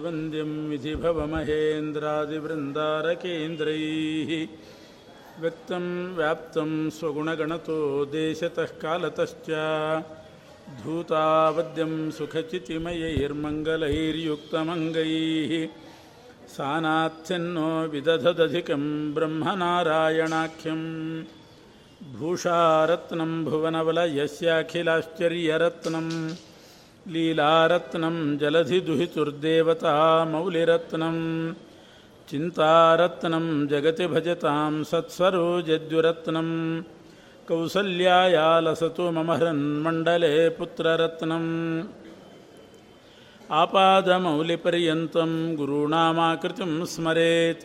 रुद्रादिवन्द्यं विधिभवमहेन्द्रादिवृन्दारकेन्द्रैः व्यक्तं व्याप्तं स्वगुणगणतो देशतः कालतश्च धूतावद्यं सुखचितिमयैर्मङ्गलैर्युक्तमङ्गैः सानाथ्यन्नो विदधदधिकं ब्रह्मनारायणाख्यम् भूषारत्नं भुवनवलयस्याखिलाश्चर्यरत्नं लीलारत्नं जलधिदुहितुर्देवता मौलिरत्नं चिन्तारत्नं जगति भजतां सत्स्वरोजद्युरत्नं कौसल्याया लसतु मम हृन्मण्डले पुत्ररत्नम् आपादमौलिपर्यन्तं गुरूणामाकृतिं स्मरेत्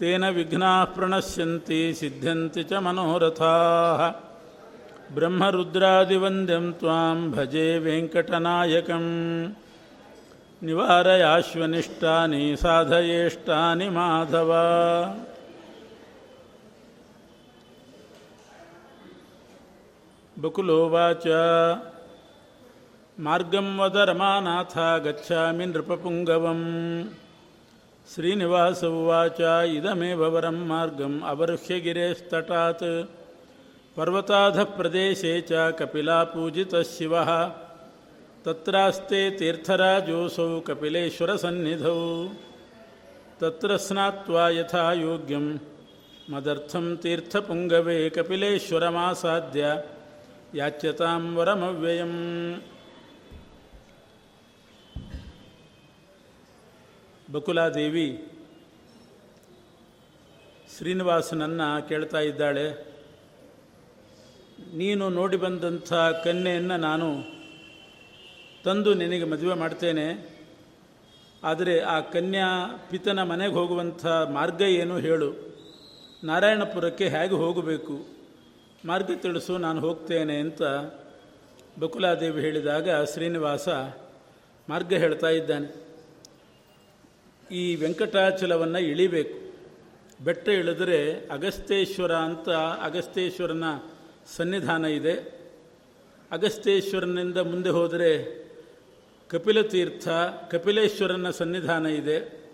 तेन विघ्नाः प्रणश्यन्ति सिद्ध्यन्ति च मनोरथाः ब्रह्मरुद्रादिवन्द्यं त्वां भजे वेङ्कटनायकं निवारयाश्वनिष्टानि साधयेष्टानि माधव। बकुलोवाच। मार्गं वद रमानाथ, गच्छामि नृपपुङ्गवम्। श्रीनिवास उवाच, इदमेव वरं मार्गम्, अवरुह्य पर्वताधः प्रदेशे च कपिलापूजितः शिवः तत्रास्ते तीर्थराजोऽसौ कपिलेश्वरसन्निधौ तत्र स्नात्वा यथा योग्यं मदर्थं तीर्थपुङ्गवे कपिलेश्वरमासाद्य याच्यतां वरमव्ययम् ಬಕುಲಾದೇವಿ ಶ್ರೀನಿವಾಸನನ್ನು ಕೇಳ್ತಾ ಇದ್ದಾಳೆ ನೀನು ನೋಡಿ ಬಂದಂಥ ಕನ್ಯೆಯನ್ನು ನಾನು ತಂದು ನಿನಗೆ ಮದುವೆ ಮಾಡ್ತೇನೆ. ಆದರೆ ಆ ಕನ್ಯಾ ಪಿತನ ಮನೆಗೆ ಹೋಗುವಂಥ ಮಾರ್ಗ ಏನು ಹೇಳು. ನಾರಾಯಣಪುರಕ್ಕೆ ಹೇಗೆ ಹೋಗಬೇಕು? ಮಾರ್ಗ ತಿಳಿಸು, ನಾನು ಹೋಗ್ತೇನೆ ಅಂತ ಬಕುಲಾದೇವಿ ಹೇಳಿದಾಗ ಶ್ರೀನಿವಾಸ ಮಾರ್ಗ ಹೇಳ್ತಾ ಇದ್ದಾನೆ. ಈ ವೆಂಕಟಾಚಲವನ್ನು ಇಳಿಬೇಕು. ಬೆಟ್ಟ ಇಳಿದರೆ ಅಗಸ್ತೇಶ್ವರ ಅಂತ ಅಗಸ್ತೇಶ್ವರನ ಸನ್ನಿಧಾನ ಇದೆ. ಅಗಸ್ತೇಶ್ವರನಿಂದ ಮುಂದೆ ಹೋದರೆ ಕಪಿಲತೀರ್ಥ ಕಪಿಲೇಶ್ವರನ ಸನ್ನಿಧಾನ ಇದೆ.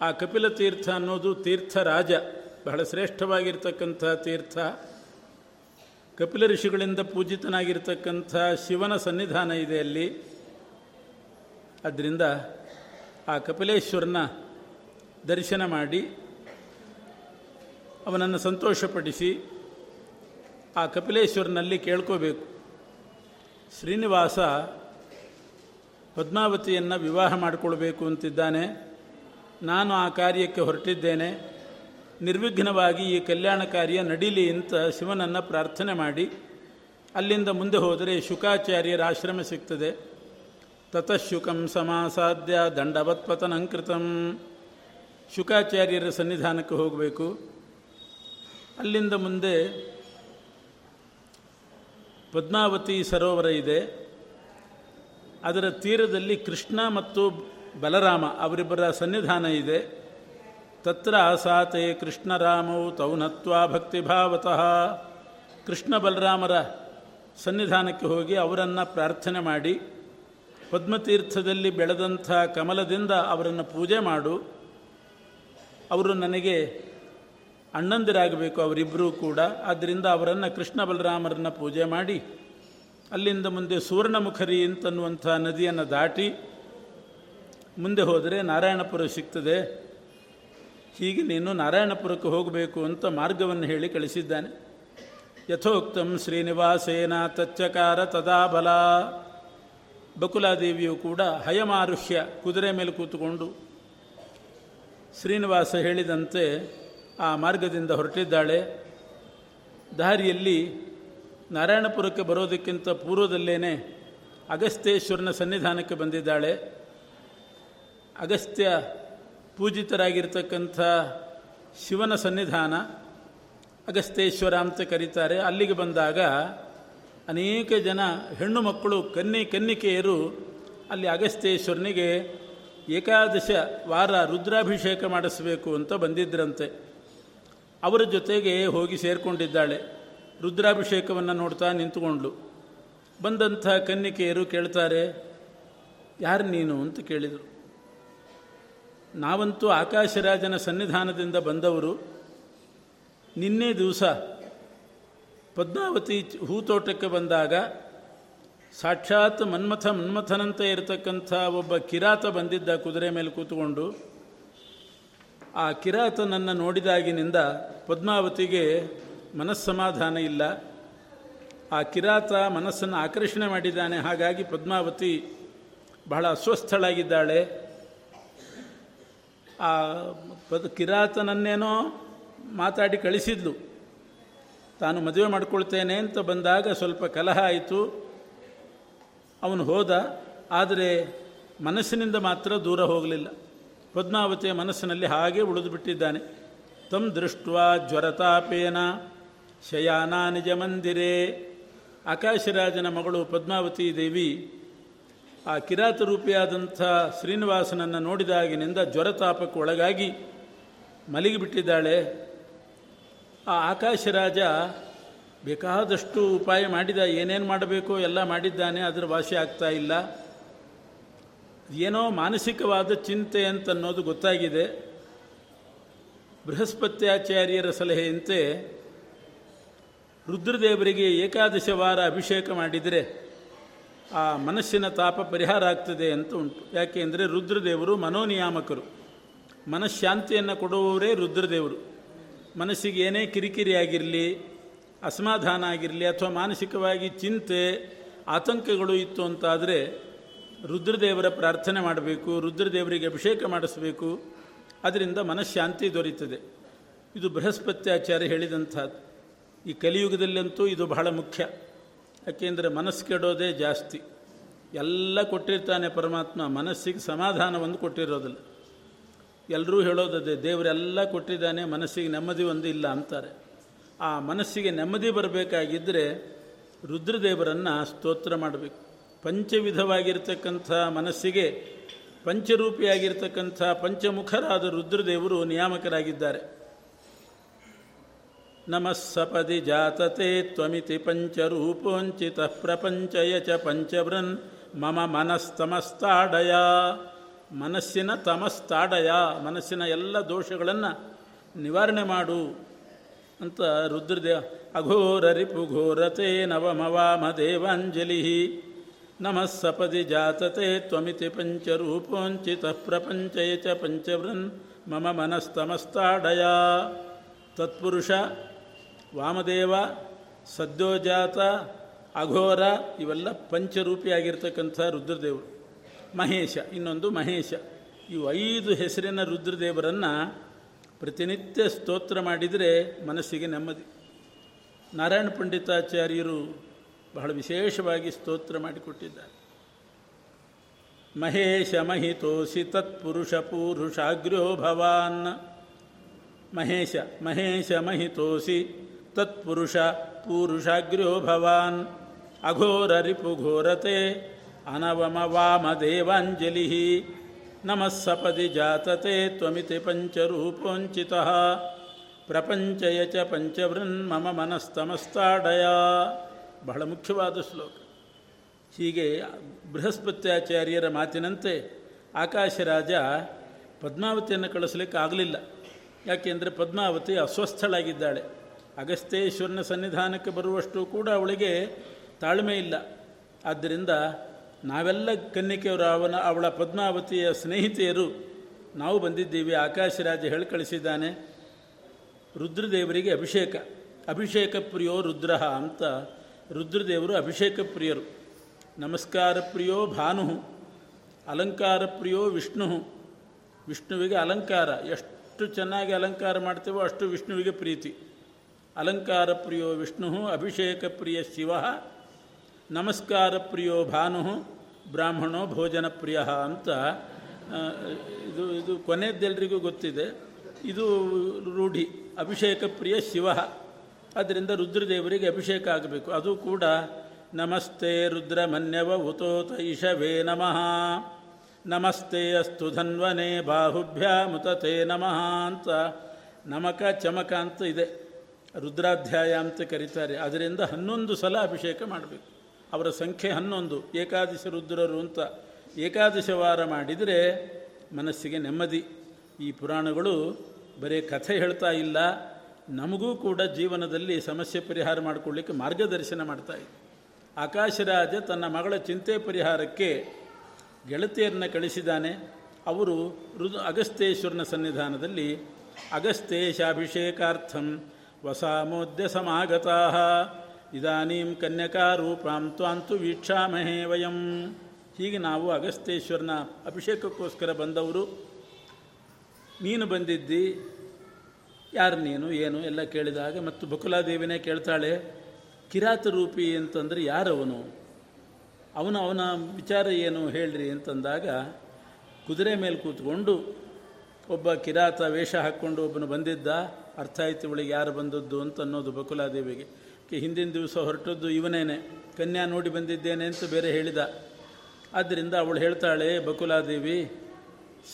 ಆ ಕಪಿಲ ತೀರ್ಥ ಅನ್ನೋದು ತೀರ್ಥರಾಜ, ಬಹಳ ಶ್ರೇಷ್ಠವಾಗಿರ್ತಕ್ಕಂಥ ತೀರ್ಥ. ಕಪಿಲ ಋಷಿಗಳಿಂದ ಪೂಜಿತನಾಗಿರ್ತಕ್ಕಂಥ ಶಿವನ ಸನ್ನಿಧಾನ ಇದೆ ಅಲ್ಲಿ. ಅದರಿಂದ ಆ ಕಪಿಲೇಶ್ವರನ ದರ್ಶನ ಮಾಡಿ ಅವನನ್ನು ಸಂತೋಷಪಡಿಸಿ ಆ ಕಪಿಲೇಶ್ವರನಲ್ಲಿ ಕೇಳ್ಕೋಬೇಕು. ಶ್ರೀನಿವಾಸ ಪದ್ಮಾವತಿಯನ್ನು ವಿವಾಹ ಮಾಡಿಕೊಳ್ಬೇಕು ಅಂತಿದ್ದಾನೆ. ನಾನು ಆ ಕಾರ್ಯಕ್ಕೆ ಹೊರಟಿದ್ದೇನೆ. ನಿರ್ವಿಘ್ನವಾಗಿ ಈ ಕಲ್ಯಾಣ ಕಾರ್ಯ ನಡೀಲಿ ಅಂತ ಶಿವನನ್ನು ಪ್ರಾರ್ಥನೆ ಮಾಡಿ. ಅಲ್ಲಿಂದ ಮುಂದೆ ಹೋದರೆ ಶುಕಾಚಾರ್ಯರ ಆಶ್ರಮ ಸಿಗ್ತದೆ. ತತಃಶುಕಂ ಸಮಾಸಾಧ್ಯ ದಂಡವತ್ಪತನಂಕೃತಂ ಶುಕಾಚಾರ್ಯರ ಸನ್ನಿಧಾನಕ್ಕೆ ಹೋಗಬೇಕು. ಅಲ್ಲಿಂದ ಮುಂದೆ ಪದ್ಮಾವತಿ ಸರೋವರ ಇದೆ. ಅದರ ತೀರದಲ್ಲಿ ಕೃಷ್ಣ ಮತ್ತು ಬಲರಾಮ ಅವರಿಬ್ಬರ ಸನ್ನಿಧಾನ ಇದೆ. ತತ್ರ ಆಸಾತೆ ಕೃಷ್ಣರಾಮೌ ತೌನತ್ವ ಭಕ್ತಿಭಾವತಃ ಕೃಷ್ಣ ಬಲರಾಮರ ಸನ್ನಿಧಾನಕ್ಕೆ ಹೋಗಿ ಅವರನ್ನು ಪ್ರಾರ್ಥನೆ ಮಾಡಿ. ಪದ್ಮತೀರ್ಥದಲ್ಲಿ ಬೆಳೆದಂಥ ಕಮಲದಿಂದ ಅವರನ್ನು ಪೂಜೆ ಮಾಡು. ಅವರು ನನಗೆ ಅಣ್ಣಂದಿರಾಗಬೇಕು ಅವರಿಬ್ಬರೂ ಕೂಡ. ಆದ್ದರಿಂದ ಅವರನ್ನು ಕೃಷ್ಣ ಬಲರಾಮರನ್ನು ಪೂಜೆ ಮಾಡಿ. ಅಲ್ಲಿಂದ ಮುಂದೆ ಸುವರ್ಣಮುಖರಿ ಅಂತನ್ನುವಂಥ ನದಿಯನ್ನು ದಾಟಿ ಮುಂದೆ ಹೋದರೆ ನಾರಾಯಣಪುರ ಸಿಗ್ತದೆ. ಹೀಗೆ ನೀನು ನಾರಾಯಣಪುರಕ್ಕೆ ಹೋಗಬೇಕು ಅಂತ ಮಾರ್ಗವನ್ನು ಹೇಳಿ ಕಳಿಸಿದ್ದಾನೆ. ಯಥೋಕ್ತಂ ಶ್ರೀನಿವಾಸೇನ ತಚ್ಚಕಾರ ತದಾ ಬಲ. ಬಕುಲಾದೇವಿಯು ಕೂಡ ಹಯಮಾರುಹ್ಯ ಕುದುರೆ ಮೇಲೆ ಕೂತುಕೊಂಡು ಶ್ರೀನಿವಾಸ ಹೇಳಿದಂತೆ ಆ ಮಾರ್ಗದಿಂದ ಹೊರಟಿದ್ದಾಳೆ. ದಾರಿಯಲ್ಲಿ ನಾರಾಯಣಪುರಕ್ಕೆ ಬರೋದಕ್ಕಿಂತ ಪೂರ್ವದಲ್ಲೇ ಅಗಸ್ತ್ಯೇಶ್ವರನ ಸನ್ನಿಧಾನಕ್ಕೆ ಬಂದಿದ್ದಾಳೆ. ಅಗಸ್ತ್ಯ ಪೂಜಿತರಾಗಿರ್ತಕ್ಕಂಥ ಶಿವನ ಸನ್ನಿಧಾನ ಅಗಸ್ತ್ಯೇಶ್ವರ ಅಂತ ಕರೀತಾರೆ. ಅಲ್ಲಿಗೆ ಬಂದಾಗ ಅನೇಕ ಜನ ಹೆಣ್ಣು ಮಕ್ಕಳು ಕನ್ನಿ ಕನ್ನಿಕೆಯರು ಅಲ್ಲಿ ಅಗಸ್ತ್ಯೇಶ್ವರನಿಗೆ ಏಕಾದಶ ವಾರ ರುದ್ರಾಭಿಷೇಕ ಮಾಡಿಸಬೇಕು ಅಂತ ಬಂದಿದ್ದರಂತೆ ಅವರ ಜೊತೆಗೆ ಹೋಗಿ ಸೇರಿಕೊಂಡಿದ್ದಾಳೆ. ರುದ್ರಾಭಿಷೇಕವನ್ನು ನೋಡ್ತಾ ನಿಂತುಕೊಂಡ್ಲು ಬಂದಂಥ ಕನ್ನಿಕೆಯರು ಕೇಳ್ತಾರೆ, ಯಾರು ನೀನು? ಅಂತ ಕೇಳಿದರು. ನಾವಂತೂ ಆಕಾಶರಾಜನ ಸನ್ನಿಧಾನದಿಂದ ಬಂದವರು. ನಿನ್ನೆ ದಿವಸ ಪದ್ಮಾವತಿ ಹೂತೋಟಕ್ಕೆ ಬಂದಾಗ ಸಾಕ್ಷಾತ್ ಮನ್ಮಥ ಮನ್ಮಥನಂತೆ ಇರತಕ್ಕಂಥ ಒಬ್ಬ ಕಿರಾತ ಬಂದಿದ್ದ ಕುದುರೆ ಮೇಲೆ ಕೂತ್ಕೊಂಡು ಆ ಕಿರಾತನನ್ನು ನೋಡಿದಾಗಿನಿಂದ ಪದ್ಮಾವತಿಗೆ ಮನಸ್ಸಮಾಧಾನ ಇಲ್ಲ. ಆ ಕಿರಾತ ಮನಸ್ಸನ್ನು ಆಕರ್ಷಣೆ ಮಾಡಿದ್ದಾನೆ. ಹಾಗಾಗಿ ಪದ್ಮಾವತಿ ಬಹಳ ಅಸ್ವಸ್ಥಳಾಗಿದ್ದಾಳೆ. ಆ ಪದ ಕಿರಾತನನ್ನೇನೋ ಮಾತಾಡಿ ಕಳಿಸಿದ್ಲು. ತಾನು ಮದುವೆ ಮಾಡ್ಕೊಳ್ತೇನೆ ಅಂತ ಬಂದಾಗ ಸ್ವಲ್ಪ ಕಲಹ ಆಯಿತು. ಅವನು ಹೋದ. ಆದರೆ ಮನಸ್ಸಿನಿಂದ ಮಾತ್ರ ದೂರ ಹೋಗಲಿಲ್ಲ. ಪದ್ಮಾವತಿಯ ಮನಸ್ಸಿನಲ್ಲಿ ಹಾಗೆ ಉಳಿದು ಬಿಟ್ಟಿದ್ದಾನೆ. ತಮ್ ದೃಷ್ಟ ಜ್ವರತಾಪೇನ ಶಯಾನ ನಿಜ ಮಂದಿರೇ. ಆಕಾಶರಾಜನ ಮಗಳು ಪದ್ಮಾವತಿ ದೇವಿ ಆ ಕಿರಾತ ರೂಪಿಯಾದಂಥ ಶ್ರೀನಿವಾಸನನ್ನು ನೋಡಿದಾಗಿನಿಂದ ಜ್ವರತಾಪಕ್ಕೆ ಒಳಗಾಗಿ ಮಲಗಿಬಿಟ್ಟಿದ್ದಾಳೆ. ಆ ಆಕಾಶರಾಜ ಬೇಕಾದಷ್ಟು ಉಪಾಯ ಮಾಡಿದ, ಏನೇನು ಮಾಡಬೇಕೋ ಎಲ್ಲ ಮಾಡಿದ್ದಾನೆ, ಅದರ ವಾಸಿ ಆಗ್ತಾ ಇಲ್ಲ. ಏನೋ ಮಾನಸಿಕವಾದ ಚಿಂತೆ ಅಂತನ್ನೋದು ಗೊತ್ತಾಗಿದೆ. ಬೃಹಸ್ಪತ್ಯಾಚಾರ್ಯರ ಸಲಹೆಯಂತೆ ರುದ್ರದೇವರಿಗೆ ಏಕಾದಶ ವಾರ ಅಭಿಷೇಕ ಮಾಡಿದರೆ ಆ ಮನಸ್ಸಿನ ತಾಪ ಪರಿಹಾರ ಆಗ್ತದೆ ಅಂತ ಉಂಟು. ಯಾಕೆ ಅಂದರೆ ರುದ್ರದೇವರು ಮನೋನಿಯಾಮಕರು. ಮನಃಶಾಂತಿಯನ್ನು ಕೊಡುವವರೇ ರುದ್ರದೇವರು. ಮನಸ್ಸಿಗೆ ಏನೇ ಕಿರಿಕಿರಿ ಆಗಿರಲಿ, ಅಸಮಾಧಾನ ಆಗಿರಲಿ ಅಥವಾ ಮಾನಸಿಕವಾಗಿ ಚಿಂತೆ, ಆತಂಕಗಳು ಇತ್ತು ಅಂತಾದರೆ ರುದ್ರದೇವರ ಪ್ರಾರ್ಥನೆ ಮಾಡಬೇಕು, ರುದ್ರದೇವರಿಗೆ ಅಭಿಷೇಕ ಮಾಡಿಸಬೇಕು. ಅದರಿಂದ ಮನಃಶಾಂತಿ ದೊರೀತದೆ. ಇದು ಬೃಹಸ್ಪತ್ಯಾಚಾರ್ಯ ಹೇಳಿದಂಥದ್ದು. ಈ ಕಲಿಯುಗದಲ್ಲಂತೂ ಇದು ಬಹಳ ಮುಖ್ಯ. ಯಾಕೆಂದರೆ ಮನಸ್ಸು ಕೆಡೋದೇ ಜಾಸ್ತಿ. ಎಲ್ಲ ಕೊಟ್ಟಿರ್ತಾನೆ ಪರಮಾತ್ಮ, ಮನಸ್ಸಿಗೆ ಸಮಾಧಾನವನ್ನು ಕೊಟ್ಟಿರೋದಿಲ್ಲ. ಎಲ್ಲರೂ ಹೇಳೋದದೇ, ದೇವರೆಲ್ಲ ಕೊಟ್ಟಿದ್ದಾನೆ, ಮನಸ್ಸಿಗೆ ನೆಮ್ಮದಿ ಒಂದು ಇಲ್ಲ ಅಂತಾರೆ. ಆ ಮನಸ್ಸಿಗೆ ನೆಮ್ಮದಿ ಬರಬೇಕಾಗಿದ್ದರೆ ರುದ್ರದೇವರನ್ನು ಸ್ತೋತ್ರ ಮಾಡಬೇಕು. ಪಂಚವಿಧವಾಗಿರ್ತಕ್ಕಂಥ ಮನಸ್ಸಿಗೆ ಪಂಚರೂಪಿಯಾಗಿರ್ತಕ್ಕಂಥ ಪಂಚಮುಖರಾದ ರುದ್ರದೇವರು ನಿಯಾಮಕರಾಗಿದ್ದಾರೆ. ನಮಸ್ಸಪದಿ ಜಾತತೆ ತ್ವಮಿತಿ ಪಂಚರೂಪೋಂಚಿತ ಪ್ರಪಂಚಯ ಚ ಪಂಚವೃನ್ ಮಮ ಮನಸ್ತಮಸ್ತಾಡಯ. ಮನಸ್ಸಿನ ತಮಸ್ತಾಡಯ, ಮನಸ್ಸಿನ ಎಲ್ಲ ದೋಷಗಳನ್ನು ನಿವಾರಣೆ ಮಾಡು ಅಂತ ರುದ್ರದೇವ ಅಘೋರ ರಿಪುಘೋರತೆ ನವಮವಾಮ ದೇವಾಂಜಲಿ ನಮಃ ಸಪದಿ ಜಾತತೆ ತ್ವಮಿತಿ ಪಂಚರೂಪೋಂಚಿತ ಪ್ರಪಂಚಯ ಚ ಪಂಚವೃನ್ ಮಮ ಮನಸ್ತಮಸ್ತಾಡಯ ತತ್ಪುರುಷ, ವಾಮದೇವ, ಸದ್ಯೋಜಾತ, ಅಘೋರ ಇವೆಲ್ಲ ಪಂಚರೂಪಿಯಾಗಿರ್ತಕ್ಕಂಥ ರುದ್ರದೇವರು. ಮಹೇಶ, ಇನ್ನೊಂದು ಮಹೇಶ. ಇವು ಐದು ಹೆಸರಿನ ರುದ್ರದೇವರನ್ನು ಪ್ರತಿನಿತ್ಯ ಸ್ತೋತ್ರ ಮಾಡಿದರೆ ಮನಸ್ಸಿಗೆ ನೆಮ್ಮದಿ. ನಾರಾಯಣ ಪಂಡಿತಾಚಾರ್ಯರು ಬಹಳ ವಿಶೇಷವಾಗಿ ಸ್ತೋತ್ರ ಮಾಡಿಕೊಟ್ಟಿದ್ದಾರೆ. ಮಹೇಶ ಮಹಿತೋಸಿ ತತ್ಪುರುಷ ಪೂರುಷಾಗ್ರ್ಯೋ ಭವಾನ್. ಮಹೇಶ ಮಹೇಶ ಮಹಿತೋಸಿ ತತ್ಪುರುಷ ಪೂರುಷಾಗ್ರ್ಯೋ ಭವಾನ್. ಅಘೋರ ರಿಪುಘೋರತೆ ಅನವಮ ವಾಮ ದೇವಾಂಜಲಿ. ನಮಃ ಸಪದಿ ಜಾತತೆ ತ್ವಮಿತಿ ಪಂಚರೂಪೋಂಚಿತ. ಪ್ರಪಂಚಯ ಚ ಪಂಚವೃನ್ ಮಮ ಮನಸ್ತಮಸ್ತಾಡಯ. ಬಹಳ ಮುಖ್ಯವಾದ ಶ್ಲೋಕ. ಹೀಗೆ ಬೃಹಸ್ಪತ್ಯಾಚಾರ್ಯರ ಮಾತಿನಂತೆ ಆಕಾಶ ರಾಜ ಪದ್ಮಾವತಿಯನ್ನು ಕಳಿಸ್ಲಿಕ್ಕೆ ಆಗಲಿಲ್ಲ. ಯಾಕೆಂದರೆ ಪದ್ಮಾವತಿ ಅಸ್ವಸ್ಥಳಾಗಿದ್ದಾಳೆ. ಅಗಸ್ತೇಶ್ವರನ ಸನ್ನಿಧಾನಕ್ಕೆ ಬರುವಷ್ಟು ಕೂಡ ಅವಳಿಗೆ ತಾಳ್ಮೆ ಇಲ್ಲ. ಆದ್ದರಿಂದ ನಾವೆಲ್ಲ ಕನ್ನಿಕೆಯವರು ಅವನ ಅವಳ ಪದ್ಮಾವತಿಯ ಸ್ನೇಹಿತೆಯರು. ನಾವು ಬಂದಿದ್ದೀವಿ, ಆಕಾಶ ರಾಜ ಹೇಳಿ ಕಳಿಸಿದ್ದಾನೆ ರುದ್ರದೇವರಿಗೆ ಅಭಿಷೇಕ. ಅಭಿಷೇಕ ಪ್ರಿಯೋ ರುದ್ರಹ ಅಂತ ರುದ್ರದೇವರು ಅಭಿಷೇಕ ಪ್ರಿಯರು. ನಮಸ್ಕಾರ ಪ್ರಿಯೋ ಭಾನು, ಅಲಂಕಾರ ಪ್ರಿಯೋ ವಿಷ್ಣು. ವಿಷ್ಣುವಿಗೆ ಅಲಂಕಾರ, ಎಷ್ಟು ಚೆನ್ನಾಗಿ ಅಲಂಕಾರ ಮಾಡ್ತೇವೋ ಅಷ್ಟು ವಿಷ್ಣುವಿಗೆ ಪ್ರೀತಿ. ಅಲಂಕಾರ ಪ್ರಿಯೋ ವಿಷ್ಣು, ಅಭಿಷೇಕ ಪ್ರಿಯ ಶಿವ. ನಮಸ್ಕಾರ ಪ್ರಿಯೋ ಭಾನು, ಬ್ರಾಹ್ಮಣೋ ಭೋಜನ ಪ್ರಿಯ ಅಂತ ಇದು ಇದು ಕೊನೆಯದ್ದೆಲ್ಲರಿಗೂ ಗೊತ್ತಿದೆ. ಇದು ರೂಢಿ, ಅಭಿಷೇಕ ಪ್ರಿಯ ಶಿವ. ಅದರಿಂದ ರುದ್ರದೇವರಿಗೆ ಅಭಿಷೇಕ ಆಗಬೇಕು. ಅದು ಕೂಡ ನಮಸ್ತೆ ರುದ್ರಮನ್ಯವ ಉತೋತ ಇಷವೇ ನಮಃ. ನಮಸ್ತೆ ಅಸ್ತು ಧನ್ವನೆ ಬಾಹುಭ್ಯಾಮುತತೆ ನಮಃ ಅಂತ ನಮಕ ಚಮಕ ಅಂತ ಇದೆ. ರುದ್ರಾಧ್ಯಾಯ ಅಂತ ಕರೀತಾರೆ. ಅದರಿಂದ ಹನ್ನೊಂದು ಸಲ ಅಭಿಷೇಕ ಮಾಡಬೇಕು. ಅವರ ಸಂಖ್ಯೆ ಹನ್ನೊಂದು. ಏಕಾದಶಿ ರುದ್ರರು ಅಂತ ಏಕಾದಶ ವಾರ ಮಾಡಿದರೆ ಮನಸ್ಸಿಗೆ ನೆಮ್ಮದಿ. ಈ ಪುರಾಣಗಳು ಬರೀ ಕಥೆ ಹೇಳ್ತಾ ಇಲ್ಲ. ನಮಗೂ ಕೂಡ ಜೀವನದಲ್ಲಿ ಸಮಸ್ಯೆ ಪರಿಹಾರ ಮಾಡಿಕೊಳ್ಳಿಕ್ಕೆ ಮಾರ್ಗದರ್ಶನ ಮಾಡ್ತಾ ಇದೆ. ಆಕಾಶರಾಜ ತನ್ನ ಮಗಳ ಚಿಂತೆ ಪರಿಹಾರಕ್ಕೆ ಗೆಳತಿಯರನ್ನ ಕಳಿಸಿದ್ದಾನೆ. ಅವರು ಋದು ಅಗಸ್ತೇಶ್ವರನ ಸನ್ನಿಧಾನದಲ್ಲಿ ಅಗಸ್ತೇಶಾಭಿಷೇಕಾರ್ಥಂ ವಸಾಮೋದ್ಯ ಸಮಾಗತಾ, ಇದಾನೀಂ ಕನ್ಯಕಾರೂಪಾಂ ತ್ವಾಂತು ವೀಕ್ಷಾಮಹೇ ವಯಂ. ಹೀಗೆ ನಾವು ಅಗಸ್ತೇಶ್ವರನ ಅಭಿಷೇಕಕ್ಕೋಸ್ಕರ ಬಂದವರು. ನೀನು ಬಂದಿದ್ದಿ ಯಾರು ನೀನು, ಏನು, ಎಲ್ಲ ಕೇಳಿದಾಗ ಮತ್ತು ಬಕುಲಾದೇವಿನೇ ಕೇಳ್ತಾಳೆ, ಕಿರಾತ ರೂಪಿ ಅಂತಂದರೆ ಯಾರವನು? ಅವನು ಅವನ ವಿಚಾರ ಏನು ಹೇಳ್ರಿ ಅಂತಂದಾಗ ಕುದುರೆ ಮೇಲೆ ಕೂತ್ಕೊಂಡು ಒಬ್ಬ ಕಿರಾತ ವೇಷ ಹಾಕ್ಕೊಂಡು ಒಬ್ಬನು ಬಂದಿದ್ದ, ಅರ್ಥ ಆಯ್ತು ಇವಳಿಗೆ ಯಾರು ಬಂದದ್ದು ಅಂತ ಅನ್ನೋದು ಬಕುಲಾದೇವಿಗೆ. ಹಿಂದಿನ ದಿವಸ ಹೊರಟದ್ದು ಇವನೇನೆ, ಕನ್ಯಾ ನೋಡಿ ಬಂದಿದ್ದೇನೆ ಅಂತ ಬೇರೆ ಹೇಳಿದ. ಆದ್ದರಿಂದ ಅವಳು ಹೇಳ್ತಾಳೆ, ಬಕುಲಾದೇವಿ,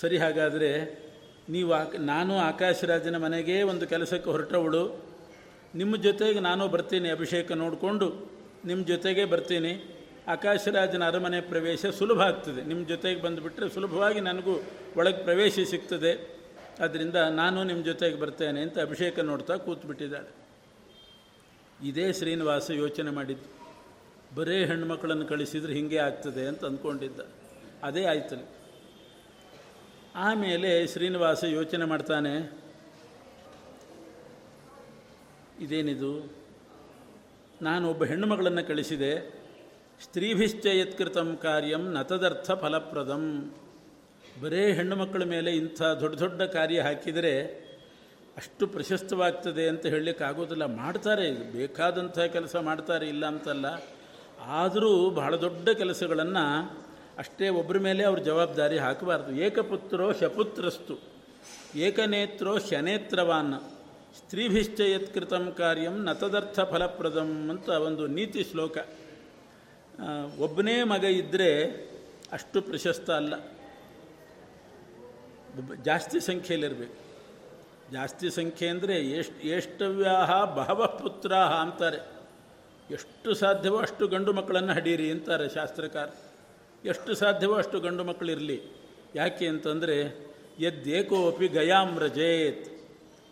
ಸರಿ ಹಾಗಾದರೆ ನೀವು ಆಕ, ನಾನು ಆಕಾಶರಾಜನ ಮನೆಗೆ ಒಂದು ಕೆಲಸಕ್ಕೆ ಹೊರಟವಳು ನಿಮ್ಮ ಜೊತೆಗೆ ನಾನು ಬರ್ತೀನಿ ಅಭಿಷೇಕ ನೋಡಿಕೊಂಡು. ನಿಮ್ಮ ಜೊತೆಗೆ ಬರ್ತೀನಿ. ಆಕಾಶರಾಜನ ಅರಮನೆ ಪ್ರವೇಶ ಸುಲಭ ಆಗ್ತದೆ. ನಿಮ್ಮ ಜೊತೆಗೆ ಬಂದುಬಿಟ್ರೆ ಸುಲಭವಾಗಿ ನನಗೂ ಒಳಗೆ ಪ್ರವೇಶ ಸಿಗ್ತದೆ. ಅದರಿಂದ ನಾನು ನಿಮ್ಮ ಜೊತೆಗೆ ಬರ್ತೇನೆ ಅಂತ ಅಭಿಷೇಕ ನೋಡ್ತಾ ಕೂತ್ಬಿಟ್ಟಿದ್ದಾಳೆ. ಇದೇ ಶ್ರೀನಿವಾಸ ಯೋಚನೆ ಮಾಡಿದ್ದು. ಬರೇ ಹೆಣ್ಮಕ್ಳನ್ನು ಕಳಿಸಿದ್ರೆ ಹಿಂಗೆ ಆಗ್ತದೆ ಅಂತ ಅಂದ್ಕೊಂಡಿದ್ದ. ಅದೇ ಆಯ್ತಲ್ಲ. ಆಮೇಲೆ ಶ್ರೀನಿವಾಸ ಯೋಚನೆ ಮಾಡ್ತಾನೆ, ಇದೇನಿದು? ನಾನು ಒಬ್ಬ ಹೆಣ್ಣುಮಗಳನ್ನು ಕಳಿಸಿದೆ ಸ್ತ್ರೀಭಿಶ್ಚ ಯತ್ಕೃತಂ ಕಾರ್ಯಂ ನತದರ್ಥ ಫಲಪ್ರದಂ. ಬರೇ ಹೆಣ್ಣು ಮಕ್ಕಳ ಮೇಲೆ ಇಂಥ ದೊಡ್ಡ ದೊಡ್ಡ ಕಾರ್ಯ ಹಾಕಿದರೆ ಅಷ್ಟು ಪ್ರಶಸ್ತವಾಗ್ತದೆ ಅಂತ ಹೇಳಲಿಕ್ಕಾಗೋದಿಲ್ಲ. ಮಾಡ್ತಾರೆ ಬೇಕಾದಂಥ ಕೆಲಸ ಮಾಡ್ತಾರೆ, ಇಲ್ಲ ಅಂತಲ್ಲ. ಆದರೂ ಬಹಳ ದೊಡ್ಡ ಕೆಲಸಗಳನ್ನು ಅಷ್ಟೇ ಒಬ್ಬರ ಮೇಲೆ ಅವ್ರ ಜವಾಬ್ದಾರಿ ಹಾಕಬಾರ್ದು. ಏಕಪುತ್ರೋ ಶಪುತ್ರಸ್ತು. ಏಕನೇತ್ರೋ ಶನೇತ್ರವಾನ್ ಸ್ತ್ರೀಭಿಶ್ಚ ಕಾರ್ಯಂ ನತದರ್ಥ ಫಲಪ್ರದಂ ಅಂತ ಒಂದು ನೀತಿ ಶ್ಲೋಕ. ಒಬ್ಬನೇ ಮಗ ಇದ್ದರೆ ಅಷ್ಟು ಪ್ರಶಸ್ತ ಅಲ್ಲ. ಜಾಸ್ತಿ ಸಂಖ್ಯೆಯಲ್ಲಿರಬೇಕು. ಜಾಸ್ತಿ ಸಂಖ್ಯೆ ಅಂದರೆ ಎಷ್ಟು ಎಷ್ಟವ್ಯಾಹ ಬಹವ ಪುತ್ರ ಅಂತಾರೆ. ಎಷ್ಟು ಸಾಧ್ಯವೋ ಅಷ್ಟು ಗಂಡು ಮಕ್ಕಳನ್ನು ಹಡೀರಿ ಅಂತಾರೆ ಶಾಸ್ತ್ರಕಾರ. ಎಷ್ಟು ಸಾಧ್ಯವೋ ಅಷ್ಟು ಗಂಡು ಮಕ್ಕಳಿರಲಿ. ಯಾಕೆ ಅಂತಂದರೆ ಎದ್ದೇಕೋಪಿ ಗಯಾಮ್ರಜೇತ್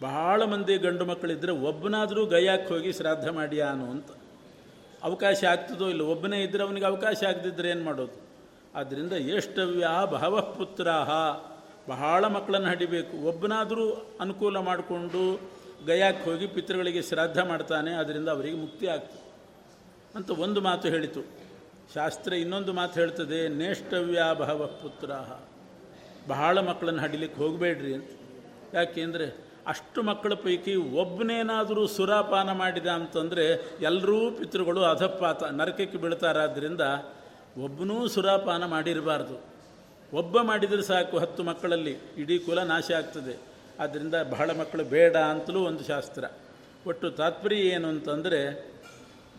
ಬಹಳ ಮಂದಿ ಗಂಡು ಮಕ್ಕಳಿದ್ದರೆ ಒಬ್ಬನಾದರೂ ಗಯಾಕ್ಕೆ ಹೋಗಿ ಶ್ರಾದ್ದ ಮಾಡ್ಯಾನು ಅಂತ. ಅವಕಾಶ ಆಗ್ತದೋ ಇಲ್ಲ, ಒಬ್ಬನೇ ಇದ್ದರೆ ಅವನಿಗೆ ಅವಕಾಶ ಆಗದಿದ್ದರೆ ಏನು ಮಾಡೋದು? ಆದ್ದರಿಂದ ಎಷ್ಟವ್ಯ ಬಹವ ಬಹಳ ಮಕ್ಕಳನ್ನು ಹಡಿಬೇಕು. ಒಬ್ಬನಾದರೂ ಅನುಕೂಲ ಮಾಡಿಕೊಂಡು ಗಯಾಕ್ಕೆ ಹೋಗಿ ಪಿತೃಗಳಿಗೆ ಶ್ರಾದ್ದ ಮಾಡ್ತಾನೆ ಅದರಿಂದ ಅವರಿಗೆ ಮುಕ್ತಿ ಆಗ್ತದೆ. ಅಂತ ಒಂದು ಮಾತು ಹೇಳಿತು. ಶಾಸ್ತ್ರ ಇನ್ನೊಂದು ಮಾತು ಹೇಳ್ತದೆ ನೇಷ್ಟವ್ಯಾಭವ ಪುತ್ರ ಬಹಳ ಮಕ್ಕಳನ್ನು ಹಡಿಲಿಕ್ಕೆ ಹೋಗಬೇಡ್ರಿ ಅಂತ. ಯಾಕೆಂದರೆ ಅಷ್ಟು ಮಕ್ಕಳ ಪೈಕಿ ಒಬ್ಬನೇನಾದರೂ ಸುರಾಪಾನ ಮಾಡಿದ ಅಂತಂದರೆ ಎಲ್ಲರೂ ಪಿತೃಗಳು ಅಧಪಾತ, ನರಕಕ್ಕೆ ಬೀಳ್ತಾರಾದ್ದರಿಂದ ಒಬ್ಬನೂ ಸುರಾಪಾನ ಮಾಡಿರಬಾರ್ದು. ಒಬ್ಬ ಮಾಡಿದರೆ ಸಾಕು ಹತ್ತು ಮಕ್ಕಳಲ್ಲಿ, ಇಡೀ ಕುಲ ನಾಶ ಆಗ್ತದೆ. ಆದ್ದರಿಂದ ಬಹಳ ಮಕ್ಕಳು ಬೇಡ ಅಂತಲೂ ಒಂದು ಶಾಸ್ತ್ರ. ಒಟ್ಟು ತಾತ್ಪರ್ಯ ಏನು ಅಂತಂದರೆ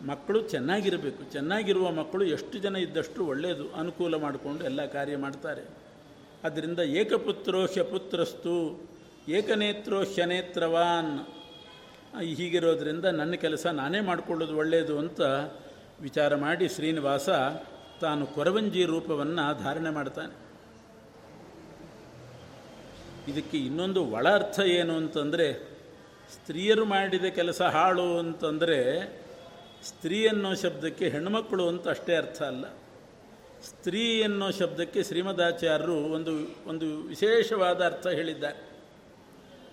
ಮಕ್ಕಳು ಚೆನ್ನಾಗಿರಬೇಕು. ಚೆನ್ನಾಗಿರುವ ಮಕ್ಕಳು ಎಷ್ಟು ಜನ ಇದ್ದಷ್ಟು ಒಳ್ಳೆಯದು ಅನುಕೂಲ ಮಾಡಿಕೊಂಡು ಎಲ್ಲ ಕಾರ್ಯ ಮಾಡ್ತಾರೆ. ಅದರಿಂದ ಏಕಪುತ್ರೋ ಶಪುತ್ರಸ್ತು ಏಕನೇತ್ರೋ ಶನೇತ್ರವಾನ್. ಹೀಗಿರೋದ್ರಿಂದ ನನ್ನ ಕೆಲಸ ನಾನೇ ಮಾಡಿಕೊಳ್ಳೋದು ಒಳ್ಳೆಯದು ಅಂತ ವಿಚಾರ ಮಾಡಿ ಶ್ರೀನಿವಾಸ ತಾನು ಕೊರವಂಜಿ ರೂಪವನ್ನು ಧಾರಣೆ ಮಾಡ್ತಾನೆ. ಇದಕ್ಕೆ ಇನ್ನೊಂದು ಒಳ ಅರ್ಥ ಏನು ಅಂತಂದರೆ, ಸ್ತ್ರೀಯರು ಮಾಡಿದ ಕೆಲಸ ಹಾಳು ಅಂತಂದರೆ ಸ್ತ್ರೀ ಅನ್ನೋ ಶಬ್ದಕ್ಕೆ ಹೆಣ್ಣುಮಕ್ಕಳು ಅಂತ ಅಷ್ಟೇ ಅರ್ಥ ಅಲ್ಲ. ಸ್ತ್ರೀ ಅನ್ನೋ ಶಬ್ದಕ್ಕೆ ಶ್ರೀಮದಾಚಾರ್ಯರು ಒಂದು ಒಂದು ವಿಶೇಷವಾದ ಅರ್ಥ ಹೇಳಿದ್ದಾರೆ.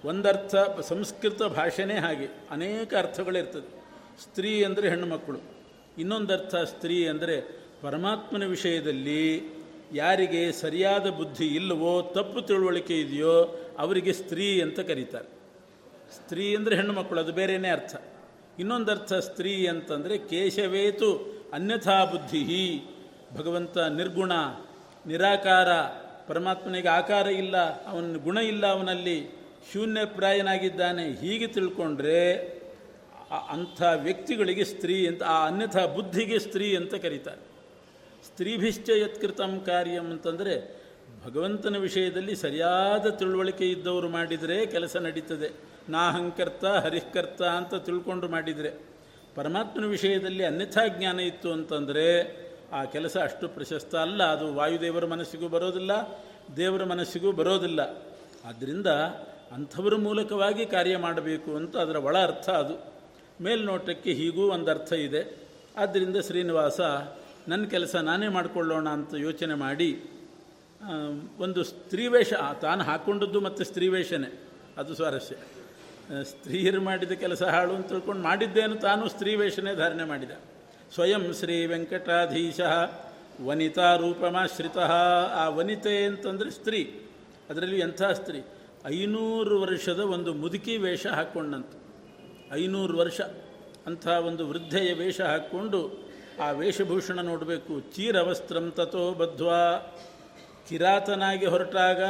ಒಂದರ್ಥ ಸಂಸ್ಕೃತ ಭಾಷೆನೇ ಹಾಗೆ, ಅನೇಕ ಅರ್ಥಗಳಿರ್ತದೆ. ಸ್ತ್ರೀ ಅಂದರೆ ಹೆಣ್ಣುಮಕ್ಕಳು ಇನ್ನೊಂದರ್ಥ ಸ್ತ್ರೀ ಅಂದರೆ ಪರಮಾತ್ಮನ ವಿಷಯದಲ್ಲಿ ಯಾರಿಗೆ ಸರಿಯಾದ ಬುದ್ಧಿ ಇಲ್ಲವೋ, ತಪ್ಪು ತಿಳುವಳಿಕೆ ಇದೆಯೋ, ಅವರಿಗೆ ಸ್ತ್ರೀ ಅಂತ ಕರೀತಾರೆ. ಸ್ತ್ರೀ ಅಂದರೆ ಹೆಣ್ಣುಮಕ್ಕಳು ಅದು ಬೇರೆಯೇ ಅರ್ಥ. ಇನ್ನೊಂದರ್ಥ ಸ್ತ್ರೀ ಅಂತಂದರೆ ಕೇಶವೇತು ಅನ್ಯಥಾ ಬುದ್ಧಿ ಭಗವಂತ ನಿರ್ಗುಣ, ನಿರಾಕಾರ, ಪರಮಾತ್ಮನಿಗೆ ಆಕಾರ ಇಲ್ಲ, ಅವನ ಗುಣ ಇಲ್ಲ ಅವನಲ್ಲಿ, ಶೂನ್ಯಪ್ರಾಯನಾಗಿದ್ದಾನೆ. ಹೀಗೆ ತಿಳ್ಕೊಂಡ್ರೆ ಅಂಥ ವ್ಯಕ್ತಿಗಳಿಗೆ ಸ್ತ್ರೀ ಅಂತ, ಆ ಅನ್ಯಥಾ ಬುದ್ಧಿಗೆ ಸ್ತ್ರೀ ಅಂತ ಕರೀತಾರೆ. ಸ್ತ್ರೀಭಿಶ್ಚ ಯತ್ಕೃತಂ ಕಾರ್ಯಂ ಅಂತಂದರೆ ಭಗವಂತನ ವಿಷಯದಲ್ಲಿ ಸರಿಯಾದ ತಿಳುವಳಿಕೆ ಇದ್ದವರು ಮಾಡಿದರೆ ಕೆಲಸ ನಡೀತದೆ. ನಾಹಂಕರ್ತ ಹರಿಕರ್ತ ಅಂತ ತಿಳ್ಕೊಂಡು ಮಾಡಿದರೆ ಪರಮಾತ್ಮನ ವಿಷಯದಲ್ಲಿ ಅನ್ಯಥಾ ಜ್ಞಾನ ಇತ್ತು ಅಂತಂದರೆ ಆ ಕೆಲಸ ಅಷ್ಟು ಪ್ರಶಸ್ತ ಅಲ್ಲ. ಅದು ವಾಯುದೇವರ ಮನಸ್ಸಿಗೂ ಬರೋದಿಲ್ಲ, ದೇವರ ಮನಸ್ಸಿಗೂ ಬರೋದಿಲ್ಲ. ಆದ್ದರಿಂದ ಅಂಥವರ ಮೂಲಕವಾಗಿ ಕಾರ್ಯ ಮಾಡಬೇಕು ಅಂತ ಅದರ ಒಳ ಅರ್ಥ ಅದು. ಮೇಲ್ನೋಟಕ್ಕೆ ಹೀಗೂ ಒಂದು ಅರ್ಥ ಇದೆ. ಆದ್ದರಿಂದ ಶ್ರೀನಿವಾಸ ನನ್ನ ಕೆಲಸ ನಾನೇ ಮಾಡಿಕೊಳ್ಳೋಣ ಅಂತ ಯೋಚನೆ ಮಾಡಿ ಒಂದು ಸ್ತ್ರೀವೇಷ ತಾನು ಹಾಕ್ಕೊಂಡದ್ದು ಮತ್ತು ಸ್ತ್ರೀವೇಷನೇ. ಅದು ಸ್ವಾರಸ್ಯ. ಸ್ತ್ರೀಯರು ಮಾಡಿದ ಕೆಲಸ ಹಾಳು ಅಂತ ತಿಳ್ಕೊಂಡು ಮಾಡಿದ್ದೇನು ತಾನು ಸ್ತ್ರೀ ವೇಷನೇ ಧಾರಣೆ ಮಾಡಿದ. ಸ್ವಯಂ ಶ್ರೀ ವೆಂಕಟಾಧೀಶ ವನಿತಾ ರೂಪಮಾಶ್ರಿತ ಆ ವನಿತೆ ಅಂತಂದರೆ ಸ್ತ್ರೀ. ಅದರಲ್ಲಿ ಎಂಥ ಸ್ತ್ರೀ? ಐನೂರು ವರ್ಷದ ಒಂದು ಮುದುಕಿ ವೇಷ ಹಾಕ್ಕೊಂಡಂತು ಐನೂರು ವರ್ಷ ಅಂಥ ಒಂದು ವೃದ್ಧೆಯ ವೇಷ ಹಾಕ್ಕೊಂಡು ಆ ವೇಷಭೂಷಣ ನೋಡಬೇಕು. ಚೀರವಸ್ತ್ರಂ ತಥೋ ಬದ್ವಾ ಕಿರಾತನಾಗಿ ಹೊರಟಾಗ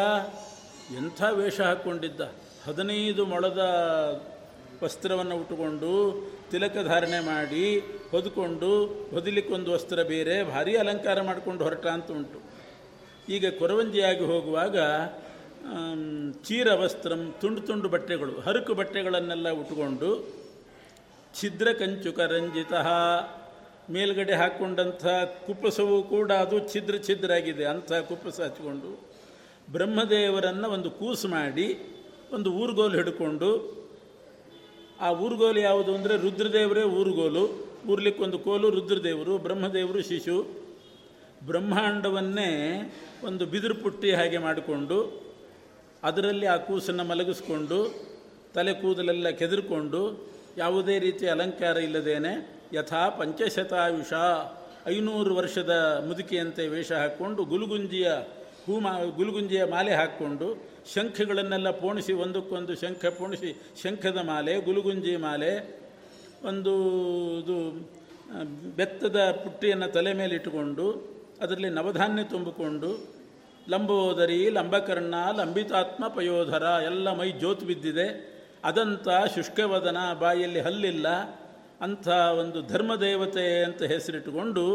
ಎಂಥ ವೇಷ ಹಾಕ್ಕೊಂಡಿದ್ದ ಹದಿನೈದು ಮೊಳದ ವಸ್ತ್ರವನ್ನು ಉಟ್ಟುಕೊಂಡು ತಿಲಕ ಧಾರಣೆ ಮಾಡಿ ಹೊದ್ಕೊಂಡು ಹೊದಲಿಕ್ಕೊಂದು ವಸ್ತ್ರ ಬೇರೆ, ಭಾರಿ ಅಲಂಕಾರ ಮಾಡಿಕೊಂಡು ಹೊರಟ ಅಂತ ಉಂಟು. ಈಗ ಕೊರವಂಜಿಯಾಗಿ ಹೋಗುವಾಗ ಚೀರ ವಸ್ತ್ರಂ, ತುಂಡು ತುಂಡು ಬಟ್ಟೆಗಳು, ಹರಕು ಬಟ್ಟೆಗಳನ್ನೆಲ್ಲ ಉಟ್ಕೊಂಡು ಛಿದ್ರ ಕಂಚುಕ ರಂಜಿತ ಮೇಲ್ಗಡೆ ಹಾಕ್ಕೊಂಡಂಥ ಕುಪ್ಪಸವು ಕೂಡ ಅದು ಛಿದ್ರ ಆಗಿದೆ ಅಂಥ ಕುಪ್ಪಸ ಹಚ್ಕೊಂಡು ಬ್ರಹ್ಮದೇವರನ್ನು ಒಂದು ಕೂಸು ಮಾಡಿ ಒಂದು ಊರುಗೋಲು ಹಿಡ್ಕೊಂಡು, ಆ ಊರುಗೋಲು ಯಾವುದು ಅಂದರೆ ರುದ್ರದೇವರೇ ಊರುಗೋಲು. ಊರ್ಲಿಕ್ಕೆ ಒಂದು ಕೋಲು ರುದ್ರದೇವರು, ಬ್ರಹ್ಮದೇವರು ಶಿಶು. ಬ್ರಹ್ಮಾಂಡವನ್ನೇ ಒಂದು ಬಿದಿರು ಪುಟ್ಟಿ ಹಾಗೆ ಮಾಡಿಕೊಂಡು, ಅದರಲ್ಲಿ ಆ ಕೂಸನ್ನು ಮಲಗಿಸ್ಕೊಂಡು, ತಲೆ ಕೂದಲೆಲ್ಲ ಕೆದರ್ಕೊಂಡು, ಯಾವುದೇ ರೀತಿ ಅಲಂಕಾರ ಇಲ್ಲದೇನೆ ಯಥಾ ಪಂಚಶತಾಯುಷ, ಐನೂರು ವರ್ಷದ ಮುದುಕಿಯಂತೆ ವೇಷ ಹಾಕ್ಕೊಂಡು, ಗುಲುಗುಂಜಿಯ ಹೂ ಮಾ ಗುಲುಗುಂಜಿಯ ಮಾಲೆ ಹಾಕ್ಕೊಂಡು ಶಂಖಗಳನ್ನೆಲ್ಲ ಪೋಣಿಸಿ, ಒಂದಕ್ಕೊಂದು ಶಂಖ ಪೋಣಿಸಿ, ಶಂಖದ ಮಾಲೆ, ಗುಲುಗುಂಜಿ ಮಾಲೆ, ಒಂದು ಇದು ಬೆತ್ತದ ಪುಟ್ಟಿಯನ್ನು ತಲೆ ಮೇಲೆ ಇಟ್ಟುಕೊಂಡು, ಅದರಲ್ಲಿ ನವಧಾನ್ಯ ತುಂಬಿಕೊಂಡು, ಲಂಬೋದರಿ, ಲಂಬಕರ್ಣ, ಲಂಬಿತಾತ್ಮ, ಪಯೋಧರ, ಎಲ್ಲ ಮೈ ಜ್ಯೋತ್ ಬಿದ್ದಿದೆ. ಅದಂಥ ಶುಷ್ಕವದನ, ಬಾಯಲ್ಲಿ ಹಲ್ಲಿಲ್ಲ. ಅಂಥ ಒಂದು ಧರ್ಮದೇವತೆ ಅಂತ ಹೆಸರಿಟ್ಟುಕೊಂಡು,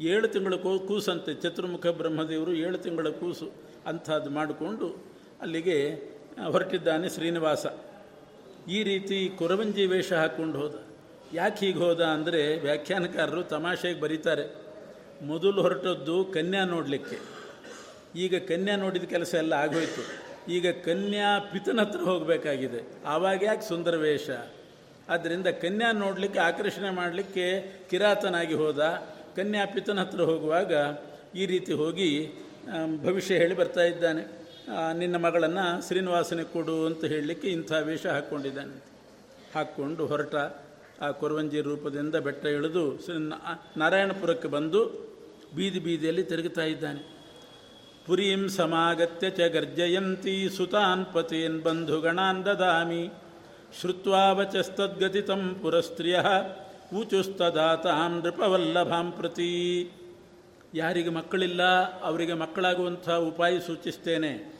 ಏಳು ತಿಂಗಳ ಕೂಸಂತೆ, ಚತುರ್ಮುಖ ಬ್ರಹ್ಮದೇವರು ಏಳು ತಿಂಗಳ ಕೂಸು ಅಂಥದ್ದು ಮಾಡಿಕೊಂಡು ಅಲ್ಲಿಗೆ ಹೊರಟಿದ್ದಾನೆ ಶ್ರೀನಿವಾಸ. ಈ ರೀತಿ ಕೊರವಂಜಿ ವೇಷ ಹಾಕ್ಕೊಂಡು ಹೋದ. ಯಾಕೆ ಹೀಗೆ ಹೋದ ಅಂದರೆ ವ್ಯಾಖ್ಯಾನಕಾರರು ತಮಾಷೆಗೆ ಬರೀತಾರೆ. ಮೊದಲು ಹೊರಟದ್ದು ಕನ್ಯಾ ನೋಡಲಿಕ್ಕೆ. ಈಗ ಕನ್ಯಾ ನೋಡಿದ ಕೆಲಸ ಎಲ್ಲ ಆಗೋಯ್ತು. ಈಗ ಕನ್ಯಾ ಪಿತನ ಹತ್ರ ಹೋಗಬೇಕಾಗಿದೆ. ಆವಾಗ ಯಾಕೆ ಸುಂದರ ವೇಷ? ಆದ್ದರಿಂದ ಕನ್ಯಾ ನೋಡಲಿಕ್ಕೆ, ಆಕರ್ಷಣೆ ಮಾಡಲಿಕ್ಕೆ ಕಿರಾತನಾಗಿ ಹೋದ. ಕನ್ಯಾ ಪಿತನ ಹತ್ರ ಹೋಗುವಾಗ ಈ ರೀತಿ ಹೋಗಿ ಭವಿಷ್ಯ ಹೇಳಿ ಬರ್ತಾ ಇದ್ದಾನೆ. ನಿನ್ನ ಮಗಳನ್ನು ಶ್ರೀನಿವಾಸನಿಗೆ ಕೊಡು ಅಂತ ಹೇಳಲಿಕ್ಕೆ ಇಂಥ ವೇಷ ಹಾಕ್ಕೊಂಡಿದ್ದಾನೆ. ಹಾಕ್ಕೊಂಡು ಹೊರಟ ಆ ಕೊರವಂಜಿ ರೂಪದಿಂದ ಬೆಟ್ಟ ಇಳಿದು ನಾರಾಯಣಪುರಕ್ಕೆ ಬಂದು ಬೀದಿ ಬೀದಿಯಲ್ಲಿ ತಿರುಗುತ್ತಾ ಇದ್ದಾನೆ. ಪುರೀಂ ಸಮಾಗತ್ಯ ಚ ಗರ್ಜಯಂತಿ ಸುತಾನ್ ಪತೇನ್ ಬಂಧುಗಣಾನ್ ದದಾಮಿ. ಶ್ರುತ್ವಾ ವಚಸ್ತದ್ಗತಿತಂ ಪುರಸ್ತ್ರಿಯ ಊಚುಸ್ತದಾತಾಂ ನೃಪವಲ್ಲಭಾಂ ಪ್ರತಿ. ಯಾರಿಗೆ ಮಕ್ಕಳಿಲ್ಲ, ಅವರಿಗೆ ಮಕ್ಕಳಾಗುವಂಥ ಉಪಾಯ ಸೂಚಿಸ್ತೇನೆ.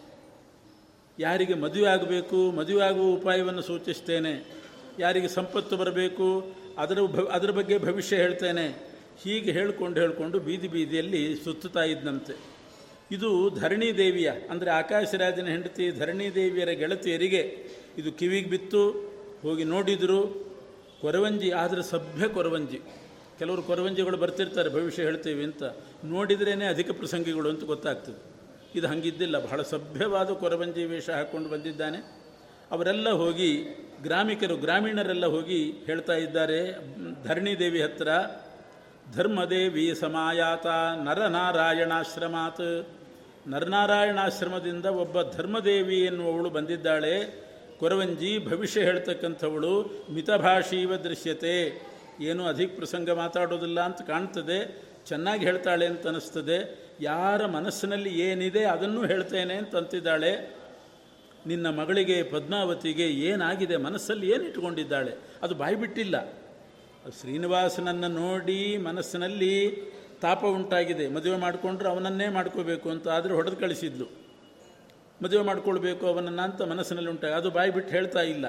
ಯಾರಿಗೆ ಮದುವೆ ಆಗಬೇಕು, ಮದುವೆ ಆಗುವ ಉಪಾಯವನ್ನು ಸೂಚಿಸ್ತೇನೆ. ಯಾರಿಗೆ ಸಂಪತ್ತು ಬರಬೇಕು, ಅದರ ಅದರ ಬಗ್ಗೆ ಭವಿಷ್ಯ ಹೇಳ್ತೇನೆ. ಹೀಗೆ ಹೇಳ್ಕೊಂಡು ಹೇಳಿಕೊಂಡು ಬೀದಿ ಬೀದಿಯಲ್ಲಿ ಸುತ್ತುತ್ತಾ ಇದ್ದಂತೆ ಇದು ಧರಣಿ ದೇವಿಯ, ಅಂದರೆ ಆಕಾಶರಾಜನ ಹೆಂಡತಿ ಧರಣಿ ದೇವಿಯರ ಗೆಳತಿಯರಿಗೆ ಇದು ಕಿವಿಗೆ ಬಿತ್ತು, ಹೋಗಿ ನೋಡಿದರು. ಕೊರವಂಜಿ, ಆದರೆ ಸಭ್ಯ ಕೊರವಂಜಿ. ಕೆಲವರು ಕೊರವಂಜಿಗಳು ಬರ್ತಿರ್ತಾರೆ, ಭವಿಷ್ಯ ಹೇಳ್ತೀವಿ ಅಂತ. ನೋಡಿದ್ರೇ ಅಧಿಕ ಪ್ರಸಂಗಿಗಳು ಅಂತ ಗೊತ್ತಾಗ್ತದೆ. ಇದು ಹಂಗಿದ್ದಿಲ್ಲ. ಬಹಳ ಸಭ್ಯವಾದ ಕೊರವಂಜಿ ವೇಷ ಹಾಕ್ಕೊಂಡು ಬಂದಿದ್ದಾನೆ. ಅವರೆಲ್ಲ ಹೋಗಿ ಗ್ರಾಮಿಕರು, ಗ್ರಾಮೀಣರೆಲ್ಲ ಹೋಗಿ ಹೇಳ್ತಾ ಇದ್ದಾರೆ ಧರಣಿದೇವಿ ಹತ್ರ, ಧರ್ಮದೇವಿ ಸಮಾಯಾತ ನರನಾರಾಯಣಾಶ್ರಮಾತ್. ನರನಾರಾಯಣಾಶ್ರಮದಿಂದ ಒಬ್ಬ ಧರ್ಮದೇವಿ ಎನ್ನುವವಳು ಬಂದಿದ್ದಾಳೆ. ಕೊರವಂಜಿ ಭವಿಷ್ಯ ಹೇಳ್ತಕ್ಕಂಥವಳು, ಮಿತಭಾಷೀವ ದೃಶ್ಯತೆ. ಏನು ಅಧಿಕ ಪ್ರಸಂಗ ಮಾತಾಡೋದಿಲ್ಲ ಅಂತ ಕಾಣ್ತದೆ. ಚೆನ್ನಾಗಿ ಹೇಳ್ತಾಳೆ ಅಂತ ಅನಿಸ್ತದೆ. ಯಾರ ಮನಸ್ಸಿನಲ್ಲಿ ಏನಿದೆ ಅದನ್ನು ಹೇಳ್ತೇನೆ ಅಂತಂತಿದ್ದಾಳೆ. ನಿನ್ನ ಮಗಳಿಗೆ, ಪದ್ಮಾವತಿಗೆ ಏನಾಗಿದೆ ಮನಸ್ಸಲ್ಲಿ ಏನು ಇಟ್ಕೊಂಡಿದ್ದಾಳೆ? ಅದು ಬಾಯಿ ಬಿಟ್ಟಿಲ್ಲ. ಶ್ರೀನಿವಾಸನನ್ನು ನೋಡಿ ಮನಸ್ಸಿನಲ್ಲಿ ತಾಪ ಉಂಟಾಗಿದೆ. ಮದುವೆ ಮಾಡಿಕೊಂಡ್ರೆ ಅವನನ್ನೇ ಮಾಡ್ಕೋಬೇಕು ಅಂತ ಆದರೆ ಹೊಡೆದು ಕಳಿಸಿದ್ಲು. ಮದುವೆ ಮಾಡ್ಕೊಳ್ಬೇಕು ಅವನನ್ನು ಅಂತ ಮನಸ್ಸಿನಲ್ಲಿ ಉಂಟಾಗ ಅದು ಬಾಯಿ ಬಿಟ್ಟು ಹೇಳ್ತಾ ಇಲ್ಲ.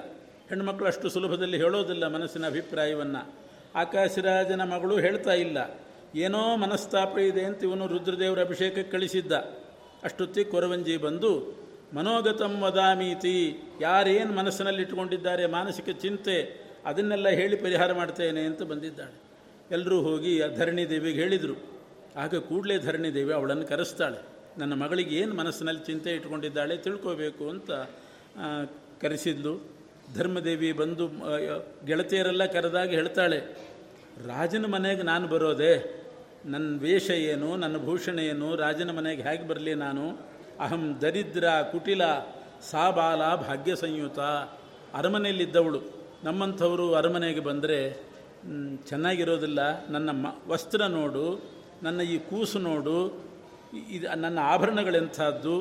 ಹೆಣ್ಣುಮಕ್ಕಳು ಅಷ್ಟು ಸುಲಭದಲ್ಲಿ ಹೇಳೋದಿಲ್ಲ ಮನಸ್ಸಿನ ಅಭಿಪ್ರಾಯವನ್ನು. ಆಕಾಶರಾಜನ ಮಗಳು ಹೇಳ್ತಾ ಇಲ್ಲ. ಏನೋ ಮನಸ್ತಾಪ ಇದೆ ಅಂತ ಇವನು ರುದ್ರದೇವರ ಅಭಿಷೇಕಕ್ಕೆ ಕಳಿಸಿದ್ದ. ಅಷ್ಟೊತ್ತಿಗೆ ಕೊರವಂಜಿ ಬಂದು, ಮನೋಗತಂ ವದಾಮೀತಿ, ಯಾರೇನು ಮನಸ್ಸಿನಲ್ಲಿ ಇಟ್ಕೊಂಡಿದ್ದಾರೆ ಮಾನಸಿಕ ಚಿಂತೆ, ಅದನ್ನೆಲ್ಲ ಹೇಳಿ ಪರಿಹಾರ ಮಾಡ್ತೇನೆ ಅಂತ ಬಂದಿದ್ದಾಳೆ. ಎಲ್ಲರೂ ಹೋಗಿ ಆ ಧರಣಿ ದೇವಿಗೆ ಹೇಳಿದರು. ಆಗ ಕೂಡಲೇ ಧರಣಿ ದೇವಿ ಅವಳನ್ನು ಕರೆಸ್ತಾಳೆ. ನನ್ನ ಮಗಳಿಗೆ ಏನು ಮನಸ್ಸಿನಲ್ಲಿ ಚಿಂತೆ ಇಟ್ಕೊಂಡಿದ್ದಾಳೆ ತಿಳ್ಕೋಬೇಕು ಅಂತ ಕರೆಸಿದ್ಲು. ಧರ್ಮದೇವಿ ಬಂದು ಗೆಳತಿಯರೆಲ್ಲ ಕರೆದಾಗ ಹೇಳ್ತಾಳೆ, ರಾಜನ ಮನೆಗೆ ನಾನು ಬರೋದೆ ನನ್ನ ವೇಷ ಏನು, ನನ್ನ ಭೂಷಣ ಏನು, ರಾಜನ ಮನೆಗೆ ಹೇಗೆ ಬರಲಿ ನಾನು? ಅಹಂ ದರಿದ್ರ ಕುಟಿಲ ಸಾಬಾಲ ಭಾಗ್ಯ ಸಂಯುತ. ಅರಮನೆಯಲ್ಲಿದ್ದವಳು. ನಮ್ಮಂಥವರು ಅರಮನೆಗೆ ಬಂದರೆ ಚೆನ್ನಾಗಿರೋದಿಲ್ಲ. ನನ್ನ ಮ, ವಸ್ತ್ರ ನೋಡು, ನನ್ನ ಈ ಕೂಸು ನೋಡು ಇದು, ನನ್ನ ಆಭರಣಗಳೆಂಥದ್ದು.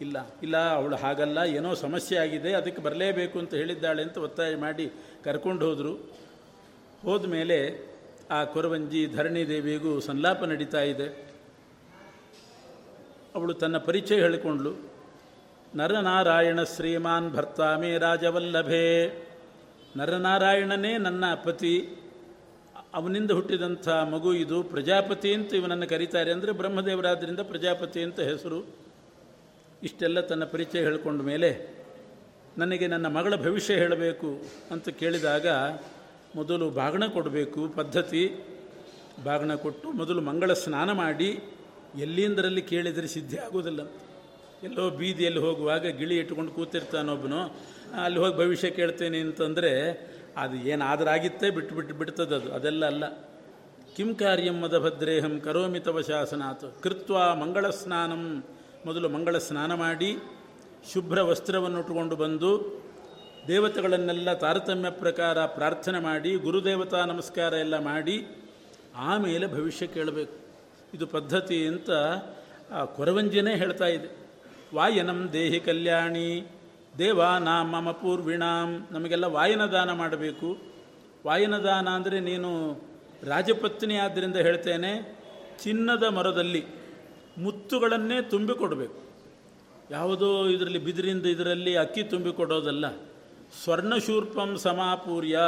ಇಲ್ಲ ಇಲ್ಲ, ಅವಳು ಹಾಗಲ್ಲ, ಏನೋ ಸಮಸ್ಯೆ ಆಗಿದೆ, ಅದಕ್ಕೆ ಬರಲೇಬೇಕು ಅಂತ ಹೇಳಿದ್ದಾಳೆ ಅಂತ ಒತ್ತಾಯ ಮಾಡಿ ಕರ್ಕೊಂಡು ಹೋದರು. ಹೋದ ಮೇಲೆ ಆ ಕೊರವಂಜಿ ಧರಣಿ ದೇವಿಗೂ ಸಂಲಾಪ ನಡೀತಾ ಇದೆ. ಅವಳು ತನ್ನ ಪರಿಚಯ ಹೇಳಿಕೊಂಡ್ಳು. ನರನಾರಾಯಣ ಶ್ರೀಮಾನ್ ಭರ್ತಾಮೇ ರಾಜವಲ್ಲಭೇ. ನರನಾರಾಯಣನೇ ನನ್ನ ಪತಿ. ಅವನಿಂದ ಹುಟ್ಟಿದಂಥ ಮಗು ಇದು. ಪ್ರಜಾಪತಿ ಅಂತ ಇವನನ್ನು ಕರೀತಾರೆ ಅಂದರೆ ಬ್ರಹ್ಮದೇವರಾದ್ರಿಂದ ಪ್ರಜಾಪತಿ ಅಂತ ಹೆಸರು. ಇಷ್ಟೆಲ್ಲ ತನ್ನ ಪರಿಚಯ ಹೇಳಿಕೊಂಡ ಮೇಲೆ, ನನಗೆ ನನ್ನ ಮಗಳ ಭವಿಷ್ಯ ಹೇಳಬೇಕು ಅಂತ ಕೇಳಿದಾಗ ಮೊದಲು ಬಾಗಣ ಕೊಡಬೇಕು, ಪದ್ಧತಿ. ಬಾಗಣ ಕೊಟ್ಟು ಮೊದಲು ಮಂಗಳ ಸ್ನಾನ ಮಾಡಿ, ಎಲ್ಲಿಂದರಲ್ಲಿ ಕೇಳಿದರೆ ಸಿದ್ಧಿ ಆಗೋದಿಲ್ಲ ಎಲ್ಲೋ ಬೀದಿಯಲ್ಲಿ ಹೋಗುವಾಗ ಗಿಳಿ ಇಟ್ಕೊಂಡು ಕೂತಿರ್ತಾನೊಬ್ಬನು ಅಲ್ಲಿ ಹೋಗಿ ಭವಿಷ್ಯ ಕೇಳ್ತೇನೆ ಅಂತಂದರೆ ಅದು ಏನಾದರಾಗಿತ್ತೇ ಬಿಟ್ಟು ಬಿಟ್ಟು ಬಿಡ್ತದದು ಅದೆಲ್ಲ ಅಲ್ಲ. ಕಿಂ ಕಾರ್ಯಂ ಮದಭದ್ರೇಹಂ ಕರೋಮಿ ತವ ಶಾಸನಾತ್. ಕೃತ್ವ ಮಂಗಳ ಸ್ನಾನಂ. ಮೊದಲು ಮಂಗಳ ಸ್ನಾನ ಮಾಡಿ, ಶುಭ್ರ ವಸ್ತ್ರವನ್ನು ಉಟ್ಕೊಂಡು ಬಂದು ದೇವತೆಗಳನ್ನೆಲ್ಲ ತಾರತಮ್ಯ ಪ್ರಕಾರ ಪ್ರಾರ್ಥನೆ ಮಾಡಿ, ಗುರುದೇವತಾ ನಮಸ್ಕಾರ ಎಲ್ಲ ಮಾಡಿ, ಆಮೇಲೆ ಭವಿಷ್ಯ ಕೇಳಬೇಕು. ಇದು ಪದ್ಧತಿ ಅಂತ ಆ ಕೊರವಂಜಿನೇ ಹೇಳ್ತಾ ಇದೆ. ವಾಯನಂ ದೇಹಿ ಕಲ್ಯಾಣಿ ದೇವಾನಾಂ ಮಮ ಪೂರ್ವಿಣಾಂ, ನಮಗೆಲ್ಲ ವಾಯನ ದಾನ ಮಾಡಬೇಕು. ವಾಯನ ದಾನ ಅಂದರೆ ನೀನು ರಾಜಪತ್ನಿ ಆದ್ದರಿಂದ ಹೇಳ್ತೇನೆ, ಚಿನ್ನದ ಮರದಲ್ಲಿ ಮುತ್ತುಗಳನ್ನೇ ತುಂಬಿಕೊಡಬೇಕು. ಯಾವುದೋ ಇದರಲ್ಲಿ ಬಿದಿರಿಂದ ಇದರಲ್ಲಿ ಅಕ್ಕಿ ತುಂಬಿಕೊಡೋದಲ್ಲ ಸ್ವರ್ಣಶೂರ್ಪಂ ಸಮಾಪೂರ್ಯ.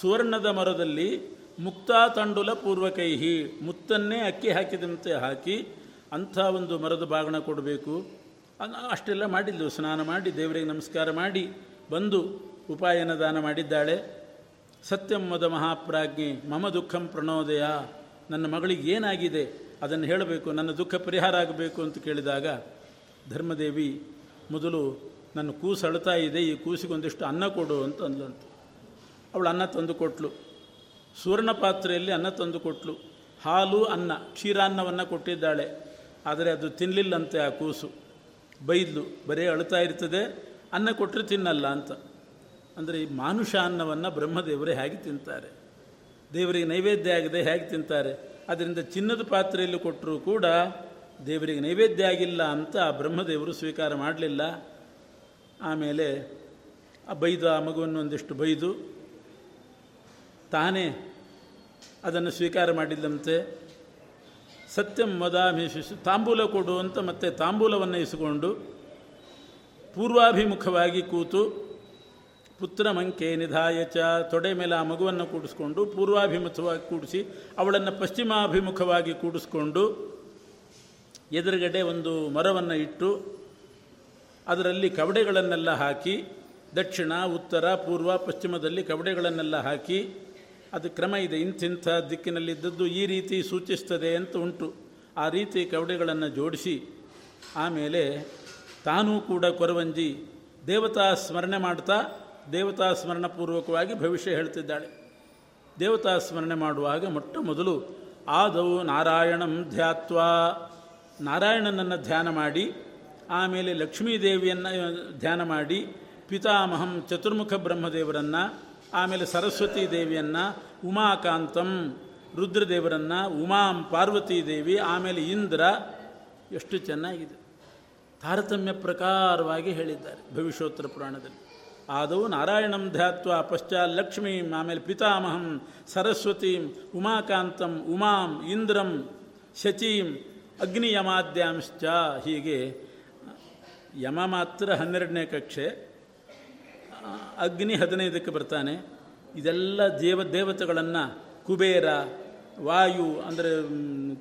ಸುವರ್ಣದ ಮರದಲ್ಲಿ ಮುಕ್ತಾ ತಂಡುಲ ಪೂರ್ವಕೈಹಿ. ಮುತ್ತನ್ನೇ ಅಕ್ಕಿ ಹಾಕಿದಂತೆ ಹಾಕಿ ಅಂಥ ಒಂದು ಮರದ ಬಾಗಣ ಕೊಡಬೇಕು. ಅಷ್ಟೆಲ್ಲ ಮಾಡಿದ್ಲು. ಸ್ನಾನ ಮಾಡಿ ದೇವರಿಗೆ ನಮಸ್ಕಾರ ಮಾಡಿ ಬಂದು ಉಪಾಯನ ದಾನ ಮಾಡಿದ್ದಾಳೆ. ಸತ್ಯಂ ಮದ ಮಹಾಪ್ರಾಜ್ಞೆ. ಮಮ ದುಃಖಂ ಪ್ರಣೋದಯ. ನನ್ನ ಮಗಳಿಗೆ ಏನಾಗಿದೆ? ಅದನ್ನು ಹೇಳಬೇಕು. ನನ್ನ ದುಃಖ ಪರಿಹಾರ ಆಗಬೇಕು ಅಂತ ಕೇಳಿದಾಗ ಧರ್ಮದೇವಿ ಮೊದಲು ನನ್ನ ಕೂಸು ಅಳ್ತಾ ಇದೆ, ಈ ಕೂಸಿಗೊಂದಿಷ್ಟು ಅನ್ನ ಕೊಡು ಅಂತ ಅಂದ್ಲಂತು ಅವಳು ಅನ್ನ ತಂದು ಕೊಟ್ಲು. ಸುವರ್ಣ ಪಾತ್ರೆಯಲ್ಲಿ ಅನ್ನ ತಂದು ಕೊಟ್ಲು. ಹಾಲು, ಅನ್ನ, ಕ್ಷೀರಾನ್ನವನ್ನು ಕೊಟ್ಟಿದ್ದಾಳೆ. ಆದರೆ ಅದು ತಿನ್ನಲಿಲ್ಲಂತೆ ಆ ಕೂಸು. ಬೈದ್ಲು, ಬರೀ ಅಳ್ತಾ ಇರ್ತದೆ, ಅನ್ನ ಕೊಟ್ಟರೆ ತಿನ್ನಲ್ಲ ಅಂತ. ಅಂದರೆ ಈ ಮಾನುಷ ಅನ್ನವನ್ನು ಬ್ರಹ್ಮದೇವರೇ ಹೇಗೆ ತಿಂತಾರೆ? ದೇವರಿಗೆ ನೈವೇದ್ಯ ಆಗದೆ ಹೇಗೆ ತಿಂತಾರೆ? ಅದರಿಂದ ಚಿನ್ನದ ಪಾತ್ರೆಯಲ್ಲಿ ಕೊಟ್ಟರೂ ಕೂಡ ದೇವರಿಗೆ ನೈವೇದ್ಯ ಆಗಿಲ್ಲ ಅಂತ ಆ ಬ್ರಹ್ಮದೇವರು ಸ್ವೀಕಾರ ಮಾಡಲಿಲ್ಲ. ಆಮೇಲೆ ಆ ಬೈದು ಆ ಮಗುವನ್ನು ಒಂದಿಷ್ಟು ಬೈದು ತಾನೇ ಅದನ್ನು ಸ್ವೀಕಾರ ಮಾಡಿದ್ದಂತೆ ಸತ್ಯಂ ಮದಾಮಿ ಶಿಶು ತಾಂಬೂಲ ಕೊಡು ಅಂತ ಮತ್ತೆ ತಾಂಬೂಲವನ್ನು ಇಸಿಕೊಂಡು ಪೂರ್ವಾಭಿಮುಖವಾಗಿ ಕೂತು ಪುತ್ರ ಮಂಕೆ ನಿಧಾಯ ಚ, ತೊಡೆ ಮೇಲೆ ಆ ಮಗುವನ್ನು ಕೂಡಿಸ್ಕೊಂಡು ಪೂರ್ವಾಭಿಮುಖವಾಗಿ ಕೂಡಿಸಿ ಅವಳನ್ನು ಪಶ್ಚಿಮಾಭಿಮುಖವಾಗಿ ಕೂಡಿಸ್ಕೊಂಡು ಎದುರುಗಡೆ ಒಂದು ಮರವನ್ನು ಇಟ್ಟು ಅದರಲ್ಲಿ ಕವಡೆಗಳನ್ನೆಲ್ಲ ಹಾಕಿ, ದಕ್ಷಿಣ, ಉತ್ತರ, ಪೂರ್ವ, ಪಶ್ಚಿಮದಲ್ಲಿ ಕವಡೆಗಳನ್ನೆಲ್ಲ ಹಾಕಿ, ಅದು ಕ್ರಮ ಇದೆ. ಇಂತಿಂಥ ದಿಕ್ಕಿನಲ್ಲಿದ್ದದ್ದು ಈ ರೀತಿ ಸೂಚಿಸ್ತದೆ ಅಂತ ಉಂಟು. ಆ ರೀತಿ ಕವಡೆಗಳನ್ನು ಜೋಡಿಸಿ, ಆಮೇಲೆ ತಾನೂ ಕೂಡ ಕೊರವಂಜಿ ದೇವತಾ ಸ್ಮರಣೆ ಮಾಡ್ತಾ, ದೇವತಾ ಸ್ಮರಣಪೂರ್ವಕವಾಗಿ ಭವಿಷ್ಯ ಹೇಳ್ತಿದ್ದಾಳೆ. ದೇವತಾ ಸ್ಮರಣೆ ಮಾಡುವಾಗ ಮೊಟ್ಟ ಮೊದಲು ಆದವು ನಾರಾಯಣಂ ಧ್ಯಾತ್ವ. ನಾರಾಯಣನನ್ನು ಧ್ಯಾನ ಮಾಡಿ ಆಮೇಲೆ ಲಕ್ಷ್ಮೀದೇವಿಯನ್ನು ಧ್ಯಾನ ಮಾಡಿ ಪಿತಾಮಹಂ ಚತುರ್ಮುಖ ಬ್ರಹ್ಮದೇವರನ್ನು, ಆಮೇಲೆ ಸರಸ್ವತಿ ದೇವಿಯನ್ನು ಉಮಾಕಾಂತಂ, ರುದ್ರದೇವರನ್ನು ಉಮಾಂ ಪಾರ್ವತೀ ದೇವಿ, ಆಮೇಲೆ ಇಂದ್ರ, ಎಷ್ಟು ಚೆನ್ನಾಗಿದೆ. ತಾರತಮ್ಯ ಪ್ರಕಾರವಾಗಿ ಹೇಳಿದ್ದಾರೆ ಭವಿಷ್ಯೋತ್ತರ ಪುರಾಣದಲ್ಲಿ. ಆದವು ನಾರಾಯಣಂ ಧ್ಯಾತ್ವ ಪಶ್ಚಾತ್ ಲಕ್ಷ್ಮೀಂ, ಆಮೇಲೆ ಪಿತಾಮಹಂ ಸರಸ್ವತೀಂ, ಉಮಾಕಾಂತಂ ಉಮಾಂ ಇಂದ್ರಂ ಶಚೀಂ ಅಗ್ನಿಯಮಾದ್ಯಾಂಶ್ಚ ಹೀಗೆ ಯಮ ಮಾತ್ರ ಹನ್ನೆರಡನೇ ಕಕ್ಷೆ. ಅಗ್ನಿ ಹದಿನೈದಕ್ಕೆ ಬರ್ತಾನೆ. ಇದೆಲ್ಲ ದೇವ ದೇವತೆಗಳನ್ನು ಕುಬೇರ, ವಾಯು, ಅಂದರೆ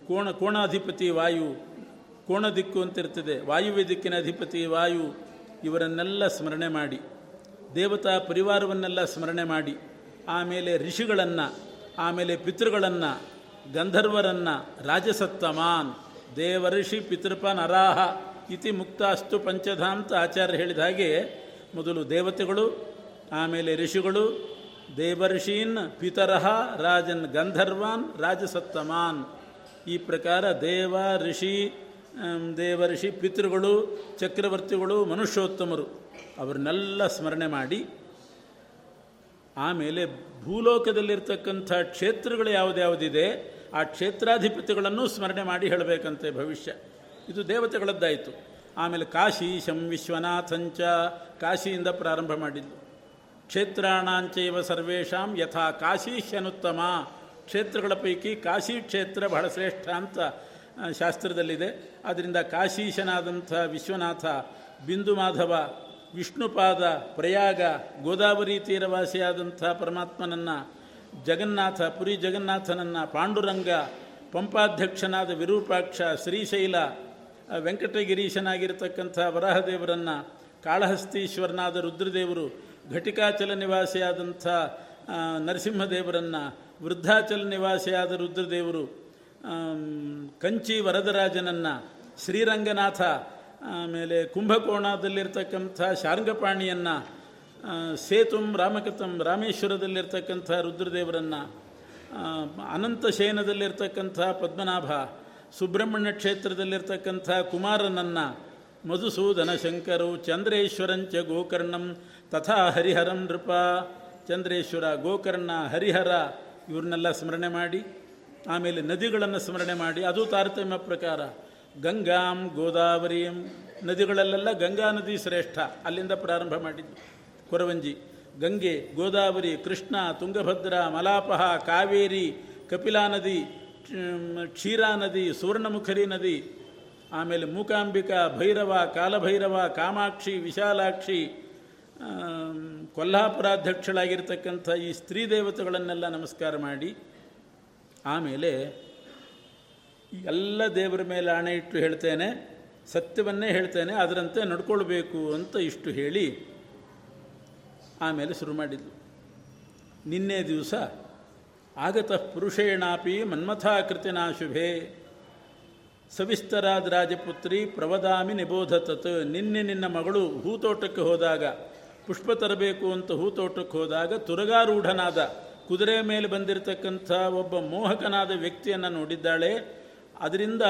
ಕೋಣ, ಕೋಣಾಧಿಪತಿ ವಾಯು, ಕೋಣ ದಿಕ್ಕು ಅಂತ ಇರ್ತದೆ. ವಾಯುವ್ಯ ದಿಕ್ಕಿನ ಅಧಿಪತಿ ವಾಯು, ಇವರನ್ನೆಲ್ಲ ಸ್ಮರಣೆ ಮಾಡಿ. ದೇವತಾ ಪರಿವಾರವನ್ನೆಲ್ಲ ಸ್ಮರಣೆ ಮಾಡಿ. ಆಮೇಲೆ ಋಷಿಗಳನ್ನು, ಆಮೇಲೆ ಪಿತೃಗಳನ್ನು, ಗಂಧರ್ವರನ್ನು ರಾಜಸತ್ತಮಾನ್ ದೇವರ್ಷಿ ಪಿತೃಪ ನರಾಹ ಇತಿ ಮುಕ್ತ ಅಸ್ತು ಪಂಚಧಾಂತ ಆಚಾರ್ಯ ಹೇಳಿದ ಹಾಗೆ ಮೊದಲು ದೇವತೆಗಳು, ಆಮೇಲೆ ಋಷಿಗಳು, ದೇವರ್ಷೀನ್ ಪಿತರಹ, ರಾಜನ್ ಗಂಧರ್ವಾನ್, ರಾಜಸತ್ತಮಾನ್. ಈ ಪ್ರಕಾರ ದೇವ, ಋಷಿ ದೇವರ್ಷಿ, ಪಿತೃಗಳು, ಚಕ್ರವರ್ತಿಗಳು, ಮನುಷ್ಯೋತ್ತಮರು, ಅವ್ರನ್ನೆಲ್ಲ ಸ್ಮರಣೆ ಮಾಡಿ, ಆಮೇಲೆ ಭೂಲೋಕದಲ್ಲಿರ್ತಕ್ಕಂಥ ಕ್ಷೇತ್ರಗಳು ಯಾವುದ್ಯಾವುದಿದೆ, ಆ ಕ್ಷೇತ್ರಾಧಿಪತಿಗಳನ್ನು ಸ್ಮರಣೆ ಮಾಡಿ ಹೇಳಬೇಕಂತೆ ಭವಿಷ್ಯ. ಇದು ದೇವತೆಗಳದ್ದಾಯಿತು. ಆಮೇಲೆ ಕಾಶಿ ಶಂ ವಿಶ್ವನಾಥಂಚ ಕಾಶಿಯಿಂದ ಪ್ರಾರಂಭ ಮಾಡಿದ್ದು. ಕ್ಷೇತ್ರಾಣಾಂಚೈವ ಸರ್ವೇಷಾಂ ಯಥಾ ಕಾಶೀಶನುತ್ತಮ ಕ್ಷೇತ್ರಗಳ ಪೈಕಿ ಕಾಶಿ ಕ್ಷೇತ್ರ ಬಹಳ ಶ್ರೇಷ್ಠ ಅಂತ ಶಾಸ್ತ್ರದಲ್ಲಿದೆ. ಆದ್ದರಿಂದ ಕಾಶೀಶನಾದಂಥ ವಿಶ್ವನಾಥ ಬಿಂದು ಮಾಧವ ವಿಷ್ಣುಪಾದ, ಪ್ರಯಾಗ, ಗೋದಾವರಿ ತೀರವಾಸಿಯಾದಂಥ ಪರಮಾತ್ಮನನ್ನು, ಜಗನ್ನಾಥ, ಪುರಿ ಜಗನ್ನಾಥನನ್ನು, ಪಾಂಡುರಂಗ, ಪಂಪಾಧ್ಯಕ್ಷನಾದ ವಿರೂಪಾಕ್ಷ, ಶ್ರೀಶೈಲ ವೆಂಕಟಗಿರೀಶನಾಗಿರ್ತಕ್ಕಂಥ ವರಾಹದೇವರನ್ನು ಕಾಳಹಸ್ತೀಶ್ವರನಾದ ರುದ್ರದೇವರು ಘಟಿಕಾಚಲ ನಿವಾಸಿಯಾದಂಥ ನರಸಿಂಹದೇವರನ್ನು ವೃದ್ಧಾಚಲ ನಿವಾಸಿಯಾದ ರುದ್ರದೇವರು ಕಂಚಿ ವರದರಾಜನನ್ನು ಶ್ರೀರಂಗನಾಥ, ಆಮೇಲೆ ಕುಂಭಕೋಣದಲ್ಲಿರ್ತಕ್ಕಂಥ ಶಾರ್ಂಗಪಾಣಿಯನ್ನು ಸೇತುಂ ರಾಮಕಥಂ ರಾಮೇಶ್ವರದಲ್ಲಿರ್ತಕ್ಕಂಥ ರುದ್ರದೇವರನ್ನು ಅನಂತಶಯನದಲ್ಲಿರ್ತಕ್ಕಂಥ ಪದ್ಮನಾಭ ಸುಬ್ರಹ್ಮಣ್ಯ ಕ್ಷೇತ್ರದಲ್ಲಿರ್ತಕ್ಕಂಥ ಕುಮಾರನನ್ನು ಮಧುಸೂದನ ಶಂಕರು ಚಂದ್ರೇಶ್ವರಂಚ ಗೋಕರ್ಣಂ, ತಥಾ ಹರಿಹರಂ ನೃಪ. ಚಂದ್ರೇಶ್ವರ, ಗೋಕರ್ಣ, ಹರಿಹರ, ಇವ್ರನ್ನೆಲ್ಲ ಸ್ಮರಣೆ ಮಾಡಿ, ಆಮೇಲೆ ನದಿಗಳನ್ನು ಸ್ಮರಣೆ ಮಾಡಿ, ಅದು ತಾರತಮ್ಯ ಪ್ರಕಾರ ಗಂಗಾಂ, ಗೋದಾವರಿಯಂ, ನದಿಗಳಲ್ಲೆಲ್ಲ ಗಂಗಾ ನದಿ ಶ್ರೇಷ್ಠ, ಅಲ್ಲಿಂದ ಪ್ರಾರಂಭ ಮಾಡಿದ್ದು. ಕೊರವಂಜಿ, ಗಂಗೆ, ಗೋದಾವರಿ, ಕೃಷ್ಣ, ತುಂಗಭದ್ರ, ಮಲಾಪಹ, ಕಾವೇರಿ ಕಪಿಲಾ ನದಿ ಕ್ಷೀರಾ ನದಿ, ಸುವರ್ಣಮುಖರಿ ನದಿ, ಆಮೇಲೆ ಮೂಕಾಂಬಿಕಾ, ಭೈರವ, ಕಾಲಭೈರವ, ಕಾಮಾಕ್ಷಿ, ವಿಶಾಲಾಕ್ಷಿ ಕೊಲ್ಹಾಪುರಾಧ್ಯಕ್ಷಳಾಗಿರ್ತಕ್ಕಂಥ ಈ ಸ್ತ್ರೀ ದೇವತೆಗಳನ್ನೆಲ್ಲ ನಮಸ್ಕಾರ ಮಾಡಿ, ಆಮೇಲೆ ಎಲ್ಲ ದೇವರ ಮೇಲೆ ಆಣೆ ಇಟ್ಟು ಹೇಳ್ತೇನೆ, ಸತ್ಯವನ್ನೇ ಹೇಳ್ತೇನೆ, ಅದರಂತೆ ನಡ್ಕೊಳ್ಬೇಕು ಅಂತ ಇಷ್ಟು ಹೇಳಿ, ಆಮೇಲೆ ಶುರು ಮಾಡಿದ್ದು ನಿನ್ನೆ ದಿವಸ ಆಗತಃ ಪುರುಷೇಣಾಪಿ ಮನ್ಮಥಾಕೃತಿನಾ ಶುಭೆ. ಸವಿಸ್ತರಾದ ರಾಜಪುತ್ರಿ ಪ್ರವದಾಮಿ ನಿಬೋಧತತ್. ನಿನ್ನೆ ನಿನ್ನ ಮಗಳು ಹೂತೋಟಕ್ಕೆ ಹೋದಾಗ, ಪುಷ್ಪ ತರಬೇಕು ಅಂತ ಹೂತೋಟಕ್ಕೆ ಹೋದಾಗ ತುರಗಾರೂಢನಾದ, ಕುದುರೆ ಮೇಲೆ ಬಂದಿರತಕ್ಕಂಥ ಒಬ್ಬ ಮೋಹಕನಾದ ವ್ಯಕ್ತಿಯನ್ನು ನೋಡಿದ್ದಾಳೆ. ಅದರಿಂದ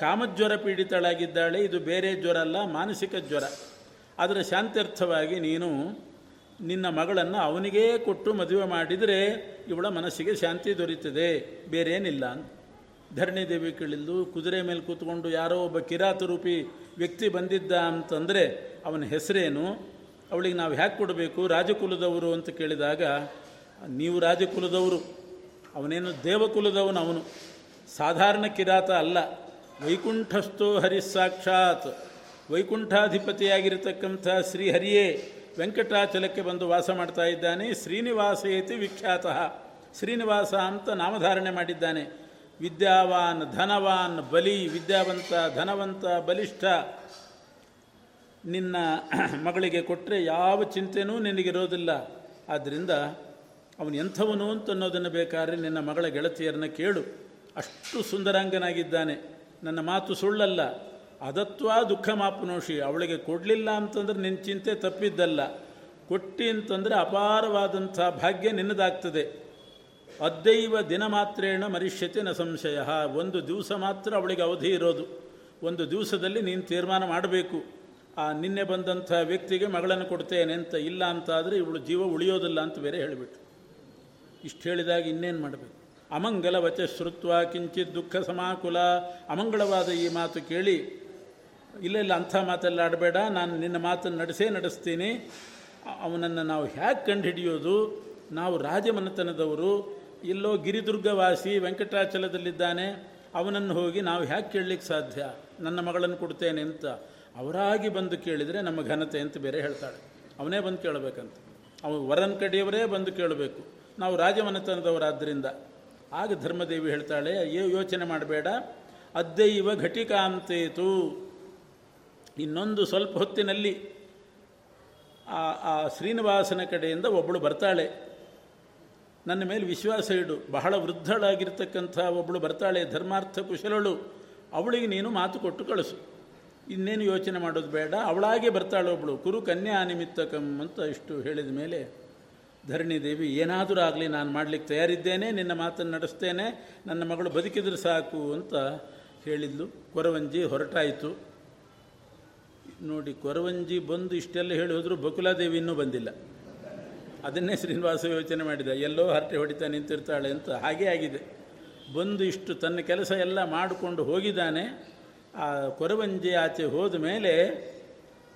ಕಾಮಜ್ವರ ಪೀಡಿತಳಾಗಿದ್ದಾಳೆ. ಇದು ಬೇರೆ ಜ್ವರ ಅಲ್ಲ, ಮಾನಸಿಕ ಜ್ವರ. ಅದರ ಶಾಂತ್ಯರ್ಥವಾಗಿ ನೀನು ನಿನ್ನ ಮಗಳನ್ನು ಅವನಿಗೇ ಕೊಟ್ಟು ಮದುವೆ ಮಾಡಿದರೆ ಇವಳ ಮನಸ್ಸಿಗೆ ಶಾಂತಿ ದೊರೀತದೆ ಬೇರೇನಿಲ್ಲ. ಧರಣಿ ದೇವಿ ಕೇಳಿದ್ದು ಕುದುರೆ ಮೇಲೆ ಕೂತ್ಕೊಂಡು ಯಾರೋ ಒಬ್ಬ ಕಿರಾತ ರೂಪಿ ವ್ಯಕ್ತಿ ಬಂದಿದ್ದ ಅಂತಂದರೆ ಅವನ ಹೆಸರೇನು? ಅವಳಿಗೆ ನಾವು ಹ್ಯಾಕ್ ಕೊಡಬೇಕು? ರಾಜಕುಲದವರು ಅಂತ ಕೇಳಿದಾಗ, ನೀವು ರಾಜಕುಲದವರು. ಅವನೇನು ದೇವಕುಲದವನು ಅವನು. ಸಾಧಾರಣ ಕಿರಾತ ಅಲ್ಲ. ವೈಕುಂಠಸ್ಥೋ ಹರಿಸಾಕ್ಷಾತ್. ವೈಕುಂಠಾಧಿಪತಿಯಾಗಿರತಕ್ಕಂಥ ಶ್ರೀಹರಿಯೇ ವೆಂಕಟಾಚಲಕ್ಕೆ ಬಂದು ವಾಸ ಮಾಡ್ತಾ ಇದ್ದಾನೆ. ಶ್ರೀನಿವಾಸ ಇತಿ ವಿಖ್ಯಾತ. ಶ್ರೀನಿವಾಸ ಅಂತ ನಾಮಧಾರಣೆ ಮಾಡಿದ್ದಾನೆ. ವಿದ್ಯಾವಾನ್, ಧನವಾನ್, ಬಲಿ, ವಿದ್ಯಾವಂತ, ಧನವಂತ, ಬಲಿಷ್ಠ. ನಿನ್ನ ಮಗಳಿಗೆ ಕೊಟ್ಟರೆ ಯಾವ ಚಿಂತೆನೂ ನಿನಗಿರೋದಿಲ್ಲ ಆದ್ದರಿಂದ ಅವನು ಎಂಥವನು ಅಂತ ಅನ್ನೋದನ್ನು ಬೇಕಾದ್ರೆ ನಿನ್ನ ಮಗಳ ಗೆಳತಿಯರನ್ನ ಕೇಳು. ಅಷ್ಟು ಸುಂದರಾಂಗನಾಗಿದ್ದಾನೆ. ನನ್ನ ಮಾತು ಸುಳ್ಳಲ್ಲ. ಅದತ್ವ ದುಃಖ ಮಾಪನೋಷಿ, ಅವಳಿಗೆ ಕೊಡಲಿಲ್ಲ ಅಂತಂದ್ರೆ ನಿನ್ನ ಚಿಂತೆ ತಪ್ಪಿದ್ದಲ್ಲ. ಕೊಟ್ಟಿ ಅಂತಂದರೆ ಅಪಾರವಾದಂಥ ಭಾಗ್ಯ ನಿನ್ನದಾಗ್ತದೆ. ಅದ್ದೈವ ದಿನ ಮಾತ್ರೇಣ ಮರಿಷ್ಯತೆ ನ ಸಂಶಯ. ಒಂದು ದಿವಸ ಮಾತ್ರ ಅವಳಿಗೆ ಅವಧಿ ಇರೋದು. ಒಂದು ದಿವಸದಲ್ಲಿ ನೀನು ತೀರ್ಮಾನ ಮಾಡಬೇಕು. ಆ ನಿನ್ನೆ ಬಂದಂಥ ವ್ಯಕ್ತಿಗೆ ಮಗಳನ್ನು ಕೊಡ್ತೇನೆ ಅಂತ ಇಲ್ಲ ಅಂತಾದರೆ ಇವಳು ಜೀವ ಉಳಿಯೋದಿಲ್ಲ ಅಂತ ಬೇರೆ ಹೇಳಿಬಿಟ್ಟು ಇಷ್ಟು ಹೇಳಿದಾಗ ಇನ್ನೇನು ಮಾಡಬೇಕು? ಅಮಂಗಲ ವಚ ಶ್ರುತ್ವ ಕಿಂಚಿತ್ ದುಃಖ ಸಮಾಕುಲ. ಅಮಂಗಳವಾದ ಈ ಮಾತು ಕೇಳಿ ಇಲ್ಲ ಇಲ್ಲ, ಅಂಥ ಮಾತೆಲ್ಲ ಆಡಬೇಡ. ನಾನು ನಿನ್ನ ಮಾತನ್ನು ನಡೆಸೇ ನಡೆಸ್ತೀನಿ. ಅವನನ್ನು ನಾವು ಹೇಗೆ ಕಂಡುಹಿಡಿಯೋದು, ನಾವು ರಾಜಮನೆತನದವರು, ಎಲ್ಲೋ ಗಿರಿದುರ್ಗವಾಸಿ ವೆಂಕಟಾಚಲದಲ್ಲಿದ್ದಾನೆ, ಅವನನ್ನು ಹೋಗಿ ನಾವು ಹೇಗೆ ಕೇಳಲಿಕ್ಕೆ ಸಾಧ್ಯ. ನನ್ನ ಮಗಳನ್ನು ಕೊಡ್ತೇನೆ ಅಂತ ಅವರಾಗಿ ಬಂದು ಕೇಳಿದರೆ ನಮ್ಮ ಘನತೆ ಅಂತ ಬೇರೆ ಹೇಳ್ತಾಳೆ. ಅವನೇ ಬಂದು ಕೇಳಬೇಕಂತ. ಅವನು ವರನ್ ಕಡೆಯವರೇ ಬಂದು ಕೇಳಬೇಕು. ನಾವು ರಾಜಮನೆತನದವರಾದ್ದರಿಂದ ಆಗ ಧರ್ಮದೇವಿ ಹೇಳ್ತಾಳೆ ಯೋಚನೆ ಮಾಡಬೇಡ. ಅದ್ದೈವ ಘಟಿಕಾಂತೇತು. ಇನ್ನೊಂದು ಸ್ವಲ್ಪ ಹೊತ್ತಿನಲ್ಲಿ ಆ ಆ ಶ್ರೀನಿವಾಸನ ಕಡೆಯಿಂದ ಒಬ್ಬಳು ಬರ್ತಾಳೆ. ನನ್ನ ಮೇಲೆ ವಿಶ್ವಾಸ ಇಡು. ಬಹಳ ವೃದ್ಧಳಾಗಿರ್ತಕ್ಕಂಥ ಒಬ್ಬಳು ಬರ್ತಾಳೆ, ಧರ್ಮಾರ್ಥ ಕುಶಲಳು. ಅವಳಿಗೆ ನೀನು ಮಾತು ಕೊಟ್ಟು ಕಳಿಸು. ಇನ್ನೇನು ಯೋಚನೆ ಮಾಡೋದು ಬೇಡ. ಅವಳಾಗೆ ಬರ್ತಾಳೆ ಒಬ್ಬಳು ಕುರು ಕನ್ಯಾ ನಿಮಿತ್ತಕಂ ಅಂತ ಇಷ್ಟು ಹೇಳಿದ ಮೇಲೆ, ಧರಣಿ ದೇವಿ, ಏನಾದರೂ ಆಗಲಿ ನಾನು ಮಾಡಲಿಕ್ಕೆ ತಯಾರಿದ್ದೇನೆ, ನಿನ್ನ ಮಾತನ್ನು ನಡೆಸ್ತೇನೆ, ನನ್ನ ಮಗಳು ಬದುಕಿದ್ರೆ ಸಾಕು ಅಂತ ಹೇಳಿದ್ಲು. ಕೊರವಂಜಿ ಹೊರಟಾಯಿತು. ನೋಡಿ, ಕೊರವಂಜಿ ಬಂದು ಇಷ್ಟೆಲ್ಲ ಹೇಳಿ ಹೋದರೂ ಬಕುಲಾದೇವಿ ಇನ್ನೂ ಬಂದಿಲ್ಲ. ಅದನ್ನೇ ಶ್ರೀನಿವಾಸ ಯೋಚನೆ ಮಾಡಿದ. ಎಲ್ಲೋ ಹರಟೆ ಹೊಡಿತಾ ನಿಂತಿರ್ತಾಳೆ ಅಂತ ಹಾಗೇ ಆಗಿದೆ. ಬಂದು ಇಷ್ಟು ತನ್ನ ಕೆಲಸ ಎಲ್ಲ ಮಾಡಿಕೊಂಡು ಹೋಗಿದ್ದಾನೆ. ಆ ಕೊರವಂಜಿ ಆಚೆ ಹೋದ ಮೇಲೆ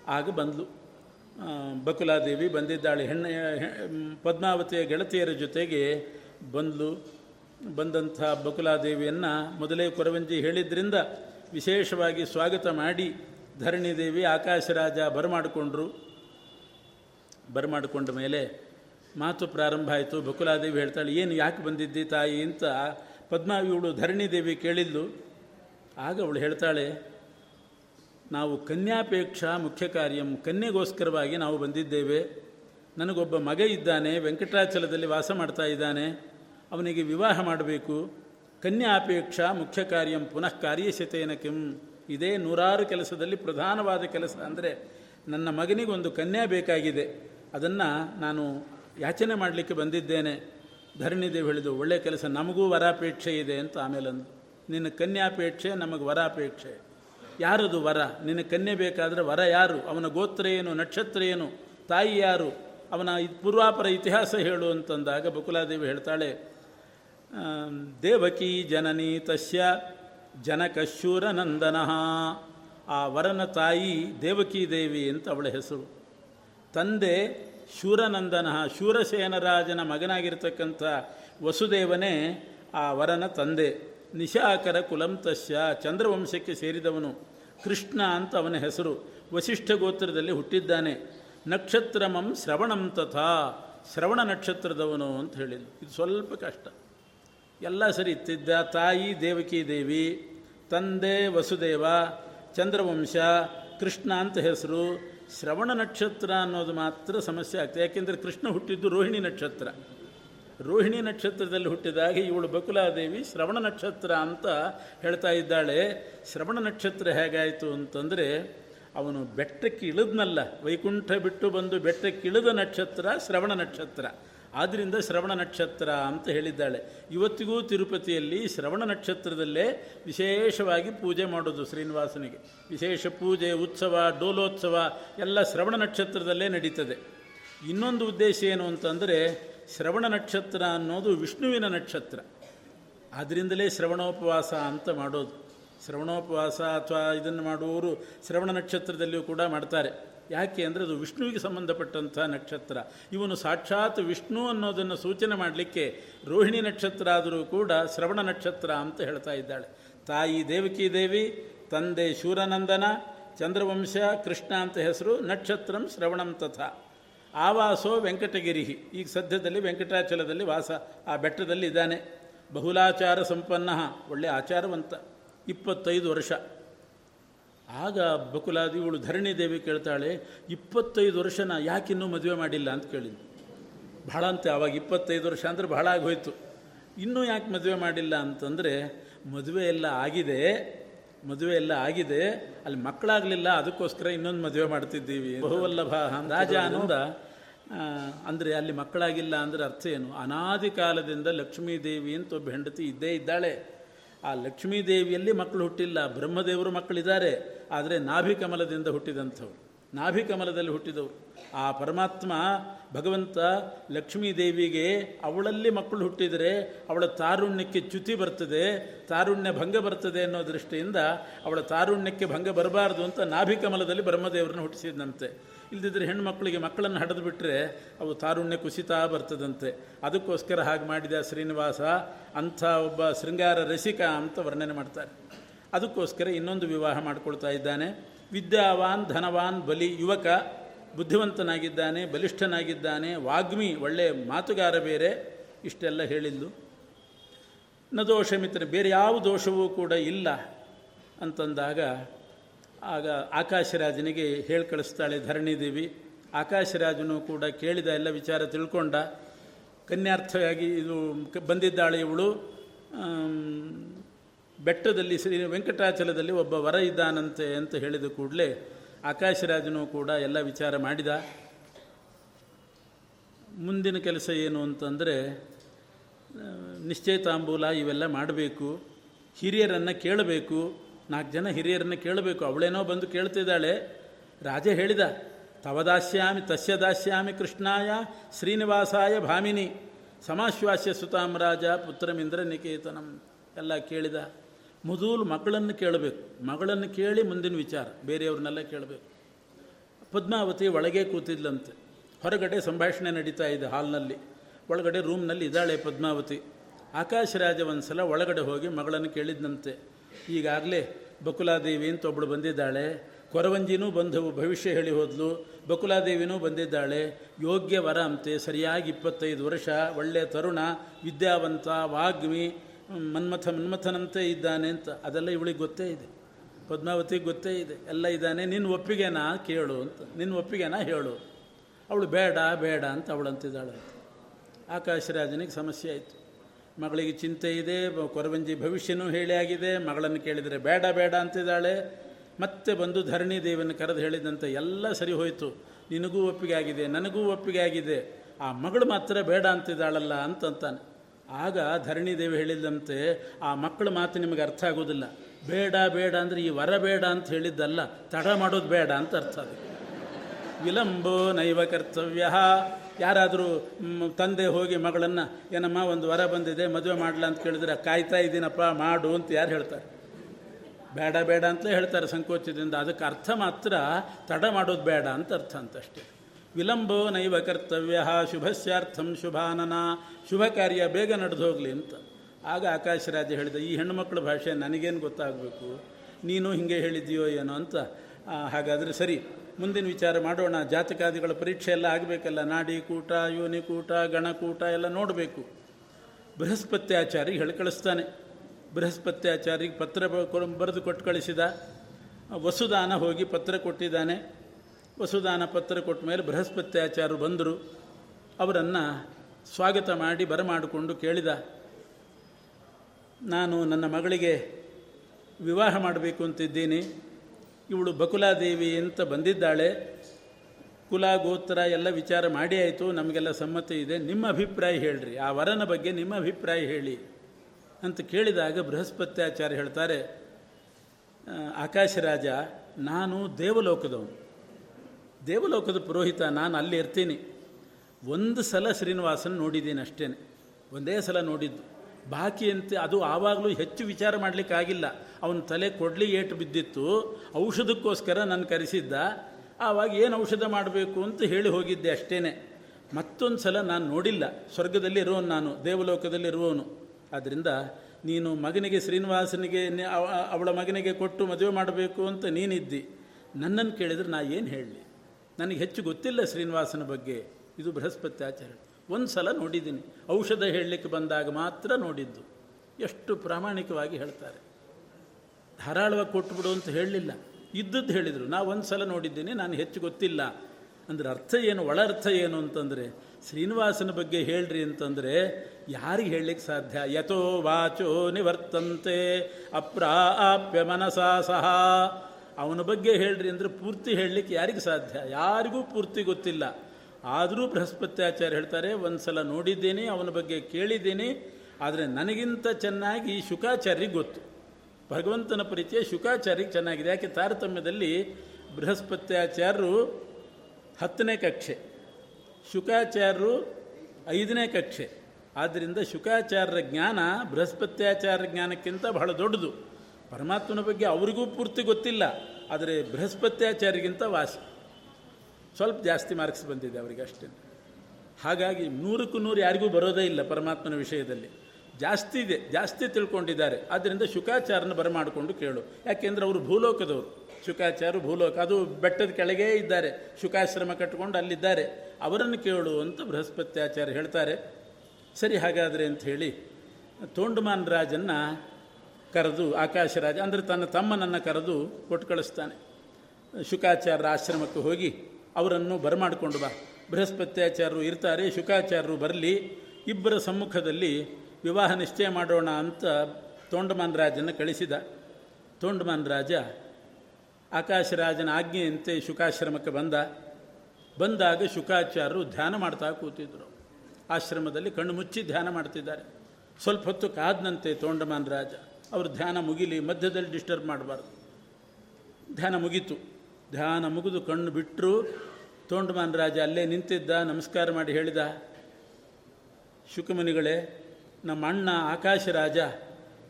ಆಗ ಬಂದಳು ಬಕುಲಾದೇವಿ ಬಂದಿದ್ದಾಳೆ. ಹೆಣ್ಣೆ ಪದ್ಮಾವತಿಯ ಗೆಳತಿಯರ ಜೊತೆಗೆ ಬಂದ್ಲು. ಬಂದಂಥ ಬಕುಲಾದೇವಿಯನ್ನು ಮೊದಲೇ ಕೊರವಂಜಿ ಹೇಳಿದ್ರಿಂದ ವಿಶೇಷವಾಗಿ ಸ್ವಾಗತ ಮಾಡಿ ಧರಣಿದೇವಿ ಆಕಾಶರಾಜ ಬರಮಾಡಿಕೊಂಡ್ರು. ಬರಮಾಡಿಕೊಂಡ ಮೇಲೆ ಮಾತು ಪ್ರಾರಂಭ ಆಯಿತು. ಬಕುಲಾದೇವಿ ಹೇಳ್ತಾಳೆ, ಏನು ಯಾಕೆ ಬಂದಿದ್ದಿ ತಾಯಿ? ಅಂತ ಪದ್ಮಾವಿಯವಳು ಧರಣಿದೇವಿ ಕೇಳಿದ್ಲು. ಆಗ ಅವಳು ಹೇಳ್ತಾಳೆ, ನಾವು ಕನ್ಯಾಪೇಕ್ಷ ಮುಖ್ಯ ಕಾರ್ಯಂ, ಕನ್ಯೆಗೋಸ್ಕರವಾಗಿ ನಾವು ಬಂದಿದ್ದೇವೆ. ನನಗೊಬ್ಬ ಮಗ ಇದ್ದಾನೆ, ವೆಂಕಟಾಚಲದಲ್ಲಿ ವಾಸ ಮಾಡ್ತಾ ಇದ್ದಾನೆ. ಅವನಿಗೆ ವಿವಾಹ ಮಾಡಬೇಕು. ಕನ್ಯಾಪೇಕ್ಷ ಮುಖ್ಯ ಕಾರ್ಯಂ ಪುನಃ ಕಾರ್ಯಶತೇನ ಕಿಂ. ಇದೇ ನೂರಾರು ಕೆಲಸದಲ್ಲಿ ಪ್ರಧಾನವಾದ ಕೆಲಸ ಅಂದರೆ ನನ್ನ ಮಗನಿಗೊಂದು ಕನ್ಯಾ ಬೇಕಾಗಿದೆ. ಅದನ್ನು ನಾನು ಯಾಚನೆ ಮಾಡಲಿಕ್ಕೆ ಬಂದಿದ್ದೇನೆ. ಧರಣಿದೇವಿ ಹೇಳಿದು ಒಳ್ಳೆಯ ಕೆಲಸ, ನಮಗೂ ವರಾಪೇಕ್ಷೆ ಇದೆ ಅಂತ ಆಮೇಲೆ ಅಂದು ನಿನ್ನ ಕನ್ಯಾಪೇಕ್ಷೆ, ನಮಗೆ ವರಾಪೇಕ್ಷೆ. ಯಾರದು ವರ? ನಿನ್ನ ಕನ್ಯೆ ಬೇಕಾದರೆ ವರ ಯಾರು? ಅವನ ಗೋತ್ರ ಏನು, ನಕ್ಷತ್ರ ಏನು, ತಾಯಿ ಯಾರು? ಅವನ ಪೂರ್ವಾಪರ ಇತಿಹಾಸ ಹೇಳು ಅಂತಂದಾಗ ಬಕುಲಾದೇವಿ ಹೇಳ್ತಾಳೆ ದೇವಕಿ ಜನನಿ ತಸ್ಯ ಜನಕಶೂರನಂದನ. ಆ ವರನ ತಾಯಿ ದೇವಕೀ ದೇವಿ ಅಂತ ಅವಳ ಹೆಸರು. ತಂದೆ ಶೂರನಂದನ, ಶೂರಸೇನರಾಜನ ಮಗನಾಗಿರ್ತಕ್ಕಂಥ ವಸುದೇವನೇ ಆ ವರನ ತಂದೆ. ನಿಶಾಕರ ಕುಲಂ ತಸ್ಯ, ಚಂದ್ರವಂಶಕ್ಕೆ ಸೇರಿದವನು ಕೃಷ್ಣ ಅಂತ ಅವನ ಹೆಸರು. ವಸಿಷ್ಠ ಗೋತ್ರದಲ್ಲಿ ಹುಟ್ಟಿದ್ದಾನೆ. ನಕ್ಷತ್ರಮಂ ಶ್ರವಣಂ ತಥಾ, ಶ್ರವಣ ನಕ್ಷತ್ರದವನು ಅಂತ ಹೇಳಿದ್ರು. ಇದು ಸ್ವಲ್ಪ ಕಷ್ಟ. ಎಲ್ಲ ಸರಿ ಇತ್ತಿದ್ದ ತಾಯಿ ದೇವಕಿ ದೇವಿ, ತಂದೆ ವಸುದೇವ, ಚಂದ್ರವಂಶ, ಕೃಷ್ಣ ಅಂತ ಹೆಸರು, ಶ್ರವಣ ನಕ್ಷತ್ರ ಅನ್ನೋದು ಮಾತ್ರ ಸಮಸ್ಯೆ ಆಗ್ತದೆ. ಯಾಕೆಂದರೆ ಕೃಷ್ಣ ಹುಟ್ಟಿದ್ದು ರೋಹಿಣಿ ನಕ್ಷತ್ರ. ರೋಹಿಣಿ ನಕ್ಷತ್ರದಲ್ಲಿ ಹುಟ್ಟಿದಾಗ ಇವಳು ಬಕುಲಾದೇವಿ ಶ್ರವಣ ನಕ್ಷತ್ರ ಅಂತ ಹೇಳ್ತಾ ಇದ್ದಾಳೆ. ಶ್ರವಣ ನಕ್ಷತ್ರ ಹೇಗಾಯಿತು ಅಂತಂದರೆ, ಅವನು ಬೆಟ್ಟಕ್ಕೆ ಇಳಿದ್ನಲ್ಲ. ವೈಕುಂಠ ಬಿಟ್ಟು ಬಂದು ಬೆಟ್ಟಕ್ಕೆ ಇಳಿದ ನಕ್ಷತ್ರ ಶ್ರವಣ ನಕ್ಷತ್ರ. ಆದ್ದರಿಂದ ಶ್ರವಣ ನಕ್ಷತ್ರ ಅಂತ ಹೇಳಿದ್ದಾಳೆ. ಇವತ್ತಿಗೂ ತಿರುಪತಿಯಲ್ಲಿ ಶ್ರವಣ ನಕ್ಷತ್ರದಲ್ಲೇ ವಿಶೇಷವಾಗಿ ಪೂಜೆ ಮಾಡೋದು ಶ್ರೀನಿವಾಸನಿಗೆ. ವಿಶೇಷ ಪೂಜೆ, ಉತ್ಸವ, ಡೋಲೋತ್ಸವ ಎಲ್ಲ ಶ್ರವಣ ನಕ್ಷತ್ರದಲ್ಲೇ ನಡೀತದೆ. ಇನ್ನೊಂದು ಉದ್ದೇಶ ಏನು ಅಂತಂದರೆ ಶ್ರವಣ ನಕ್ಷತ್ರ ಅನ್ನೋದು ವಿಷ್ಣುವಿನ ನಕ್ಷತ್ರ. ಆದ್ದರಿಂದಲೇ ಶ್ರವಣೋಪವಾಸ ಅಂತ ಮಾಡೋದು. ಶ್ರವಣೋಪವಾಸ ಅಥವಾ ಇದನ್ನು ಮಾಡುವವರು ಶ್ರವಣ ನಕ್ಷತ್ರದಲ್ಲಿಯೂ ಕೂಡ ಮಾಡ್ತಾರೆ. ಯಾಕೆ ಅಂದರೆ ಅದು ವಿಷ್ಣುವಿಗೆ ಸಂಬಂಧಪಟ್ಟಂಥ ನಕ್ಷತ್ರ. ಇವನು ಸಾಕ್ಷಾತ್ ವಿಷ್ಣು ಅನ್ನೋದನ್ನು ಸೂಚನೆ ಮಾಡಲಿಕ್ಕೆ ರೋಹಿಣಿ ನಕ್ಷತ್ರ ಆದರೂ ಕೂಡ ಶ್ರವಣ ನಕ್ಷತ್ರ ಅಂತ ಹೇಳ್ತಾ ಇದ್ದಾಳೆ. ತಾಯಿ ದೇವಕಿ ದೇವಿ ತಂದೆ ಶೂರನಂದನ, ಚಂದ್ರವಂಶ ಕೃಷ್ಣ ಅಂತ ಹೆಸರು ನಕ್ಷತ್ರಂ ಶ್ರವಣಂ ತಥಾ. ಆವಾಸೋ ವೆಂಕಟಗಿರಿ. ಈಗ ಸದ್ಯದಲ್ಲಿ ವೆಂಕಟಾಚಲದಲ್ಲಿ ವಾಸ, ಆ ಬೆಟ್ಟದಲ್ಲಿ ಇದ್ದಾನೆ. ಬಹುಲಾಚಾರ ಸಂಪನ್ನ ಒಳ್ಳೆಯ ಆಚಾರವಂತ. ಇಪ್ಪತ್ತೈದು ವರ್ಷ. ಆಗ ಬಕುಲಾದಿ ಇವಳು ಧರಣಿ ದೇವಿ ಕೇಳ್ತಾಳೆ ಇಪ್ಪತ್ತೈದು ವರ್ಷನ ಯಾಕಿನ್ನೂ ಮದುವೆ ಮಾಡಿಲ್ಲ ಅಂತ ಕೇಳಿದ್ದು ಬಹಳ ಅಂತೆ ಆವಾಗ ಇಪ್ಪತ್ತೈದು ವರ್ಷ ಅಂದರೆ ಬಹಳ ಆಗೋಯ್ತು. ಇನ್ನೂ ಯಾಕೆ ಮದುವೆ ಮಾಡಿಲ್ಲ ಅಂತಂದರೆ ಮದುವೆ ಎಲ್ಲ ಆಗಿದೆ ಮದುವೆ ಎಲ್ಲ ಆಗಿದೆ ಅಲ್ಲಿ ಮಕ್ಕಳಾಗಲಿಲ್ಲ ಅದಕ್ಕೋಸ್ಕರ ಇನ್ನೊಂದು ಮದುವೆ ಮಾಡ್ತಿದ್ದೀವಿ ಬಹುವಲ್ಲಭ ರಾಜ ಆನಂದ ಅಂದರೆ ಅಲ್ಲಿ ಮಕ್ಕಳಾಗಿಲ್ಲ ಅಂದರೆ ಅರ್ಥ ಏನು? ಅನಾದಿ ಕಾಲದಿಂದ ಲಕ್ಷ್ಮೀ ದೇವಿ ಅಂತ ಒಬ್ಬ ಹೆಂಡತಿ ಇದ್ದೇ ಇದ್ದಾಳೆ. ಆ ಲಕ್ಷ್ಮೀ ದೇವಿಯಲ್ಲಿ ಮಕ್ಕಳು ಹುಟ್ಟಿಲ್ಲ ಬ್ರಹ್ಮದೇವರು ಮಕ್ಕಳಿದ್ದಾರೆ. ಆದರೆ ನಾಭಿಕಮಲದಿಂದ ಹುಟ್ಟಿದಂಥವ್ರು. ನಾಭಿಕಮಲದಲ್ಲಿ ಹುಟ್ಟಿದವರು. ಆ ಪರಮಾತ್ಮ ಭಗವಂತ ಲಕ್ಷ್ಮೀ ದೇವಿಗೆ ಅವಳಲ್ಲಿ ಮಕ್ಕಳು ಹುಟ್ಟಿದರೆ ಅವಳ ತಾರುಣ್ಯಕ್ಕೆ ಚ್ಯುತಿ ಬರ್ತದೆ, ತಾರುಣ್ಯ ಭಂಗ ಬರ್ತದೆ ಅನ್ನೋ ದೃಷ್ಟಿಯಿಂದ ಅವಳ ತಾರುಣ್ಯಕ್ಕೆ ಭಂಗ ಬರಬಾರ್ದು ಅಂತ ನಾಭಿಕಮಲದಲ್ಲಿ ಬ್ರಹ್ಮದೇವರನ್ನು ಹುಟ್ಟಿಸಿದಂತೆ. ಇಲ್ದಿದ್ರೆ ಹೆಣ್ಮಕ್ಳಿಗೆ ಮಕ್ಕಳನ್ನು ಹಡೆದು ಬಿಟ್ಟರೆ ಅವು ತಾರುಣ್ಯ ಕುಸಿತಾ ಬರ್ತದಂತೆ. ಅದಕ್ಕೋಸ್ಕರ ಹಾಗೆ ಮಾಡಿದ ಶ್ರೀನಿವಾಸ ಅಂಥ ಒಬ್ಬ ಶೃಂಗಾರ ರಸಿಕ ಅಂತ ವರ್ಣನೆ ಮಾಡ್ತಾರೆ. ಅದಕ್ಕೋಸ್ಕರ ಇನ್ನೊಂದು ವಿವಾಹ ಮಾಡಿಕೊಳ್ತಾ ಇದ್ದಾನೆ. ವಿದ್ಯಾವಾನ್, ಧನವಾನ್, ಬಲಿ ಯುವಕ ಬುದ್ಧಿವಂತನಾಗಿದ್ದಾನೆ, ಬಲಿಷ್ಠನಾಗಿದ್ದಾನೆ, ವಾಗ್ಮಿ ಒಳ್ಳೆಯ ಮಾತುಗಾರ ಬೇರೆ, ಇಷ್ಟೆಲ್ಲ ಹೇಳಿದ್ದು. ನ ದೋಷ ಮಿತ್ರ, ಬೇರೆ ಯಾವ ದೋಷವೂ ಕೂಡ ಇಲ್ಲ ಅಂತಂದಾಗ ಆಗ ಆಕಾಶರಾಜನಿಗೆ ಹೇಳಿ ಕಳಿಸ್ತಾಳೆ ಧರಣಿದೇವಿ. ಆಕಾಶರಾಜನು ಕೂಡ ಕೇಳಿದ ಎಲ್ಲ ವಿಚಾರ ತಿಳ್ಕೊಂಡ. ಕನ್ಯಾರ್ಥವಾಗಿ ಇದು ಬಂದಿದ್ದಾಳೆ ಇವಳು. ಬೆಟ್ಟದಲ್ಲಿ ಶ್ರೀ ವೆಂಕಟಾಚಲದಲ್ಲಿ ಒಬ್ಬ ವರ ಇದ್ದಾನಂತೆ ಅಂತ ಹೇಳಿದ ಕೂಡಲೇ ಆಕಾಶರಾಜನು ಕೂಡ ಎಲ್ಲ ವಿಚಾರ ಮಾಡಿದ. ಮುಂದಿನ ಕೆಲಸ ಏನು ಅಂತಂದರೆ ನಿಶ್ಚಯಿತಾಂಬೂಲ ಇವೆಲ್ಲ ಮಾಡಬೇಕು. ಹಿರಿಯರನ್ನು ಕೇಳಬೇಕು. ನಾಲ್ಕು ಜನ ಹಿರಿಯರನ್ನು ಕೇಳಬೇಕು. ಅವಳೇನೋ ಬಂದು ಕೇಳ್ತಿದ್ದಾಳೆ. ರಾಜ ಹೇಳಿದ ತವ ದಾಸ್ಯಾಮಿ ತಸ್ಯ ದಾಸ್ಯಾಮಿ ಕೃಷ್ಣಾಯ ಶ್ರೀನಿವಾಸಾಯ ಭಾಮಿನಿ, ಸಮಾಶ್ವಾಸ್ಯ ಸುತಾಮರಾಜ ಪುತ್ರಮಿಂದ್ರ ನಿಕೇತನಂ ಎಲ್ಲ ಕೇಳಿದ. ಮೊದಲು ಮಕ್ಕಳನ್ನು ಕೇಳಬೇಕು. ಮಗಳನ್ನು ಕೇಳಿ ಮುಂದಿನ ವಿಚಾರ. ಬೇರೆಯವ್ರನ್ನೆಲ್ಲ ಕೇಳಬೇಕು. ಪದ್ಮಾವತಿ ಒಳಗೆ ಕೂತಿದ್ಲಂತೆ. ಹೊರಗಡೆ ಸಂಭಾಷಣೆ ನಡೀತಾ ಇದೆ ಹಾಲ್ನಲ್ಲಿ. ಒಳಗಡೆ ರೂಮ್ನಲ್ಲಿ ಇದ್ದಾಳೆ ಪದ್ಮಾವತಿ. ಆಕಾಶರಾಜ ಒಂದ್ಸಲ ಒಳಗಡೆ ಹೋಗಿ ಮಗಳನ್ನು ಕೇಳಿದ್ನಂತೆ. ಈಗಾಗಲೇ ಬಕುಲಾದೇವಿ ಅಂತ ಒಬ್ಬಳು ಬಂದಿದ್ದಾಳೆ. ಕೊರವಂಜಿನೂ ಬಂಧವು ಭವಿಷ್ಯ ಹೇಳಿ ಹೋದ್ಲು. ಬಕುಲಾದೇವಿನೂ ಬಂದಿದ್ದಾಳೆ. ಯೋಗ್ಯ ವರ ಅಂತೆ. ಸರಿಯಾಗಿ ಇಪ್ಪತ್ತೈದು ವರ್ಷ. ಒಳ್ಳೆಯ ತರುಣ, ವಿದ್ಯಾವಂತ, ವಾಗ್ಮಿ ಮನ್ಮಥ ಮನ್ಮಥನಂತೆ ಇದ್ದಾನೆ ಅಂತ, ಅದೆಲ್ಲ ಇವಳಿಗೆ ಗೊತ್ತೇ ಇದೆ. ಪದ್ಮಾವತಿಗೆ ಗೊತ್ತೇ ಇದೆ. ಎಲ್ಲ ಇದ್ದಾನೆ ನಿನ್ನ ಒಪ್ಪಿಗೆನಾ ಕೇಳು ಅಂತ ನಿನ್ನ ಒಪ್ಪಿಗೆನಾ ಹೇಳು. ಅವಳು ಬೇಡ ಬೇಡ ಅಂತ ಅವಳು ಅಂತಿದ್ದಾಳೆ ಆಕಾಶರಾಜನಿಗೆ ಸಮಸ್ಯೆ ಆಯಿತು. ಮಗಳಿಗೆ ಚಿಂತೆ ಇದೆ, ಕೊರವಂಜಿ ಭವಿಷ್ಯನೂ ಹೇಳಿ ಆಗಿದೆ, ಮಗಳನ್ನು ಕೇಳಿದರೆ ಬೇಡ ಬೇಡ ಅಂತಿದ್ದಾಳೆ. ಮತ್ತೆ ಬಂದು ಧರಣಿ ದೇವನ ಕರೆದು ಹೇಳಿದಂತೆ ಎಲ್ಲ ಸರಿ ಹೋಯಿತು. ನಿನಗೂ ಒಪ್ಪಿಗೆ ಆಗಿದೆ, ನನಗೂ ಒಪ್ಪಿಗೆ ಆಗಿದೆ. ಆ ಮಗಳು ಮಾತ್ರ ಬೇಡ ಅಂತಿದ್ದಾಳಲ್ಲ ಅಂತಂತಾನೆ ಆಗ ಧರಣಿದೇವಿ ಹೇಳಿದಂತೆ ಆ ಮಕ್ಕಳ ಮಾತು ನಿಮಗೆ ಅರ್ಥ ಆಗೋದಿಲ್ಲ ಬೇಡ ಬೇಡ ಅಂದರೆ ಈ ವರ ಬೇಡ ಅಂತ ಹೇಳಿದ್ದಲ್ಲ, ತಡ ಮಾಡೋದು ಬೇಡ ಅಂತ ಅರ್ಥ ಅದು. ವಿಲಂಬೋ ನೈವ ಕರ್ತವ್ಯ. ಯಾರಾದರೂ ತಂದೆ ಹೋಗಿ ಮಗಳನ್ನು, ಏನಮ್ಮ, ಒಂದು ವರ ಬಂದಿದೆ, ಮದುವೆ ಮಾಡಲ ಅಂತ ಕೇಳಿದ್ರೆ, ಕಾಯ್ತಾ ಇದ್ದೀನಪ್ಪ ಮಾಡು ಅಂತ ಯಾರು ಹೇಳ್ತಾರೆ? ಬೇಡ ಬೇಡ ಅಂತಲೇ ಹೇಳ್ತಾರೆ ಸಂಕೋಚದಿಂದ. ಅದಕ್ಕೆ ಅರ್ಥ ಮಾತ್ರ, ತಡ ಮಾಡೋದು ಬೇಡ ಅಂತ ಅರ್ಥ ಅಂತಷ್ಟೇ ವಿಲಂಬೋ ನೈವ ಕರ್ತವ್ಯ, ಶುಭಸ್ಯಾರ್ಥಂ ಶುಭಾನನ, ಶುಭ ಕಾರ್ಯ ಬೇಗ ನಡೆದು ಹೋಗಲಿ ಅಂತ. ಆಗ ಆಕಾಶರಾಜ ಹೇಳಿದ, ಈ ಹೆಣ್ಣುಮಕ್ಕಳ ಭಾಷೆ ನನಗೇನು ಗೊತ್ತಾಗಬೇಕು? ನೀನು ಹಿಂಗೆ ಹೇಳಿದ್ದೀಯೋ ಏನೋ ಅಂತ. ಹಾಗಾದರೆ ಸರಿ, ಮುಂದಿನ ವಿಚಾರ ಮಾಡೋಣ. ಜಾತಕಾದಿಗಳ ಪರೀಕ್ಷೆ ಎಲ್ಲ ಆಗಬೇಕಲ್ಲ. ನಾಡಿ ಕೂಟ, ಯೋನಿ ಕೂಟ ಗಣಕೂಟ ಎಲ್ಲ ನೋಡಬೇಕು. ಬೃಹಸ್ಪತ್ಯಾಚಾರಿಗೆ ಹೇಳಿ ಕಳಿಸ್ತಾನೆ. ಬೃಹಸ್ಪತ್ಯಾಚಾರಿಗೆ ಪತ್ರ ಬರೆದು ಕೊಟ್ಟು ಕಳಿಸಿದ. ವಸುದಾನ ಹೋಗಿ ಪತ್ರ ಕೊಟ್ಟಿದ್ದಾನೆ. ವಸುದಾನ ಪತ್ರ ಕೊಟ್ಟ ಮೇಲೆ ಬೃಹಸ್ಪತ್ಯಾಚಾರ್ಯರು ಬಂದರು. ಅವರನ್ನು ಸ್ವಾಗತ ಮಾಡಿ ಬರಮಾಡಿಕೊಂಡು ಕೇಳಿದ, ನಾನು ನನ್ನ ಮಗಳಿಗೆ ವಿವಾಹ ಮಾಡಬೇಕು ಅಂತಿದ್ದೀನಿ. ಇವಳು ಬಕುಲಾದೇವಿ ಅಂತ ಬಂದಿದ್ದಾಳೆ. ಕುಲ ಗೋತ್ರ ಎಲ್ಲ ವಿಚಾರ ಮಾಡಿ ಆಯಿತು. ನಮಗೆಲ್ಲ ಸಮ್ಮತಿ ಇದೆ. ನಿಮ್ಮ ಅಭಿಪ್ರಾಯ ಹೇಳ್ರಿ. ಆ ವರನ ಬಗ್ಗೆ ನಿಮ್ಮ ಅಭಿಪ್ರಾಯ ಹೇಳಿ. ಅಂತ ಕೇಳಿದಾಗ ಬೃಹಸ್ಪತ್ಯಾಚಾರ್ಯ ಹೇಳ್ತಾರೆ ಆಕಾಶರಾಜ, ನಾನು ದೇವಲೋಕದವನು. ದೇವಲೋಕದ ಪುರೋಹಿತ, ನಾನು ಅಲ್ಲಿ ಇರ್ತೀನಿ. ಒಂದು ಸಲ ಶ್ರೀನಿವಾಸನ್ ನೋಡಿದ್ದೀನಿ ಅಷ್ಟೇ ಒಂದೇ ಸಲ ನೋಡಿದ್ದು. ಬಾಕಿ ಅಂತ ಅದು ಆವಾಗಲೂ ಹೆಚ್ಚು ವಿಚಾರ ಮಾಡಲಿಕ್ಕಾಗಿಲ್ಲ ಅವನ ತಲೆ ಕೊಡ್ಲಿ ಏಟು ಬಿದ್ದಿತ್ತು. ಔಷಧಕ್ಕೋಸ್ಕರ ನಾನು ಕರೆಸಿದ್ದ. ಆವಾಗ ಏನು ಔಷಧ ಮಾಡಬೇಕು ಅಂತ ಹೇಳಿ ಹೋಗಿದ್ದೆ ಅಷ್ಟೇ ಮತ್ತೊಂದು ಸಲ ನಾನು ನೋಡಿಲ್ಲ. ಸ್ವರ್ಗದಲ್ಲಿ ಇರುವನು ನಾನು, ದೇವಲೋಕದಲ್ಲಿ ಇರುವವನು. ಆದ್ದರಿಂದ ನೀನು ಮಗನಿಗೆ ಶ್ರೀನಿವಾಸನಿಗೆ ಅವಳ ಮಗನಿಗೆ ಕೊಟ್ಟು ಮದುವೆ ಮಾಡಬೇಕು ಅಂತ ನೀನಿದ್ದಿ. ನನ್ನನ್ನು ಕೇಳಿದರೆ ನಾ ಏನು ಹೇಳಲಿ? ನನಗೆ ಹೆಚ್ಚು ಗೊತ್ತಿಲ್ಲ ಶ್ರೀನಿವಾಸನ ಬಗ್ಗೆ. ಇದು ಬೃಹಸ್ಪತಿ ಆಚಾರ್ಯ. ಒಂದು ಸಲ ನೋಡಿದ್ದೀನಿ. ಔಷಧ ಹೇಳಲಿಕ್ಕೆ ಬಂದಾಗ ಮಾತ್ರ ನೋಡಿದ್ದು. ಎಷ್ಟು ಪ್ರಾಮಾಣಿಕವಾಗಿ ಹೇಳ್ತಾರೆ. ಧಾರಾಳವಾಗಿ ಕೊಟ್ಟುಬಿಡು ಅಂತ ಹೇಳಲಿಲ್ಲ. ಇದ್ದದ್ದು ಹೇಳಿದರು. ನಾವು ಒಂದು ಸಲ ನೋಡಿದ್ದೀನಿ, ನಾನು ಹೆಚ್ಚು ಗೊತ್ತಿಲ್ಲ. ಅಂದರೆ ಅರ್ಥ ಏನು, ಒಳ ಅರ್ಥ ಏನು ಅಂತಂದರೆ, ಶ್ರೀನಿವಾಸನ ಬಗ್ಗೆ ಹೇಳ್ರಿ ಅಂತಂದರೆ, ಯಾರಿಗೆ ಹೇಳಲಿಕ್ಕೆ ಸಾಧ್ಯ? ಯಥೋ ವಾಚೋ ನಿವರ್ತಂತೆ. ಅಪ್ರಾಪ್ಯ ಮನಸಾ ಸಹ. ಅವನ ಬಗ್ಗೆ ಹೇಳ್ರಿ ಅಂದರೆ ಪೂರ್ತಿ ಹೇಳಲಿಕ್ಕೆ ಯಾರಿಗೆ ಸಾಧ್ಯ? ಯಾರಿಗೂ ಪೂರ್ತಿ ಗೊತ್ತಿಲ್ಲ. ಆದರೂ ಬೃಹಸ್ಪತ್ಯಾಚಾರ್ಯ ಹೇಳ್ತಾರೆ ಒಂದು ಸಲ ನೋಡಿದ್ದೇನೆ, ಅವನ ಬಗ್ಗೆ ಕೇಳಿದ್ದೀನಿ, ಆದರೆ ನನಗಿಂತ ಚೆನ್ನಾಗಿ ಶುಕಾಚಾರ್ಯಗೆ ಗೊತ್ತು. ಭಗವಂತನ ಪರಿಚಯ ಶುಕಾಚಾರ್ಯಗೆ ಚೆನ್ನಾಗಿದೆ. ಯಾಕೆ? ತಾರತಮ್ಯದಲ್ಲಿ ಬೃಹಸ್ಪತ್ಯಾಚಾರ್ಯರು ಹತ್ತನೇ ಕಕ್ಷೆ, ಶುಕಾಚಾರ್ಯರು ಐದನೇ ಕಕ್ಷೆ. ಆದ್ದರಿಂದ ಶುಕಾಚಾರ್ಯರ ಜ್ಞಾನ ಬೃಹಸ್ಪತ್ಯಾಚಾರ್ಯ ಜ್ಞಾನಕ್ಕಿಂತ ಬಹಳ ದೊಡ್ಡದು. ಪರಮಾತ್ಮನ ಬಗ್ಗೆ ಅವರಿಗೂ ಪೂರ್ತಿ ಗೊತ್ತಿಲ್ಲ, ಆದರೆ ಬೃಹಸ್ಪತ್ಯಾಚಾರ್ಯಗಿಂತ ವಾಸಿ. ಸ್ವಲ್ಪ ಜಾಸ್ತಿ ಮಾರ್ಕ್ಸ್ ಬಂದಿದೆ ಅವರಿಗೆ ಅಷ್ಟೇ. ಹಾಗಾಗಿ ನೂರಕ್ಕೂ ನೂರು ಯಾರಿಗೂ ಬರೋದೇ ಇಲ್ಲ ಪರಮಾತ್ಮನ ವಿಷಯದಲ್ಲಿ. ಜಾಸ್ತಿ ಇದೆ, ಜಾಸ್ತಿ ತಿಳ್ಕೊಂಡಿದ್ದಾರೆ. ಆದ್ದರಿಂದ ಶುಕಾಚಾರನ ಬರಮಾಡಿಕೊಂಡು ಕೇಳು. ಯಾಕೆಂದರೆ ಅವರು ಭೂಲೋಕದವರು. ಶುಕಾಚಾರ, ಭೂಲೋಕ, ಅದು ಬೆಟ್ಟದ ಕೆಳಗೇ ಇದ್ದಾರೆ. ಶುಕಾಶ್ರಮ ಕಟ್ಟಿಕೊಂಡು ಅಲ್ಲಿದ್ದಾರೆ. ಅವರನ್ನು ಕೇಳು ಅಂತ ಬೃಹಸ್ಪತ್ಯಾಚಾರ್ಯ ಹೇಳ್ತಾರೆ. ಸರಿ, ಹಾಗಾದರೆ ಅಂತ ಹೇಳಿ, ತೋಂಡುಮಾನ್ ರಾಜನ್ನು ಕರೆದು ಆಕಾಶರಾಜ ಅಂದರೆ ತನ್ನ ತಮ್ಮನನ್ನು ಕರೆದು ಕೊಟ್ಟು ಕಳಿಸ್ತಾನೆ ಶುಕಾಚಾರ್ಯರ ಆಶ್ರಮಕ್ಕೆ ಹೋಗಿ ಅವರನ್ನು ಬರಮಾಡಿಕೊಂಡು ಬಾ. ಬೃಹಸ್ಪತ್ಯಾಚಾರ್ಯರು ಇರ್ತಾರೆ, ಶುಕಾಚಾರ್ಯರು ಬರಲಿ, ಇಬ್ಬರ ಸಮ್ಮುಖದಲ್ಲಿ ವಿವಾಹ ನಿಶ್ಚಯ ಮಾಡೋಣ ಅಂತ ತೋಂಡಮಾನ್ ರಾಜನ ಕಳಿಸಿದ. ತೋಂಡಮಾನ್ ರಾಜ ಆಕಾಶರಾಜನ ಆಜ್ಞೆಯಂತೆ ಶುಕಾಶ್ರಮಕ್ಕೆ ಬಂದ. ಬಂದಾಗ ಶುಕಾಚಾರ್ಯರು ಧ್ಯಾನ ಮಾಡ್ತಾ ಕೂತಿದ್ರು. ಆಶ್ರಮದಲ್ಲಿ ಕಣ್ಣು ಮುಚ್ಚಿ ಧ್ಯಾನ ಮಾಡ್ತಿದ್ದಾರೆ. ಸ್ವಲ್ಪ ಹೊತ್ತು ಕಾದ್ನಂತೆ ತೋಂಡಮಾನ್ ರಾಜ. ಅವರು ಧ್ಯಾನ ಮುಗಿಲಿ, ಮಧ್ಯದಲ್ಲಿ ಡಿಸ್ಟರ್ಬ್ ಮಾಡಬಾರ್ದು. ಧ್ಯಾನ ಮುಗೀತು. ಧ್ಯಾನ ಮುಗಿದು ಕಣ್ಣು ಬಿಟ್ಟರು ತೋಂಡಮಾನ್ ರಾಜ ಅಲ್ಲೇ ನಿಂತಿದ್ದ, ನಮಸ್ಕಾರ ಮಾಡಿ ಹೇಳಿದ ಶುಕಮುನಿಗಳೇ ನಮ್ಮ ಅಣ್ಣ ಆಕಾಶ ರಾಜ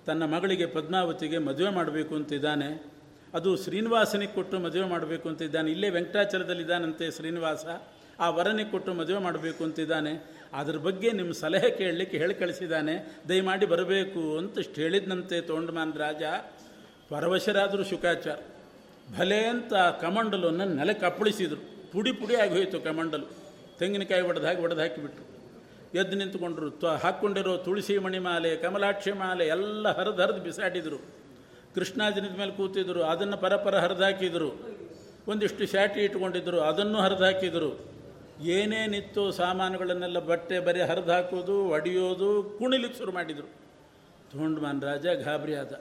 ತನ್ನ ಮಗಳಿಗೆ ಪದ್ಮಾವತಿಗೆ ಮದುವೆ ಮಾಡಬೇಕು ಅಂತಿದ್ದಾನೆ ಅದು ಶ್ರೀನಿವಾಸನಿಗೆ ಕೊಟ್ಟು ಮದುವೆ ಮಾಡಬೇಕು ಅಂತಿದ್ದಾನೆ ಇಲ್ಲೇ ವೆಂಕಟಾಚಲದಲ್ಲಿದ್ದಾನಂತೆ ಶ್ರೀನಿವಾಸ. ಆ ವರನಿಗೆ ಕೊಟ್ಟು ಮದುವೆ ಮಾಡಬೇಕು ಅಂತಿದ್ದಾನೆ ಅದ್ರ ಬಗ್ಗೆ ನಿಮ್ಮ ಸಲಹೆ ಕೇಳಲಿಕ್ಕೆ ಹೇಳಿ ಕಳಿಸಿದ್ದಾನೆ ದಯಮಾಡಿ ಬರಬೇಕು ಅಂತ ಇಷ್ಟು ಹೇಳಿದ್ನಂತೆ ತೋಂಡಮಾನ್ ರಾಜ. ಪರವಶರಾದರು ಶುಕಾಚಾರ. ಭಲೆ ಅಂತ ಕಮಂಡಲನ್ನು ನೆಲಕ್ಕೆ ಕಪ್ಪಳಿಸಿದರು ಪುಡಿ ಪುಡಿ ಆಗಿ ಹೋಯಿತು ಕಮಂಡಲು. ತೆಂಗಿನಕಾಯಿ ಒಡೆದಾಗಿ ಹಾಕಿ, ಒಡೆದು ಹಾಕಿಬಿಟ್ರು. ಎದ್ದು ನಿಂತ್ಕೊಂಡ್ರು ತ ಹಾಕ್ಕೊಂಡಿರೋ ತುಳಸಿ ಮಣಿಮಾಲೆ ಕಮಲಾಕ್ಷಿ ಮಾಲೆ ಎಲ್ಲ ಹರಿದು ಹರಿದು ಬಿಸಾಡಿದರು. ಕೃಷ್ಣಾಜನದ ಮೇಲೆ ಕೂತಿದ್ರು, ಅದನ್ನು ಪರಪರ ಹರಿದಾಕಿದರು ಒಂದಿಷ್ಟು ಶಾಟಿ ಇಟ್ಕೊಂಡಿದ್ರು, ಅದನ್ನು ಹರಿದಾಕಿದರು ಏನೇನಿತ್ತು ಸಾಮಾನುಗಳನ್ನೆಲ್ಲ ಬಟ್ಟೆ ಬರೆ ಹರಿದು ಹಾಕೋದು ಒಡೆಯೋದು ಕುಣಿಲಿಕ್ಕೆ ಶುರು ಮಾಡಿದರು. ತೋಂಡ್ಮಾನ್ ರಾಜ, ಗಾಬರಿ ಆದ.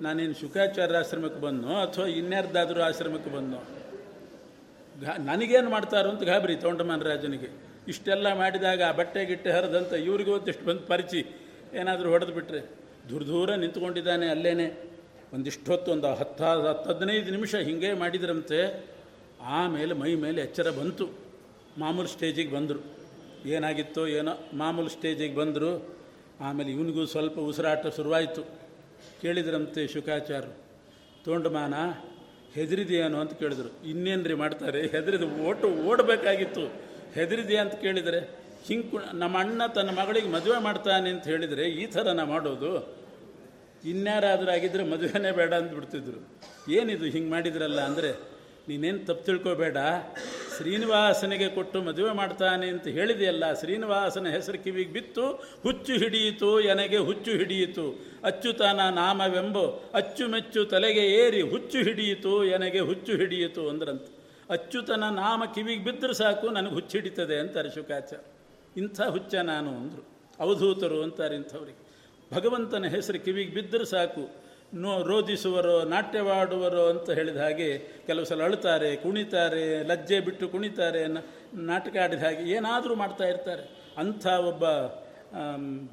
ನಾನೇನು ಶುಕಾಚಾರ್ಯ ಆಶ್ರಮಕ್ಕೆ ಬಂದೋ ಅಥವಾ ಇನ್ಯಾರ್ದಾದರೂ ಆಶ್ರಮಕ್ಕೆ ಬಂದೋ ಘಾ, ನನಗೇನು ಮಾಡ್ತಾರೋ ಅಂತ ಗಾಬರಿ ತೋಂಡಮಾನ್ ರಾಜನಿಗೆ. ಇಷ್ಟೆಲ್ಲ ಮಾಡಿದಾಗ ಆ ಬಟ್ಟೆ ಗಿಟ್ಟೆ ಹರಿದಂತ ಇವ್ರಿಗೆ ಒಂದಿಷ್ಟು ಬಂದು ಪರಿಚಿ. ಏನಾದರೂ ಹೊಡೆದು ಬಿಟ್ಟರೆ ದೂರ ದೂರ ನಿಂತ್ಕೊಂಡಿದ್ದಾನೆ ಅಲ್ಲೇನೆ. ಒಂದಿಷ್ಟು ಹೊತ್ತು ಒಂದು ಹತ್ತು ಹತ್ತು ಹದಿನೈದು ನಿಮಿಷ ಹಿಂಗೆ ಮಾಡಿದ್ರಂತೆ. ಆಮೇಲೆ ಮೈ ಮೇಲೆ ಎಚ್ಚರ ಬಂತು. ಮಾಮೂಲು ಸ್ಟೇಜಿಗೆ ಬಂದರು. ಏನಾಗಿತ್ತೋ ಏನೋ ಮಾಮೂಲು ಸ್ಟೇಜಿಗೆ ಬಂದರು. ಆಮೇಲೆ ಇವನಿಗೂ ಸ್ವಲ್ಪ ಉಸಿರಾಟ ಶುರುವಾಯಿತು. ಕೇಳಿದ್ರಂತೆ ಶುಕಾಚಾರ್ಯರು ತೋಂಡಮಾನ ಹೆದರಿದೆಯೇನು ಅಂತ ಕೇಳಿದರು. ರೀ ಮಾಡ್ತಾರೆ? ಹೆದರಿದ ಓಟು ಓಡಬೇಕಾಗಿತ್ತು. ಹೆದರಿದೆಯಾ ಅಂತ ಕೇಳಿದರೆ ಹಿಂಗೆ ನಮ್ಮ ಅಣ್ಣ ತನ್ನ ಮಗಳಿಗೆ ಮದುವೆ ಮಾಡ್ತಾನೆ ಅಂತ ಹೇಳಿದರೆ ಈ ಥರನ ಮಾಡೋದು? ಇನ್ಯಾರಾದರೂ ಆಗಿದ್ದರೆ ಮದುವೆನೇ ಬೇಡ ಅಂದ್ಬಿಡ್ತಿದ್ರು. ಏನಿದು ಹಿಂಗೆ ಮಾಡಿದ್ರಲ್ಲ ಅಂದರೆ, ನೀನೇನು ತಪ್ಪು ತಿಳ್ಕೊಬೇಡ. ಶ್ರೀನಿವಾಸನಿಗೆ ಕೊಟ್ಟು ಮದುವೆ ಮಾಡ್ತಾನೆ ಅಂತ ಹೇಳಿದೆಯಲ್ಲ, ಶ್ರೀನಿವಾಸನ ಹೆಸರು ಕಿವಿಗೆ ಬಿತ್ತು, ಹುಚ್ಚು ಹಿಡಿಯಿತು, ಎನಗೆ ಹುಚ್ಚು ಹಿಡಿಯಿತು. ಅಚ್ಚುತನ ನಾಮವೆಂಬು, ಅಚ್ಚುಮೆಚ್ಚು ತಲೆಗೆ ಏರಿ, ಹುಚ್ಚು ಹಿಡಿಯಿತು, ಎನಗೆ ಹುಚ್ಚು ಹಿಡಿಯಿತು ಅಂದ್ರಂತ. ಅಚ್ಚುತನ ನಾಮ ಕಿವಿಗೆ ಬಿದ್ದರೆ ಸಾಕು, ನನಗೆ ಹುಚ್ಚು ಹಿಡಿತದೆ ಅಂತಾರೆ ಶುಕಾಚಾರ್ಯ ಇಂಥ ಹುಚ್ಚ ನಾನು ಅಂದರು. ಅವಧೂತರು ಅಂತಾರೆ ಇಂಥವ್ರಿಗೆ. ಭಗವಂತನ ಹೆಸರು ಕಿವಿಗೆ ಬಿದ್ದರೆ ಸಾಕು ನೋ ರೋಧಿಸುವರು, ನಾಟ್ಯವಾಡುವರೋ ಅಂತ ಹೇಳಿದ ಹಾಗೆ ಕೆಲವು ಸಲ ಅಳುತ್ತಾರೆ, ಕುಣಿತಾರೆ, ಲಜ್ಜೆ ಬಿಟ್ಟು ಕುಣಿತಾರೆ ನಾಟಕ ಆಡಿದ ಹಾಗೆ ಏನಾದರೂ ಮಾಡ್ತಾ ಇರ್ತಾರೆ. ಅಂಥ ಒಬ್ಬ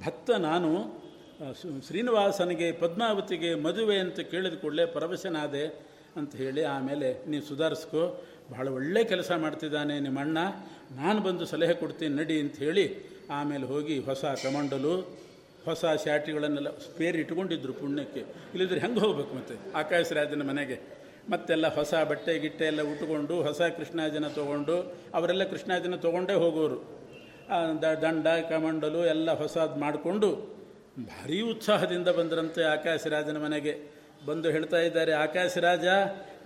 ಭಕ್ತ ನಾನು ಶ್ರೀನಿವಾಸನಿಗೆ ಪದ್ಮಾವತಿಗೆ ಮದುವೆ ಅಂತ ಕೇಳಿದ ಕೂಡಲೇ ಪರವಶನಾದೆ ಅಂತ ಹೇಳಿ ಆಮೇಲೆ ನೀವು ಸುಧಾರಿಸ್ಕೋ, ಬಹಳ ಒಳ್ಳೆ ಕೆಲಸ ಮಾಡ್ತಿದ್ದಾನೆ ನಿಮ್ಮ ಅಣ್ಣ ನಾನು ಬಂದು ಸಲಹೆ ಕೊಡ್ತೀನಿ ನಡಿ ಅಂತ ಹೇಳಿ ಆಮೇಲೆ ಹೋಗಿ ಹೊಸ ಕಮಂಡಲು ಹೊಸ ಶಾಟಿಗಳನ್ನೆಲ್ಲ ಸ್ಪೇರ್ ಇಟ್ಕೊಂಡಿದ್ರು ಪುಣ್ಯಕ್ಕೆ. ಇಲ್ಲಿದ್ರೆ ಹೆಂಗೆ ಹೋಗ್ಬೇಕು ಮತ್ತೆ? ಆಕಾಶ ರಾಜನ ಮನೆಗೆ. ಮತ್ತೆಲ್ಲ ಹೊಸ ಬಟ್ಟೆ, ಗಿಟ್ಟೆ ಎಲ್ಲ ಉಟ್ಕೊಂಡು, ಹೊಸ ಕೃಷ್ಣಾಜನ ತೊಗೊಂಡು, ಅವರೆಲ್ಲ ಕೃಷ್ಣಾಜನ ತೊಗೊಂಡೇ ಹೋಗೋರು. ದಂಡ, ಕಮಂಡಲು ಎಲ್ಲ ಹೊಸದು ಮಾಡಿಕೊಂಡು ಭಾರೀ ಉತ್ಸಾಹದಿಂದ ಬಂದರಂತೆ ಆಕಾಶರಾಜನ ಮನೆಗೆ. ಬಂದು ಹೇಳ್ತಾ ಇದ್ದಾರೆ ಆಕಾಶ ರಾಜ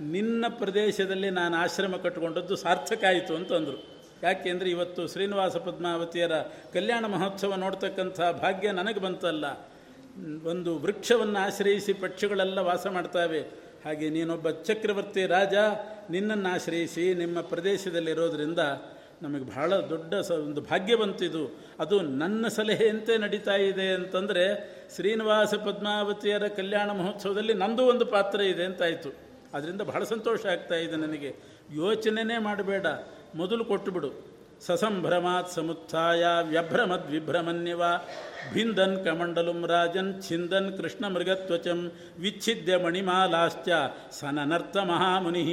ನಿನ್ನ ಪ್ರದೇಶದಲ್ಲಿ ನಾನು ಆಶ್ರಮ ಕಟ್ಟಿಕೊಂಡದ್ದು ಸಾರ್ಥಕ ಆಯಿತು ಅಂತಂದರು ಯಾಕೆಂದರೆ ಇವತ್ತು ಶ್ರೀನಿವಾಸ ಪದ್ಮಾವತಿಯರ ಕಲ್ಯಾಣ ಮಹೋತ್ಸವ ನೋಡ್ತಕ್ಕಂಥ ಭಾಗ್ಯ ನನಗೆ ಬಂತಲ್ಲ. ಒಂದು ವೃಕ್ಷವನ್ನು ಆಶ್ರಯಿಸಿ ಪಕ್ಷಿಗಳೆಲ್ಲ ವಾಸ ಮಾಡ್ತಾವೆ. ಹಾಗೆ ನೀನೊಬ್ಬ ಚಕ್ರವರ್ತಿ ರಾಜ, ನಿನ್ನನ್ನು ಆಶ್ರಯಿಸಿ ನಿಮ್ಮ ಪ್ರದೇಶದಲ್ಲಿರೋದ್ರಿಂದ ನಮಗೆ ಬಹಳ ದೊಡ್ಡ ಸ ಒಂದು ಭಾಗ್ಯ ಬಂತಿದು. ಅದು ನನ್ನ ಸಲಹೆಯಂತೆ ನಡೀತಾ ಇದೆ ಅಂತಂದರೆ ಶ್ರೀನಿವಾಸ ಪದ್ಮಾವತಿಯರ ಕಲ್ಯಾಣ ಮಹೋತ್ಸವದಲ್ಲಿ ನಂದು ಒಂದು ಪಾತ್ರ ಇದೆ ಅಂತಾಯಿತು ಅದರಿಂದ ಬಹಳ ಸಂತೋಷ ಆಗ್ತಾ ಇದೆ ನನಗೆ. ಯೋಚನೆನೇ ಮಾಡಬೇಡ. ಮೊದಲು ಕೊಟ್ಟುಬಿಡು. ಸಸಂಭ್ರಮಾತ್ ಸಮುತ್ಥಾಯ ವ್ಯಭ್ರಮದ್ ವಿಭ್ರಮನ್ಯವ ಭಿಂದನ್ ಕಮಂಡಲುಂ ರಾಜನ್ ಛಿಂದನ್ ಕೃಷ್ಣ ಮೃಗತ್ವಚಂ ವಿಚ್ಛಿದ್ಯ ಮಣಿಮಾಲಾಶ್ಚ ಸನನರ್ಥ ಮಹಾಮುನಿ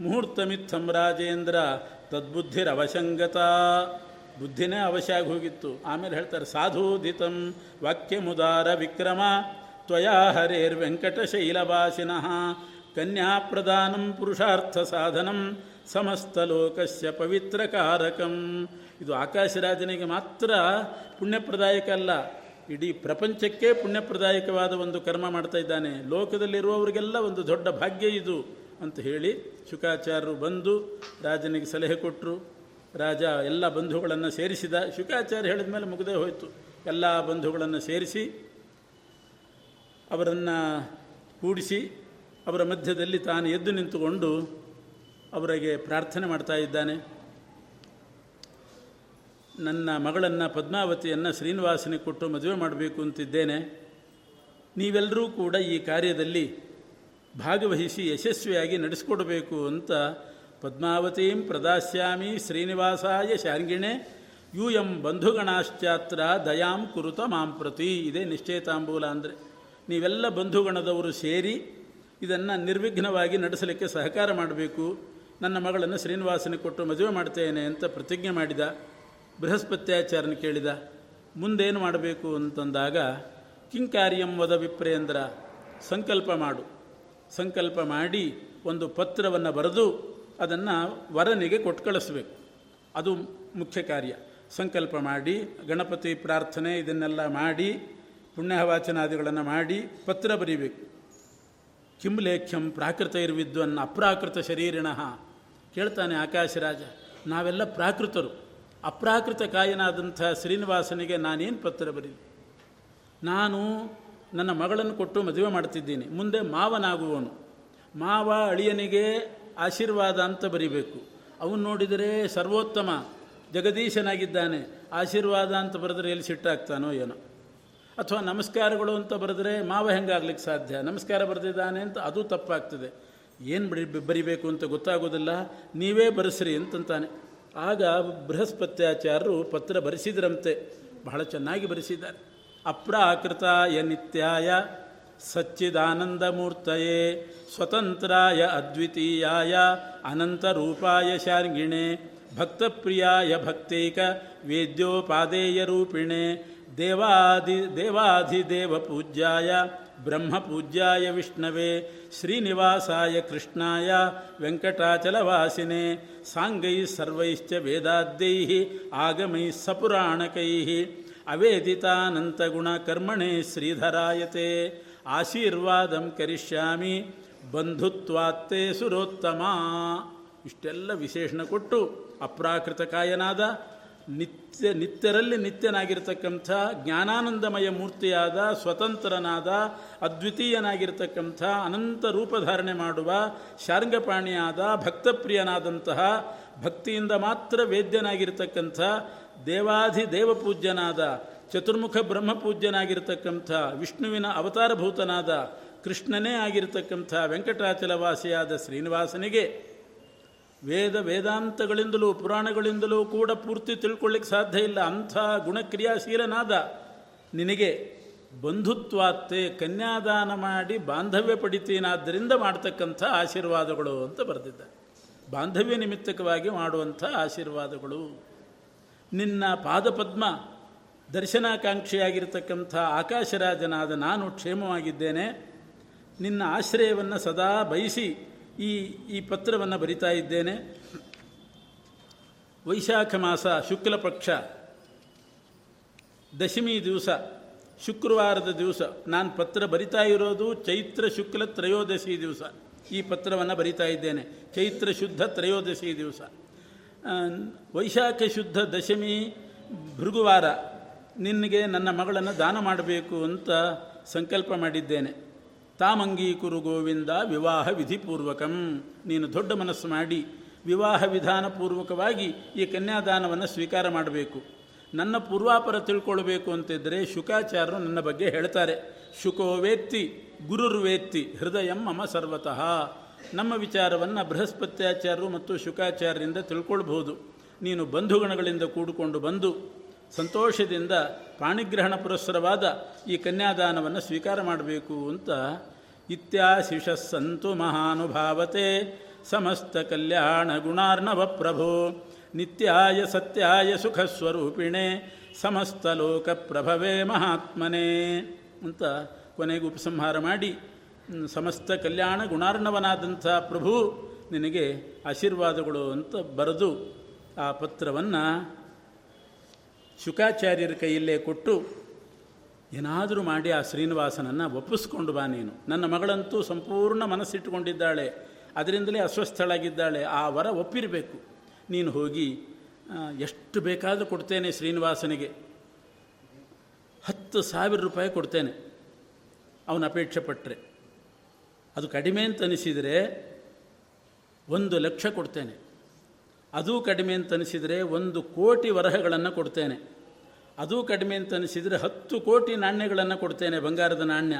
ಮುಹೂರ್ತಮಿತ್ಥಂ ರಾಜೇಂದ್ರ ತದ್ಬುದ್ಧಿರವಶಂಗತ. ಬುದ್ಧಿನೇ ಅವಶ್ಯ ಆಗಿ ಹೋಗಿತ್ತು. ಆಮೇಲೆ ಹೇಳ್ತಾರೆ, ಸಾಧೂಧಿತಂ ವಾಕ್ಯಮುದಾರ ವಿಕ್ರಮ. ತ್ವಯಾ ಹರೇರ್ವೆಂಕಟಶೈಲವಾಸಿನಃ ಕನ್ಯಾಪ್ರದಾನಂ ಪುರುಷಾರ್ಥ ಸಾಧನಂ. ಸಮಸ್ತಲೋಕಸ್ಯ ಪವಿತ್ರಕಾರಕಂ. ಇದು ಆಕಾಶರಾಜನಿಗೆ ಮಾತ್ರ ಪುಣ್ಯಪ್ರದಾಯಕ ಅಲ್ಲ. ಇಡೀ ಪ್ರಪಂಚಕ್ಕೆ ಪುಣ್ಯಪ್ರದಾಯಕವಾದ ಒಂದು ಕರ್ಮ ಮಾಡ್ತಾ ಇದ್ದಾನೆ. ಲೋಕದಲ್ಲಿರುವವರಿಗೆಲ್ಲ ಒಂದು ದೊಡ್ಡ ಭಾಗ್ಯ ಇದು ಅಂತ ಹೇಳಿ ಶುಕಾಚಾರ್ಯರು ಬಂದು ರಾಜನಿಗೆ ಸಲಹೆ ಕೊಟ್ಟರು ರಾಜ ಎಲ್ಲ ಬಂಧುಗಳನ್ನು ಸೇರಿಸಿದ. ಶುಕಾಚಾರ್ಯ ಹೇಳಿದ ಮೇಲೆ ಮುಗದೇ ಹೋಯಿತು. ಎಲ್ಲ ಬಂಧುಗಳನ್ನು ಸೇರಿಸಿ ಅವರನ್ನು ಕೂಡಿಸಿ ಅವರ ಮಧ್ಯದಲ್ಲಿ ತಾನು ಎದ್ದು ನಿಂತುಕೊಂಡು ಅವರಿಗೆ ಪ್ರಾರ್ಥನೆ ಮಾಡ್ತಾ ಇದ್ದಾನೆ. ನನ್ನ ಮಗಳನ್ನು ಪದ್ಮಾವತಿಯನ್ನು ಶ್ರೀನಿವಾಸನಿಗೆ ಕೊಟ್ಟು ಮದುವೆ ಮಾಡಬೇಕು ಅಂತಿದ್ದೇನೆ. ನೀವೆಲ್ಲರೂ ಕೂಡ ಈ ಕಾರ್ಯದಲ್ಲಿ ಭಾಗವಹಿಸಿ ಯಶಸ್ವಿಯಾಗಿ ನಡೆಸಿಕೊಡಬೇಕು ಅಂತ ಪದ್ಮಾವತೀಂ ಪ್ರದಾಸ್ಯಾಮಿ ಶ್ರೀನಿವಾಸಾಯ ಶಾರ್ಗಿಣೆ ಯು ಎಂ ಬಂಧುಗಣಾಶ್ಚಾತ್ರ ದಯಾಂ ಕುರುತ ಮಾಂ ಪ್ರತಿ. ಇದೇ ನಿಶ್ಚೇತಾಂಬೂಲ ಅಂದರೆ ನೀವೆಲ್ಲ ಬಂಧುಗಣದವರು ಸೇರಿ ಇದನ್ನು ನಿರ್ವಿಘ್ನವಾಗಿ ನಡೆಸಲಿಕ್ಕೆ ಸಹಕಾರ ಮಾಡಬೇಕು. ನನ್ನ ಮಗಳನ್ನು ಶ್ರೀನಿವಾಸನಿಗೆ ಕೊಟ್ಟು ಮದುವೆ ಮಾಡ್ತೇನೆ ಅಂತ ಪ್ರತಿಜ್ಞೆ ಮಾಡಿದ ಬೃಹಸ್ಪತ್ಯಾಚಾರನ ಕೇಳಿದ, ಮುಂದೇನು ಮಾಡಬೇಕು ಅಂತಂದಾಗ, ಕಿಂಕಾರ್ಯಂ ವದ ವಿಪ್ರೇಂದ್ರ ಸಂಕಲ್ಪ ಮಾಡು. ಸಂಕಲ್ಪ ಮಾಡಿ ಒಂದು ಪತ್ರವನ್ನು ಬರೆದು ಅದನ್ನು ವರನಿಗೆ ಕೊಟ್ಟು ಕಳಿಸ್ಬೇಕು ಅದು ಮುಖ್ಯ ಕಾರ್ಯ. ಸಂಕಲ್ಪ ಮಾಡಿ, ಗಣಪತಿ ಪ್ರಾರ್ಥನೆ ಇದನ್ನೆಲ್ಲ ಮಾಡಿ, ಪುಣ್ಯವಾಚನಾದಿಗಳನ್ನು ಮಾಡಿ ಪತ್ರ ಬರೀಬೇಕು. ಕಿಂ ಲೇಖ್ಯಂ ಪ್ರಾಕೃತ ಇರ್ವಿದ್ವನ್ ಅಪ್ರಾಕೃತ ಶರೀರಿಣಃ. ಕೇಳ್ತಾನೆ ಆಕಾಶರಾಜ, ನಾವೆಲ್ಲ ಪ್ರಾಕೃತರು. ಅಪ್ರಾಕೃತ ಕಾಯನಾದಂಥ ಶ್ರೀನಿವಾಸನಿಗೆ ನಾನೇನು ಪತ್ರ ಬರೀ ನಾನು ನನ್ನ ಮಗಳನ್ನು ಕೊಟ್ಟು ಮದುವೆ ಮಾಡ್ತಿದ್ದೀನಿ. ಮುಂದೆ ಮಾವನಾಗುವವನು. ಮಾವ ಅಳಿಯನಿಗೆ ಆಶೀರ್ವಾದ ಅಂತ ಬರಿಬೇಕು. ಅವನು ನೋಡಿದರೆ ಸರ್ವೋತ್ತಮ, ಜಗದೀಶನಾಗಿದ್ದಾನೆ. ಆಶೀರ್ವಾದ ಅಂತ ಬರೆದ್ರೆ ಎಲ್ಲಿ ಸಿಟ್ಟಾಗ್ತಾನೋ ಏನೋ. ಅಥವಾ ನಮಸ್ಕಾರಗಳು ಅಂತ ಬರೆದ್ರೆ ಮಾವ ಹೆಂಗಾಗ್ಲಿಕ್ಕೆ ಸಾಧ್ಯ? ನಮಸ್ಕಾರ ಬರೆದಿದ್ದಾನೆ ಅಂತ ಅದು ತಪ್ಪಾಗ್ತದೆ. ಏನು ಬರಿ ಬರಿಬೇಕು ಅಂತ ಗೊತ್ತಾಗೋದಿಲ್ಲ, ನೀವೇ ಬರೆಸ್ರಿ ಅಂತಂತಾನೆ. ಆಗ ಬೃಹಸ್ಪತ್ಯಾಚಾರ್ಯರು ಪತ್ರ ಬರೆಸಿದ್ರಂತೆ, ಬಹಳ ಚೆನ್ನಾಗಿ ಬರೆಸಿದ್ದಾರೆ. ಅಪ್ರಾಕೃತಾಯ ನಿತ್ಯಾಯ ಸಚ್ಚಿದಾನಂದಮೂರ್ತಯೇ, ಸ್ವತಂತ್ರಾಯ ಅದ್ವಿತೀಯಾಯ ಅನಂತರೂಪಾಯ ಶಾರ್ಗಿಣೆ, ಭಕ್ತಪ್ರಿಯಾಯ ಭಕ್ತೈಕ ವೇದ್ಯೋಪಾದೇಯ ರೂಪಿಣೆ, ದೇವಾದಿ ದೇವಾಧಿದೇವ ಪೂಜ್ಯಾಯ ಬ್ರಹ್ಮಪೂಜ್ಯಾಯ ವಿಷ್ಣವೇ, ಶ್ರೀನಿವಾಸಾಯ ಕೃಷ್ಣಾಯ ವೆಂಕಟಾಚಲವಾಸಿನೇ, ಸಾಂಗೈ ಸರ್ವೈಶ್ಚ ವೇದಾದ್ಯೈ ಆಗಮೈ ಸಪುರಾಣಕೈ ಅವೇದಿತಾನಂತಗುಣ ಕರ್ಮಣೆ ಶ್ರೀಧರಾಯತೆ, ಆಶೀರ್ವಾದಂ ಕರಿಷ್ಯಾಮಿ, ಬಂಧುತ್ವಾತ್ತೆ ಸುರೋತ್ತಮ. ಇಷ್ಟೆಲ್ಲ ವಿಶೇಷಣ ಕೊಟ್ಟು ಅಪ್ರಾಕೃತ ಕಾಯನಾದ ನಿತ್ಯ, ನಿತ್ಯರಲ್ಲಿ ನಿತ್ಯನಾಗಿರ್ತಕ್ಕಂಥ ಜ್ಞಾನಾನಂದಮಯ ಮೂರ್ತಿಯಾದ, ಸ್ವತಂತ್ರನಾದ, ಅದ್ವಿತೀಯನಾಗಿರ್ತಕ್ಕಂಥ, ಅನಂತ ರೂಪಧಾರಣೆ ಮಾಡುವ ಶಾರ್ಂಗಪಾಣಿಯಾದ ಭಕ್ತಪ್ರಿಯನಾದಂತಹ, ಭಕ್ತಿಯಿಂದ ಮಾತ್ರ ವೇದ್ಯನಾಗಿರ್ತಕ್ಕಂಥ, ದೇವಾಧಿ ದೇವಪೂಜ್ಯನಾದ, ಚತುರ್ಮುಖ ಬ್ರಹ್ಮಪೂಜ್ಯನಾಗಿರ್ತಕ್ಕಂಥ, ವಿಷ್ಣುವಿನ ಅವತಾರಭೂತನಾದ, ಕೃಷ್ಣನೇ ಆಗಿರತಕ್ಕಂಥ ವೆಂಕಟಾಚಲವಾಸಿಯಾದ ಶ್ರೀನಿವಾಸನಿಗೆ ವೇದ ವೇದಾಂತಗಳಿಂದಲೂ ಪುರಾಣಗಳಿಂದಲೂ ಕೂಡ ಪೂರ್ತಿ ತಿಳ್ಕೊಳ್ಳಿಕ್ಕೆ ಸಾಧ್ಯ ಇಲ್ಲ. ಅಂಥ ಗುಣಕ್ರಿಯಾಶೀಲನಾದ ನಿನಗೆ ಬಂಧುತ್ವಾತ್ತೆ ಕನ್ಯಾದಾನ ಮಾಡಿ ಬಾಂಧವ್ಯ ಪಡಿತೀನಾದ್ದರಿಂದ ಮಾಡ್ತಕ್ಕಂಥ ಆಶೀರ್ವಾದಗಳು ಅಂತ ಬರೆದಿದ್ದ ಬಾಂಧವ್ಯ ನಿಮಿತ್ತಕವಾಗಿ ಮಾಡುವಂಥ ಆಶೀರ್ವಾದಗಳು. ನಿನ್ನ ಪಾದಪದ್ಮ ದರ್ಶನಾಕಾಂಕ್ಷಿಯಾಗಿರ್ತಕ್ಕಂಥ ಆಕಾಶರಾಜನಾದ ನಾನು ಕ್ಷೇಮವಾಗಿದ್ದೇನೆ. ನಿನ್ನ ಆಶ್ರಯವನ್ನು ಸದಾ ಬಯಸಿ ಈ ಈ ಪತ್ರವನ್ನು ಬರಿತಾ ಇದ್ದೇನೆ. ವೈಶಾಖ ಮಾಸ, ಶುಕ್ಲ ಪಕ್ಷ, ದಶಮಿ ದಿವಸ, ಶುಕ್ರವಾರದ ದಿವಸ. ನಾನು ಪತ್ರ ಬರಿತಾ ಇರೋದು ಚೈತ್ರ, ಶುಕ್ಲ, ತ್ರಯೋದಶಿ ದಿವಸ. ಈ ಪತ್ರವನ್ನು ಬರಿತಾ ಇದ್ದೇನೆ. ಚೈತ್ರ, ಶುದ್ಧ, ತ್ರಯೋದಶಿ ದಿವಸ. ವೈಶಾಖ ಶುದ್ಧ ದಶಮಿ ಭೃಗುವಾರ ನಿನಗೆ ನನ್ನ ಮಗಳನ್ನು ದಾನ ಮಾಡಬೇಕು ಅಂತ ಸಂಕಲ್ಪ ಮಾಡಿದ್ದೇನೆ. ತಾಮಂಗೀಕುರು ಗೋವಿಂದ ವಿವಾಹ ವಿಧಿಪೂರ್ವಕಂ. ನೀನು ದೊಡ್ಡ ಮನಸ್ಸು ಮಾಡಿ ವಿವಾಹ ವಿಧಾನಪೂರ್ವಕವಾಗಿ ಈ ಕನ್ಯಾದಾನವನ್ನು ಸ್ವೀಕಾರ ಮಾಡಬೇಕು. ನನ್ನ ಪೂರ್ವಾಪರ ತಿಳ್ಕೊಳ್ಬೇಕು ಅಂತಿದ್ದರೆ ಶುಕಾಚಾರ್ಯರು ನನ್ನ ಬಗ್ಗೆ ಹೇಳ್ತಾರೆ. ಶುಕೋ ವೇತ್ತಿ ಗುರುರ್ವೇತ್ತಿ ಹೃದಯಂ ಮಮ ಸರ್ವತಃ. ನಮ್ಮ ವಿಚಾರವನ್ನು ಬೃಹಸ್ಪತ್ಯಾಚಾರ್ಯರು ಮತ್ತು ಶುಕಾಚಾರ್ಯರಿಂದ ತಿಳ್ಕೊಳ್ಬಹುದು. ನೀನು ಬಂಧುಗಣಗಳಿಂದ ಕೂಡಿಕೊಂಡು ಬಂದು ಸಂತೋಷದಿಂದ ಪಾಣಿಗ್ರಹಣ ಪುರಸ್ಸರವಾದ ಈ ಕನ್ಯಾದಾನವನ್ನು ಸ್ವೀಕಾರ ಮಾಡಬೇಕು ಅಂತ ಇತ್ಯಾಶಿಷಸ್ಸಂತು ಮಹಾನುಭಾವತೆ ಸಮಸ್ತ ಕಲ್ಯಾಣ ಗುಣಾರ್ಣವ ಪ್ರಭು, ನಿತ್ಯಾಯ ಸತ್ಯಾಯ ಸುಖ ಸುಖಸ್ವರೂಪಿಣೆ ಸಮಸ್ತ ಲೋಕ ಪ್ರಭವೇ ಮಹಾತ್ಮನೇ ಅಂತ ಕೊನೆಗೆ ಉಪಸಂಹಾರ ಮಾಡಿ ಸಮಸ್ತ ಕಲ್ಯಾಣ ಗುಣಾರ್ಣವನಾದಂಥ ಪ್ರಭು ನಿನಗೆ ಆಶೀರ್ವಾದಗಳು ಅಂತ ಬರೆದು ಆ ಪತ್ರವನ್ನು ಶುಕಾಚಾರ್ಯರ ಕೈಯಲ್ಲೇ ಕೊಟ್ಟು ಏನಾದರೂ ಮಾಡಿ ಆ ಶ್ರೀನಿವಾಸನನ್ನು ಒಪ್ಪಿಸ್ಕೊಂಡು ಬಾ ನೀನು. ನನ್ನ ಮಗಳಂತೂ ಸಂಪೂರ್ಣ ಮನಸ್ಸಿಟ್ಟುಕೊಂಡಿದ್ದಾಳೆ. ಅದರಿಂದಲೇ ಅಸ್ವಸ್ಥಳಾಗಿದ್ದಾಳೆ. ಆ ವರ ಒಪ್ಪಿರಬೇಕು. ನೀನು ಹೋಗಿ ಎಷ್ಟು ಬೇಕಾದರೂ ಕೊಡ್ತೇನೆ ಶ್ರೀನಿವಾಸನಿಗೆ. ಹತ್ತು ಸಾವಿರ ರೂಪಾಯಿ ಕೊಡ್ತೇನೆ. ಅವನ ಅಪೇಕ್ಷೆ ಪಟ್ಟರೆ ಅದು ಕಡಿಮೆ ಅಂತ ಅನಿಸಿದರೆ ಒಂದು ಲಕ್ಷ ಕೊಡ್ತೇನೆ. ಅದೂ ಕಡಿಮೆ ಅಂತ ಅನಿಸಿದರೆ ಒಂದು ಕೋಟಿ ವರಹಗಳನ್ನು ಕೊಡ್ತೇನೆ. ಅದೂ ಕಡಿಮೆ ಅಂತ ಅನಿಸಿದರೆ ಹತ್ತು ಕೋಟಿ ನಾಣ್ಯಗಳನ್ನು ಕೊಡ್ತೇನೆ ಬಂಗಾರದ ನಾಣ್ಯ.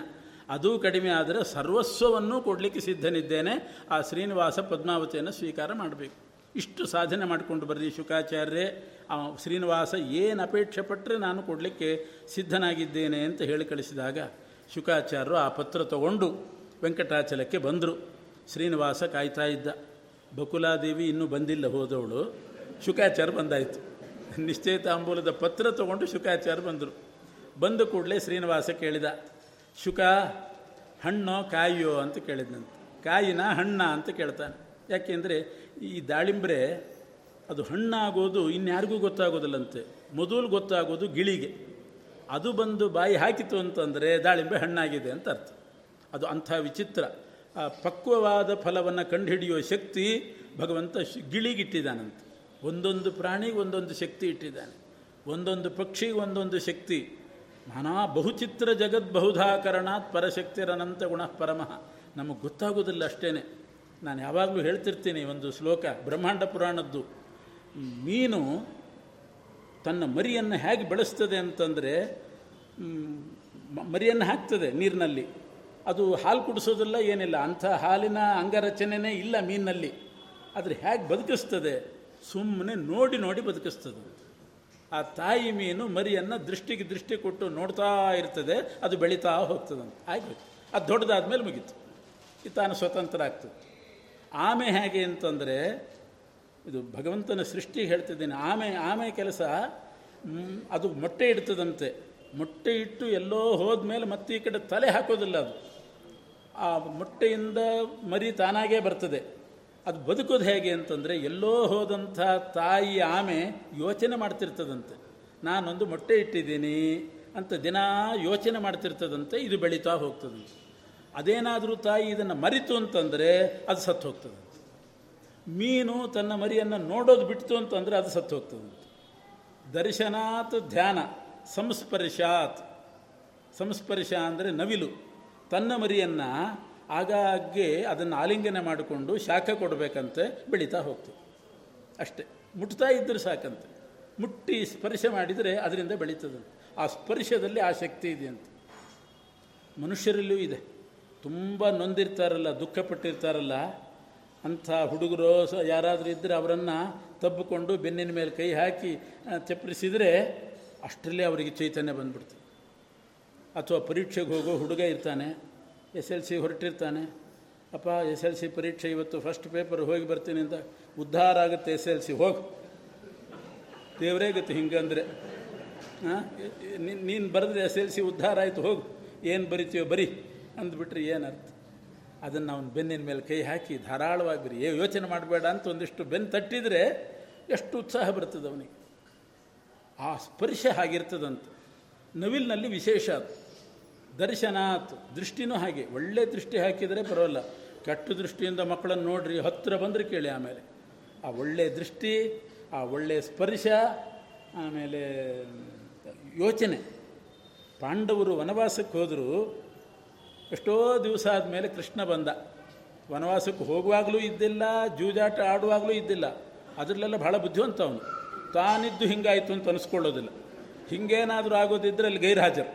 ಅದೂ ಕಡಿಮೆ ಆದರೆ ಸರ್ವಸ್ವವನ್ನು ಕೊಡಲಿಕ್ಕೆ ಸಿದ್ಧನಿದ್ದೇನೆ. ಆ ಶ್ರೀನಿವಾಸ ಪದ್ಮಾವತಿಯನ್ನು ಸ್ವೀಕಾರ ಮಾಡಬೇಕು. ಇಷ್ಟು ಸಾಧನೆ ಮಾಡಿಕೊಂಡು ಬರ್ರಿ ಶುಕಾಚಾರ್ಯರೇ. ಆ ಶ್ರೀನಿವಾಸ ಏನು ಅಪೇಕ್ಷೆ ಪಟ್ಟರೆ ನಾನು ಕೊಡಲಿಕ್ಕೆ ಸಿದ್ಧನಾಗಿದ್ದೇನೆ ಅಂತ ಹೇಳಿ ಕಳಿಸಿದಾಗ ಶುಕಾಚಾರ್ಯರು ಆ ಪತ್ರ ತಗೊಂಡು ವೆಂಕಟಾಚಲಕ್ಕೆ ಬಂದರು. ಶ್ರೀನಿವಾಸ ಕಾಯ್ತಾ ಇದ್ದ. ಬಕುಲಾದೇವಿ ಇನ್ನೂ ಬಂದಿಲ್ಲ, ಹೋದವಳು. ಶುಕಾಚಾರ್ಯ ಬಂದಾಯಿತು. ನಿಶ್ಚಯಿತಾಂಬೂಲದ ಪತ್ರ ತಗೊಂಡು ಶುಕಾಚಾರ್ಯ ಬಂದರು. ಬಂದ ಕೂಡಲೇ ಶ್ರೀನಿವಾಸ ಕೇಳಿದ, ಶುಕ, ಹಣ್ಣೋ ಕಾಯಿಯೋ? ಅಂತ ಕೇಳಿದ್ನಂತೆ. ಕಾಯಿನ ಹಣ್ಣ? ಅಂತ ಕೇಳ್ತಾನೆ. ಯಾಕೆಂದರೆ ಈ ದಾಳಿಂಬ್ರೆ, ಅದು ಹಣ್ಣಾಗೋದು ಇನ್ಯಾರಿಗೂ ಗೊತ್ತಾಗೋದಿಲ್ಲಂತೆ. ಮೊದಲು ಗೊತ್ತಾಗೋದು ಗಿಳಿಗೆ. ಅದು ಬಂದು ಬಾಯಿ ಹಾಕಿತು ಅಂತಂದರೆ ದಾಳಿಂಬೆ ಹಣ್ಣಾಗಿದೆ ಅಂತ ಅರ್ಥ. ಅದು ಅಂಥ ವಿಚಿತ್ರ. ಆ ಪಕ್ವವಾದ ಫಲವನ್ನು ಕಂಡುಹಿಡಿಯುವ ಶಕ್ತಿ ಭಗವಂತ ಗಿಳಿಗಿಟ್ಟಿದ್ದಾನಂತೆ ಒಂದೊಂದು ಪ್ರಾಣಿಗೆ ಒಂದೊಂದು ಶಕ್ತಿ ಇಟ್ಟಿದ್ದಾನೆ. ಒಂದೊಂದು ಪಕ್ಷಿಗೆ ಒಂದೊಂದು ಶಕ್ತಿ. ನಾನಾ ಬಹುಚಿತ್ರ ಜಗದ್ ಬಹುಧಾಕರಣಾತ್ ಪರಶಕ್ತಿರನಂತ ಗುಣ ಪರಮಃ. ನಮಗೆ ಗೊತ್ತಾಗೋದಿಲ್ಲ ಅಷ್ಟೇ ನಾನು ಯಾವಾಗಲೂ ಹೇಳ್ತಿರ್ತೀನಿ ಒಂದು ಶ್ಲೋಕ, ಬ್ರಹ್ಮಾಂಡ ಪುರಾಣದ್ದು. ಮೀನು ತನ್ನ ಮರಿಯನ್ನು ಹೇಗೆ ಬೆಳೆಸ್ತದೆ ಅಂತಂದರೆ ಮರಿಯನ್ನು ಹಾಕ್ತದೆ ನೀರಿನಲ್ಲಿ. ಅದು ಹಾಲು ಕುಡಿಸೋದಿಲ್ಲ, ಏನಿಲ್ಲ. ಅಂಥ ಹಾಲಿನ ಅಂಗರಚನೆನೇ ಇಲ್ಲ ಮೀನಲ್ಲಿ ಆದರೆ ಹೇಗೆ ಬದುಕಿಸ್ತದೆ? ಸುಮ್ಮನೆ ನೋಡಿ ನೋಡಿ ಬದುಕಿಸ್ತದೆ. ಆ ತಾಯಿ ಮೀನು ಮರಿಯನ್ನು ದೃಷ್ಟಿಗೆ ದೃಷ್ಟಿ ಕೊಟ್ಟು ನೋಡ್ತಾ ಇರ್ತದೆ, ಅದು ಬೆಳೀತಾ ಅಂತ. ಹಾಗೆ ಅದು ದೊಡ್ಡದಾದ್ಮೇಲೆ ಮುಗೀತು. ಈ ತಾನು ಸ್ವತಂತ್ರ ಆಗ್ತದೆ ಆಮೆ ಹೇಗೆ ಅಂತಂದರೆ, ಇದು ಭಗವಂತನ ಸೃಷ್ಟಿ ಹೇಳ್ತಿದ್ದೀನಿ. ಆಮೆ ಆಮೆ ಕೆಲಸ ಅದು ಮೊಟ್ಟೆ ಇಡ್ತದಂತೆ. ಮೊಟ್ಟೆ ಇಟ್ಟು ಎಲ್ಲೋ ಹೋದ್ಮೇಲೆ ಮತ್ತೆ ಈ ತಲೆ ಹಾಕೋದಿಲ್ಲ ಅದು. ಆ ಮೊಟ್ಟೆಯಿಂದ ಮರಿ ತಾನಾಗೇ ಬರ್ತದೆ. ಅದು ಬದುಕೋದು ಹೇಗೆ ಅಂತಂದರೆ ಎಲ್ಲೋ ಹೋದಂಥ ತಾಯಿ ಆಮೆ ಯೋಚನೆ ಮಾಡ್ತಿರ್ತದಂತೆ. ನಾನೊಂದು ಮೊಟ್ಟೆ ಇಟ್ಟಿದ್ದೀನಿ ಅಂತ ದಿನ ಯೋಚನೆ ಮಾಡ್ತಿರ್ತದಂತೆ, ಇದು ಬೆಳೀತಾ ಹೋಗ್ತದಂತೆ ಅದೇನಾದರೂ ತಾಯಿ ಇದನ್ನು ಮರಿತು ಅಂತಂದರೆ ಅದು ಸತ್ತು ಹೋಗ್ತದಂತೆ ಮೀನು ತನ್ನ ಮರಿಯನ್ನು ನೋಡೋದು ಬಿಡ್ತು ಅಂತಂದರೆ ಅದು ಸತ್ತು ಹೋಗ್ತದಂತೆ ದರ್ಶನಾತ್ ಧ್ಯಾನ, ಸಂಸ್ಪರ್ಶಾತ್. ಸಂಸ್ಪರ್ಶ ಅಂದರೆ ನವಿಲು. ತನ್ನ ಮರಿಯನ್ನು ಆಗಾಗ್ಗೆ ಅದನ್ನು ಆಲಿಂಗನ ಮಾಡಿಕೊಂಡು ಶಾಖ ಕೊಡಬೇಕಂತೆ ಬೆಳೀತಾ ಹೋಗ್ತದೆ ಅಷ್ಟೇ. ಮುಟ್ತಾ ಇದ್ದರೆ ಸಾಕಂತೆ. ಮುಟ್ಟಿ ಸ್ಪರ್ಶ ಮಾಡಿದರೆ ಅದರಿಂದ ಬೆಳೀತದಂತೆ. ಆ ಸ್ಪರ್ಶದಲ್ಲಿ ಆ ಶಕ್ತಿ ಇದೆ ಅಂತ. ಮನುಷ್ಯರಲ್ಲೂ ಇದೆ. ತುಂಬ ನೊಂದಿರ್ತಾರಲ್ಲ, ದುಃಖಪಟ್ಟಿರ್ತಾರಲ್ಲ, ಅಂಥ ಹುಡುಗರು ಸ ಯಾರಾದರೂ ಇದ್ದರೆ ಅವರನ್ನು ತಬ್ಬಿಕೊಂಡು ಬೆನ್ನಿನ ಮೇಲೆ ಕೈ ಹಾಕಿ ಚಪ್ಪರಿಸಿದರೆ ಅಷ್ಟರಲ್ಲೇ ಅವರಿಗೆ ಚೈತನ್ಯ ಬಂದ್ಬಿಡ್ತದೆ. ಅಥವಾ ಪರೀಕ್ಷೆಗೆ ಹೋಗೋ ಹುಡುಗ ಇರ್ತಾನೆ, ಎಸ್ ಎಲ್ ಸಿ ಹೊರಟಿರ್ತಾನೆ, ಅಪ್ಪ, ಎಸ್ ಎಲ್ ಸಿ ಪರೀಕ್ಷೆ ಇವತ್ತು ಫಸ್ಟ್ ಪೇಪರ್ ಹೋಗಿ ಬರ್ತೀನಿ ಅಂತ ಉದ್ಧಾರ ಆಗುತ್ತೆ ಎಸ್ ಎಲ್ ಸಿ, ಹೋಗಿ. ದೇವರೇ ಗೊತ್ತು ಹಿಂಗಂದರೆ. ಹಾಂ ನೀನು ಬರೆದ್ರೆ ಎಸ್ ಎಲ್ ಸಿ ಉದ್ಧಾರ ಆಯಿತು, ಹೋಗು. ಏನು ಬರಿತೀಯೋ ಬರಿ ಅಂದ್ಬಿಟ್ರೆ ಏನರ್ಥ? ಅದನ್ನು ಅವನು ಬೆನ್ನಿನ ಮೇಲೆ ಕೈ ಹಾಕಿ ಧಾರಾಳವಾಗಿ ಬರಿ, ಏ, ಯೋಚನೆ ಮಾಡಬೇಡ ಅಂತ ಒಂದಿಷ್ಟು ಬೆನ್ನು ತಟ್ಟಿದರೆ ಎಷ್ಟು ಉತ್ಸಾಹ ಬರ್ತದೆ ಅವನಿಗೆ. ಆ ಸ್ಪರ್ಶ ಹಾಗಿರ್ತದಂತೆ. ನವಿಲಿನಲ್ಲಿ ವಿಶೇಷ ಅದು. ದರ್ಶನಾತ್ ದೃಷ್ಟಿನೂ ಹಾಗೆ. ಒಳ್ಳೆ ದೃಷ್ಟಿ ಹಾಕಿದರೆ ಪರವಾಗಿಲ್ಲ. ಕೆಟ್ಟ ದೃಷ್ಟಿಯಿಂದ ಮಕ್ಕಳನ್ನು ನೋಡ್ರಿ, ಹತ್ತಿರ ಬಂದರೆ ಕೇಳಿ ಆಮೇಲೆ. ಆ ಒಳ್ಳೆಯ ದೃಷ್ಟಿ, ಆ ಒಳ್ಳೆಯ ಸ್ಪರ್ಶ, ಆಮೇಲೆ ಯೋಚನೆ. ಪಾಂಡವರು ವನವಾಸಕ್ಕೆ ಹೋದರೂ. ಎಷ್ಟೋ ದಿವಸ ಆದಮೇಲೆ ಕೃಷ್ಣ ಬಂದ. ವನವಾಸಕ್ಕೆ ಹೋಗುವಾಗಲೂ ಇದ್ದಿಲ್ಲ, ಜೂಜಾಟ ಆಡುವಾಗಲೂ ಇದ್ದಿಲ್ಲ. ಅದರಲ್ಲೆಲ್ಲ ಬಹಳ ಬುದ್ಧಿವಂತ ಅವನು. ತಾನಿದ್ದು ಹಿಂಗಾಯಿತು ಅಂತ ಅನಿಸ್ಕೊಳ್ಳೋದಿಲ್ಲ. ಹಿಂಗೇನಾದರೂ ಆಗೋದಿದ್ದರೆ ಅಲ್ಲಿ ಗೈರ್ಹಾಜರು.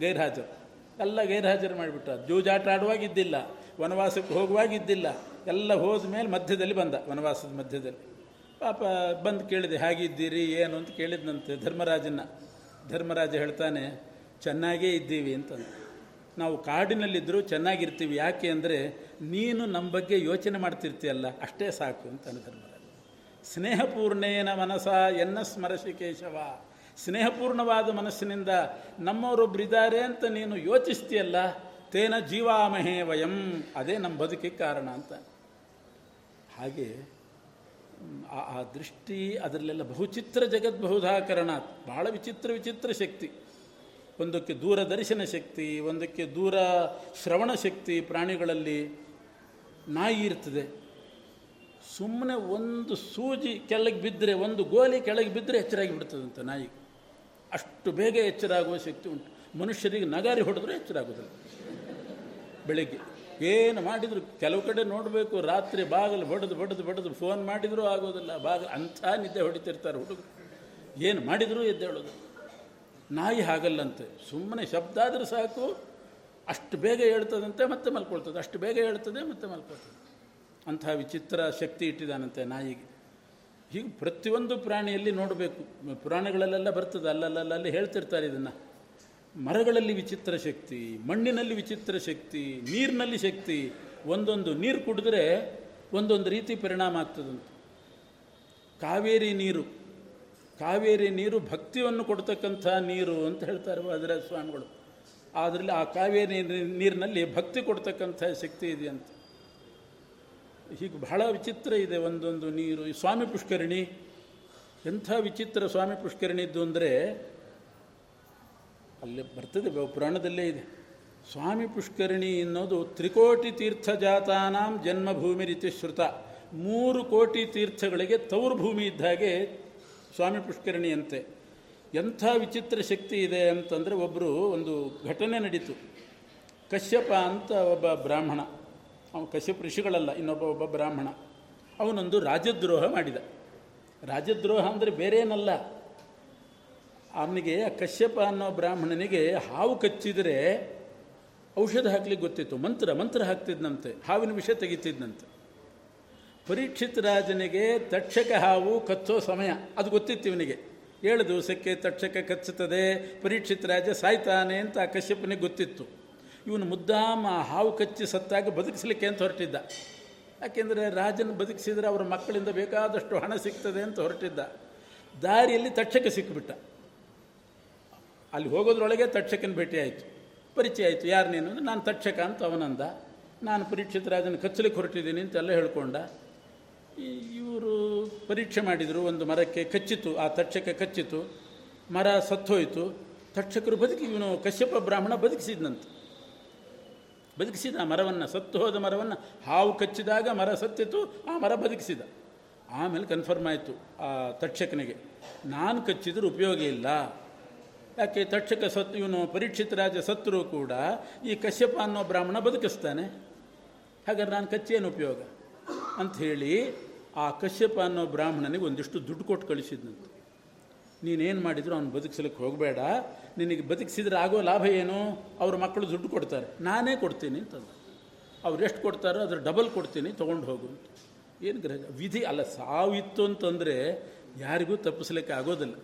ಗೈರ್ಹಾಜರು. ಎಲ್ಲ ಗೈರ್ಹಾಜರು ಮಾಡಿಬಿಟ್ಟ ಜೂಜಾಟ ಆಡುವಾಗ ಇದ್ದಿಲ್ಲ ವನವಾಸಕ್ಕೆ ಹೋಗುವಾಗ ಇದ್ದಿಲ್ಲ ಎಲ್ಲ ಹೋದ ಮೇಲೆ ಮಧ್ಯದಲ್ಲಿ ಬಂದ, ವನವಾಸದ ಮಧ್ಯದಲ್ಲಿ. ಪಾಪ ಬಂದು ಕೇಳಿದೆ, ಹೇಗಿದ್ದೀರಿ, ಏನು? ಅಂತ ಕೇಳಿದ್ನಂತೆ ಧರ್ಮರಾಜನ ಧರ್ಮರಾಜ ಹೇಳ್ತಾನೆ, ಚೆನ್ನಾಗೇ ಇದ್ದೀವಿ ಅಂತಂದು. ನಾವು ಕಾಡಿನಲ್ಲಿದ್ದರೂ ಚೆನ್ನಾಗಿರ್ತೀವಿ. ಯಾಕೆ ಅಂದರೆ, ನೀನು ನಮ್ಮ ಬಗ್ಗೆ ಯೋಚನೆ ಮಾಡ್ತಿರ್ತೀಯಲ್ಲ, ಅಷ್ಟೇ ಸಾಕು ಅಂತಾನೆ ಧರ್ಮರಾಜ. ಸ್ನೇಹಪೂರ್ಣೇನ ಮನಸ ಎನ್ನ ಸ್ಮರಸಿ ಕೇಶವ. ಸ್ನೇಹಪೂರ್ಣವಾದ ಮನಸ್ಸಿನಿಂದ ನಮ್ಮವರೊಬ್ಬರಿದ್ದಾರೆ ಅಂತ ನೀನು ಯೋಚಿಸ್ತೀಯಲ್ಲ? ತೇನ ಜೀವಾಮಹೇ ವಯಂ. ಅದೇ ನಮ್ಮ ಬದುಕಿಗೆ ಕಾರಣ ಅಂತ. ಹಾಗೆ ಆ ದೃಷ್ಟಿ ಅದರಲ್ಲೆಲ್ಲ ಬಹುಚಿತ್ರ ಜಗದ್ಬಹುದಾಕರಣ ಭಾಳ ವಿಚಿತ್ರ ವಿಚಿತ್ರ ಶಕ್ತಿ. ಒಂದಕ್ಕೆ ದೂರದರ್ಶನ ಶಕ್ತಿ, ಒಂದಕ್ಕೆ ದೂರ ಶ್ರವಣ ಶಕ್ತಿ ಪ್ರಾಣಿಗಳಲ್ಲಿ ನಾಯಿ ಇರ್ತದೆ. ಸುಮ್ಮನೆ ಒಂದು ಸೂಜಿ ಕೆಳಗೆ ಬಿದ್ದರೆ ಒಂದು ಗೋಲಿ ಕೆಳಗೆ ಬಿದ್ದರೆ ಎಚ್ಚರಾಗಿ ಬಿಡ್ತದಂತೆ ನಾಯಿ. ಅಷ್ಟು ಬೇಗ ಎಚ್ಚರಾಗುವ ಶಕ್ತಿ ಉಂಟು. ಮನುಷ್ಯರಿಗೆ ನಗಾರಿ ಹೊಡೆದ್ರೆ ಎಚ್ಚರ ಆಗೋದಿಲ್ಲ ಬೆಳಿಗ್ಗೆ ಏನು ಮಾಡಿದ್ರು? ಕೆಲವು ಕಡೆ ನೋಡಬೇಕು, ರಾತ್ರಿ ಬಾಗಿಲು ಹೊಡೆದು ಬಡದು ಬಡದು ಫೋನ್ ಮಾಡಿದರೂ ಆಗೋದಿಲ್ಲ. ಬಾಗಿಲು ಅಂಥ ನಿದ್ದೆ ಹೊಡಿತಿರ್ತಾರೆ ಹುಡುಗರು. ಏನು ಮಾಡಿದರೂ ಎದ್ದೇಳೋದು ನಾಯಿ ಹಾಗಲ್ಲಂತೆ. ಸುಮ್ಮನೆ ಶಬ್ದ ಆದರೂ ಸಾಕು. ಅಷ್ಟು ಬೇಗ ಹೇಳ್ತದಂತೆ ಮತ್ತೆ ಮಲ್ಕೊಳ್ತದೆ. ಅಷ್ಟು ಬೇಗ ಹೇಳ್ತದೆ ಮತ್ತೆ ಮಲ್ಕೊಳ್ತದೆ. ಅಂಥ ವಿಚಿತ್ರ ಶಕ್ತಿ ಇಟ್ಟಿದ್ದಾನಂತೆ ನಾಯಿಗೆ. ಹೀಗೆ ಪ್ರತಿಯೊಂದು ಪ್ರಾಣಿಯಲ್ಲಿ ನೋಡಬೇಕು. ಪುರಾಣಗಳಲ್ಲೆಲ್ಲ ಬರ್ತದೆ. ಅಲ್ಲಲ್ಲಲ್ಲಿ ಹೇಳ್ತಿರ್ತಾರೆ ಇದನ್ನು. ಮರಗಳಲ್ಲಿ ವಿಚಿತ್ರ ಶಕ್ತಿ, ಮಣ್ಣಿನಲ್ಲಿ ವಿಚಿತ್ರ ಶಕ್ತಿ, ನೀರಿನಲ್ಲಿ ಶಕ್ತಿ. ಒಂದೊಂದು ನೀರು ಕುಡಿದ್ರೆ ಒಂದೊಂದು ರೀತಿ ಪರಿಣಾಮ ಆಗ್ತದಂತ. ಕಾವೇರಿ ನೀರು ಕಾವೇರಿ ನೀರು ಭಕ್ತಿಯನ್ನು ಕೊಡ್ತಕ್ಕಂಥ ನೀರು ಅಂತ ಹೇಳ್ತಾರೆ ಅದರ ಸ್ವಾಮಿಗಳು. ಅದರಲ್ಲಿ ಆ ಕಾವೇರಿ ನೀರಿನಲ್ಲಿ ಭಕ್ತಿ ಕೊಡ್ತಕ್ಕಂಥ ಶಕ್ತಿ ಇದೆ ಅಂತ ಹೀಗೆ ಬಹಳ ವಿಚಿತ್ರ ಇದೆ ಒಂದೊಂದು ನೀರು. ಈ ಸ್ವಾಮಿ ಪುಷ್ಕರಣಿ, ಎಂಥ ವಿಚಿತ್ರ ಸ್ವಾಮಿ ಪುಷ್ಕರಣಿದ್ದು ಅಂದರೆ ಅಲ್ಲಿ ಬರ್ತದೆ ಪುರಾಣದಲ್ಲೇ ಇದೆ. ಸ್ವಾಮಿ ಪುಷ್ಕರಣಿ ಅನ್ನೋದು ತ್ರಿಕೋಟಿ ತೀರ್ಥ ಜಾತಾನಾಂ ಜನ್ಮಭೂಮಿ ರೀತಿ ಶ್ರುತ. ಮೂರು ಕೋಟಿ ತೀರ್ಥಗಳಿಗೆ ತವರು ಭೂಮಿ ಇದ್ದ ಹಾಗೆ ಸ್ವಾಮಿ ಪುಷ್ಕರಣಿಯಂತೆ ಎಂಥ ವಿಚಿತ್ರ ಶಕ್ತಿ ಇದೆ ಅಂತಂದರೆ ಒಬ್ಬರು ಒಂದು ಘಟನೆ ನಡೀತು. ಕಶ್ಯಪ ಅಂತ ಒಬ್ಬ ಬ್ರಾಹ್ಮಣ. ಅವನು ಕಶ್ಯಪ ಋಷಿಗಳಲ್ಲ, ಇನ್ನೊಬ್ಬ ಒಬ್ಬ ಬ್ರಾಹ್ಮಣ. ಅವನೊಂದು ರಾಜದ್ರೋಹ ಮಾಡಿದ. ರಾಜದ್ರೋಹ ಅಂದರೆ ಬೇರೇನಲ್ಲ. ಅವನಿಗೆ, ಕಶ್ಯಪ ಅನ್ನೋ ಬ್ರಾಹ್ಮಣನಿಗೆ ಹಾವು ಕಚ್ಚಿದರೆ ಔಷಧ ಹಾಕ್ಲಿಕ್ಕೆ ಗೊತ್ತಿತ್ತು. ಮಂತ್ರ ಮಂತ್ರ ಹಾಕ್ತಿದ್ನಂತೆ. ಹಾವಿನ ವಿಷಯ ತೆಗಿತಿದ್ನಂತೆ. ಪರೀಕ್ಷಿತ್ ರಾಜನಿಗೆ ತಕ್ಷಕ ಹಾವು ಕಚ್ಚೋ ಸಮಯ. ಅದು ಗೊತ್ತಿತ್ತು ಇವನಿಗೆ. ಏಳು ದಿವಸಕ್ಕೆ ತಕ್ಷಕ ಕಚ್ಚುತ್ತದೆ. ಪರೀಕ್ಷಿತ್ ರಾಜ ಸಾಯ್ತಾನೆ ಅಂತ ಕಶ್ಯಪನಿಗೆ ಗೊತ್ತಿತ್ತು. ಇವನು ಮುದ್ದಾಮ ಹಾವು ಕಚ್ಚಿ ಸತ್ತಾಗ ಬದುಕಿಸಲಿಕ್ಕೆ ಅಂತ ಹೊರಟಿದ್ದ. ಯಾಕೆಂದರೆ ರಾಜನ ಬದುಕಿಸಿದರೆ ಅವರ ಮಕ್ಕಳಿಂದ ಬೇಕಾದಷ್ಟು ಹಣ ಸಿಗ್ತದೆ ಅಂತ ಹೊರಟಿದ್ದ. ದಾರಿಯಲ್ಲಿ ತಕ್ಷಕ ಸಿಕ್ಕಿಬಿಟ್ಟ ಅಲ್ಲಿ ಹೋಗೋದ್ರೊಳಗೆ ತಕ್ಷಕನ ಭೇಟಿ ಆಯಿತು. ಪರಿಚಯ ಆಯಿತು. ಯಾರು ನೀನು? ನಾನು ತಕ್ಷಕ ಅಂತ ಅವನಂದ. ನಾನು ಪರೀಕ್ಷಿತ ರಾಜನ ಕಚ್ಚಲಿಕ್ಕೆ ಹೊರಟಿದ್ದೀನಿ ಅಂತೆಲ್ಲ ಹೇಳ್ಕೊಂಡ. ಇವರು ಪರೀಕ್ಷೆ ಮಾಡಿದರು, ಒಂದು ಮರಕ್ಕೆ ಕಚ್ಚಿತು, ಆ ತಕ್ಷಕ ಕಚ್ಚಿತು. ಮರ ಸತ್ತೋಯಿತು. ತಕ್ಷಕರು ಬದುಕಿ, ಇವನು ಕಶ್ಯಪ ಬ್ರಾಹ್ಮಣ ಬದುಕಿಸಿದ್ನಂತೆ. ಬದುಕಿಸಿದ ಮರವನ್ನು, ಸತ್ತು ಹೋದ ಮರವನ್ನು, ಹಾವು ಕಚ್ಚಿದಾಗ ಮರ ಸತ್ತಿತು ಆ ಮರ ಬದುಕಿಸಿದ. ಆಮೇಲೆ ಕನ್ಫರ್ಮ್ ಆಯಿತು ಆ ತಕ್ಷಕನಿಗೆ, ನಾನು ಕಚ್ಚಿದ್ರೆ ಉಪಯೋಗ ಇಲ್ಲ. ಯಾಕೆ ತಕ್ಷಕ ಸತ್ತು ಇವನು ಪರೀಕ್ಷಿತ ರಾಜ ಸತ್ತರೂ ಕೂಡ ಈ ಕಶ್ಯಪ ಅನ್ನೋ ಬ್ರಾಹ್ಮಣ ಬದುಕಿಸ್ತಾನೆ. ಹಾಗಾದ್ರೆ ನಾನು ಕಚ್ಚೇನು ಉಪಯೋಗ? ಅಂಥೇಳಿ ಆ ಕಶ್ಯಪ ಅನ್ನೋ ಬ್ರಾಹ್ಮಣನಿಗೆ ಒಂದಿಷ್ಟು ದುಡ್ಡು ಕೊಟ್ಟು ಕಳಿಸಿದ್ನಂತೆ. ನೀನೇನು ಮಾಡಿದ್ರು ಅವ್ನು ಬದುಕಿಸ್ಲಿಕ್ಕೆ ಹೋಗಬೇಡ. ನಿನಗೆ ಬದುಕಿಸಿದ್ರೆ ಆಗೋ ಲಾಭ ಏನು? ಅವ್ರ ಮಕ್ಕಳು ದುಡ್ಡು ಕೊಡ್ತಾರೆ. ನಾನೇ ಕೊಡ್ತೀನಿ ಅಂತಂದು ಅವ್ರು ಎಷ್ಟು ಕೊಡ್ತಾರೋ ಅದ್ರ ಡಬಲ್ ಕೊಡ್ತೀನಿ, ತೊಗೊಂಡು ಹೋಗು ಅಂತ. ಏನು ಗ್ರಹ ವಿಧಿ ಅಲ್ಲ, ಸಾವಿತ್ತು ಅಂತಂದರೆ ಯಾರಿಗೂ ತಪ್ಪಿಸ್ಲಿಕ್ಕೆ ಆಗೋದಿಲ್ಲ.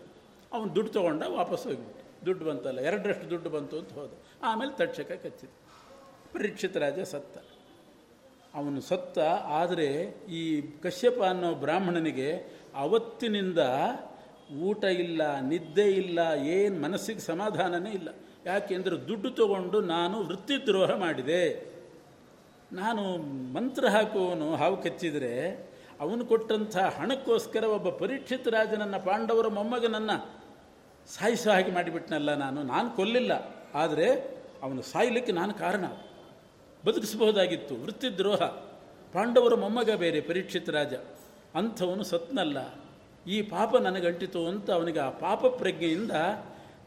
ಅವನು ದುಡ್ಡು ತೊಗೊಂಡ ವಾಪಸ್ ಹೋಗ್ಬಿಟ್ಟು ದುಡ್ಡು ಬಂತಲ್ಲ, ಎರಡರಷ್ಟು ದುಡ್ಡು ಬಂತು ಅಂತ ಹೋದ. ಆಮೇಲೆ ತಕ್ಷಕ ಕಚ್ಚಿದ. ಪರೀಕ್ಷಿತ ರಾಜ ಸತ್ತ. ಅವನು ಸತ್ತ, ಆದರೆ ಈ ಕಶ್ಯಪ ಅನ್ನೋ ಬ್ರಾಹ್ಮಣನಿಗೆ ಅವತ್ತಿನಿಂದ ಊಟ ಇಲ್ಲ, ನಿದ್ದೆ ಇಲ್ಲ, ಏನು ಮನಸ್ಸಿಗೆ ಸಮಾಧಾನನೇ ಇಲ್ಲ. ಯಾಕೆಂದರೆ ದುಡ್ಡು ತಗೊಂಡು ನಾನು ವೃತ್ತಿದ್ರೋಹ ಮಾಡಿದೆ. ನಾನು ಮಂತ್ರ ಹಾಕುವವನು ಹಾವು ಕಚ್ಚಿದರೆ ಅವನು ಕೊಟ್ಟಂಥ ಹಣಕ್ಕೋಸ್ಕರ ಒಬ್ಬ ಪರೀಕ್ಷಿತ ರಾಜನನ್ನು, ಪಾಂಡವರ ಮೊಮ್ಮಗನನ್ನು ಸಾಯಿಸೋ ಹಾಗೆ ಮಾಡಿಬಿಟ್ನಲ್ಲ ನಾನು. ನಾನು ಕೊಲ್ಲಿಲ್ಲ. ಆದರೆ ಅವನು ಸಾಯಲಿಕ್ಕೆ ನಾನು ಕಾರಣ. ಬದುಕಿಸಬಹುದಾಗಿತ್ತು. ವೃತ್ತಿದ್ರೋಹ. ಪಾಂಡವರ ಮೊಮ್ಮಗ ಬೇರೆ ಪರೀಕ್ಷಿತ ರಾಜ. ಅಂಥವನು ಸತ್ನಲ್ಲ. ಈ ಪಾಪ ನನಗಂಟಿತು ಅಂತ ಅವನಿಗೆ ಆ ಪಾಪ ಪ್ರಜ್ಞೆಯಿಂದ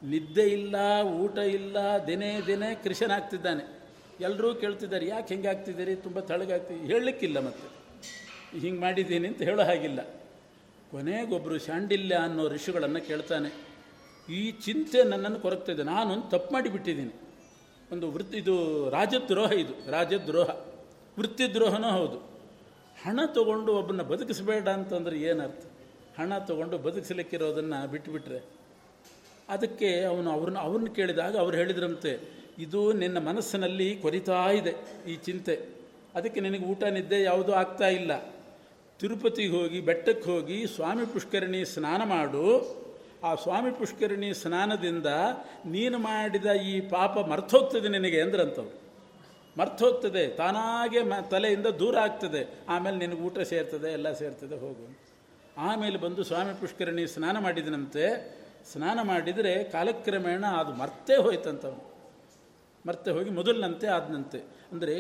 ನಿದ್ದೆ ಇಲ್ಲ, ಊಟ ಇಲ್ಲ, ದಿನೇ ದಿನೇ ಕೃಷನಾಗ್ತಿದ್ದಾನೆ ಎಲ್ಲರೂ ಕೇಳ್ತಿದ್ದಾರೆ, ಯಾಕೆ ಹೆಂಗೆ ಆಗ್ತಿದ್ದೀರಿ? ತುಂಬ ತಳಗಾಗ್ತಿದ್ದೀರಿ ಹೇಳಲಿಕ್ಕಿಲ್ಲ ಮತ್ತೆ. ಹಿಂಗೆ ಮಾಡಿದ್ದೀನಿ ಅಂತ ಹೇಳೋ ಹಾಗಿಲ್ಲ. ಕೊನೆಗೊಬ್ಬರು ಶಾಂಡಿಲ್ಯ ಅನ್ನೋ ಋಷಿಗಳನ್ನು ಕೇಳ್ತಾನೆ. ಈ ಚಿಂತೆ ನನ್ನನ್ನು ಕೊರಗ್ತಿದೆ. ನಾನೊಂದು ತಪ್ಪು ಮಾಡಿಬಿಟ್ಟಿದ್ದೀನಿ. ಒಂದು ವೃತ್ತಿ ಇದು ರಾಜದ್ರೋಹ ಇದು, ರಾಜದ್ರೋಹ. ವೃತ್ತಿದ್ರೋಹನೂ ಹೌದು. ಹಣ ತಗೊಂಡು ಒಬ್ಬನ ಬದುಕಿಸಬೇಡ ಅಂತಂದ್ರೆ ಏನರ್ಥ ಹಣ ತಗೊಂಡು ಬದುಕಿಸಲಿಕ್ಕಿರೋದನ್ನು ಬಿಟ್ಟುಬಿಟ್ರೆ ಅದಕ್ಕೆ ಅವನು ಅವ್ರನ್ನ ಅವ್ರನ್ನ ಕೇಳಿದಾಗ ಅವ್ರು ಹೇಳಿದ್ರಂತೆ, ಇದು ನಿನ್ನ ಮನಸ್ಸಿನಲ್ಲಿ ಕೊರಿತಾ ಇದೆ ಈ ಚಿಂತೆ. ಅದಕ್ಕೆ ನಿನಗೆ ಊಟ, ನಿದ್ದೆ ಯಾವುದೂ ಆಗ್ತಾ ಇಲ್ಲ. ತಿರುಪತಿಗೆ ಹೋಗಿ, ಬೆಟ್ಟಕ್ಕೆ ಹೋಗಿ ಸ್ವಾಮಿ ಪುಷ್ಕರಣಿ ಸ್ನಾನ ಮಾಡು. ಆ ಸ್ವಾಮಿ ಪುಷ್ಕರಣಿ ಸ್ನಾನದಿಂದ ನೀನು ಮಾಡಿದ ಈ ಪಾಪ ಮರ್ತೋಗ್ತದೆ ನಿನಗೆ ಅಂದ್ರಂಥವ್ರು ಮರ್ತೋಗ್ತದೆ, ತಾನಾಗೆ ಮ, ತಲೆಯಿಂದ ದೂರ ಆಗ್ತದೆ. ಆಮೇಲೆ ನಿನಗೆ ಊಟ ಸೇರ್ತದೆ, ಎಲ್ಲ ಸೇರ್ತದೆ, ಹೋಗು ಆಮೇಲೆ ಬಂದು ಸ್ವಾಮಿ ಪುಷ್ಕರಣಿ ಸ್ನಾನ ಮಾಡಿದನಂತೆ, ಸ್ನಾನ ಮಾಡಿದರೆ ಕಾಲಕ್ರಮೇಣ ಅದು ಮರ್ತೇ ಹೋಯ್ತಂತವನು. ಮರ್ತೆ ಹೋಗಿ ಮೊದಲಿನಂತೆ ಆದನಂತೆ. ಅಂದರೆ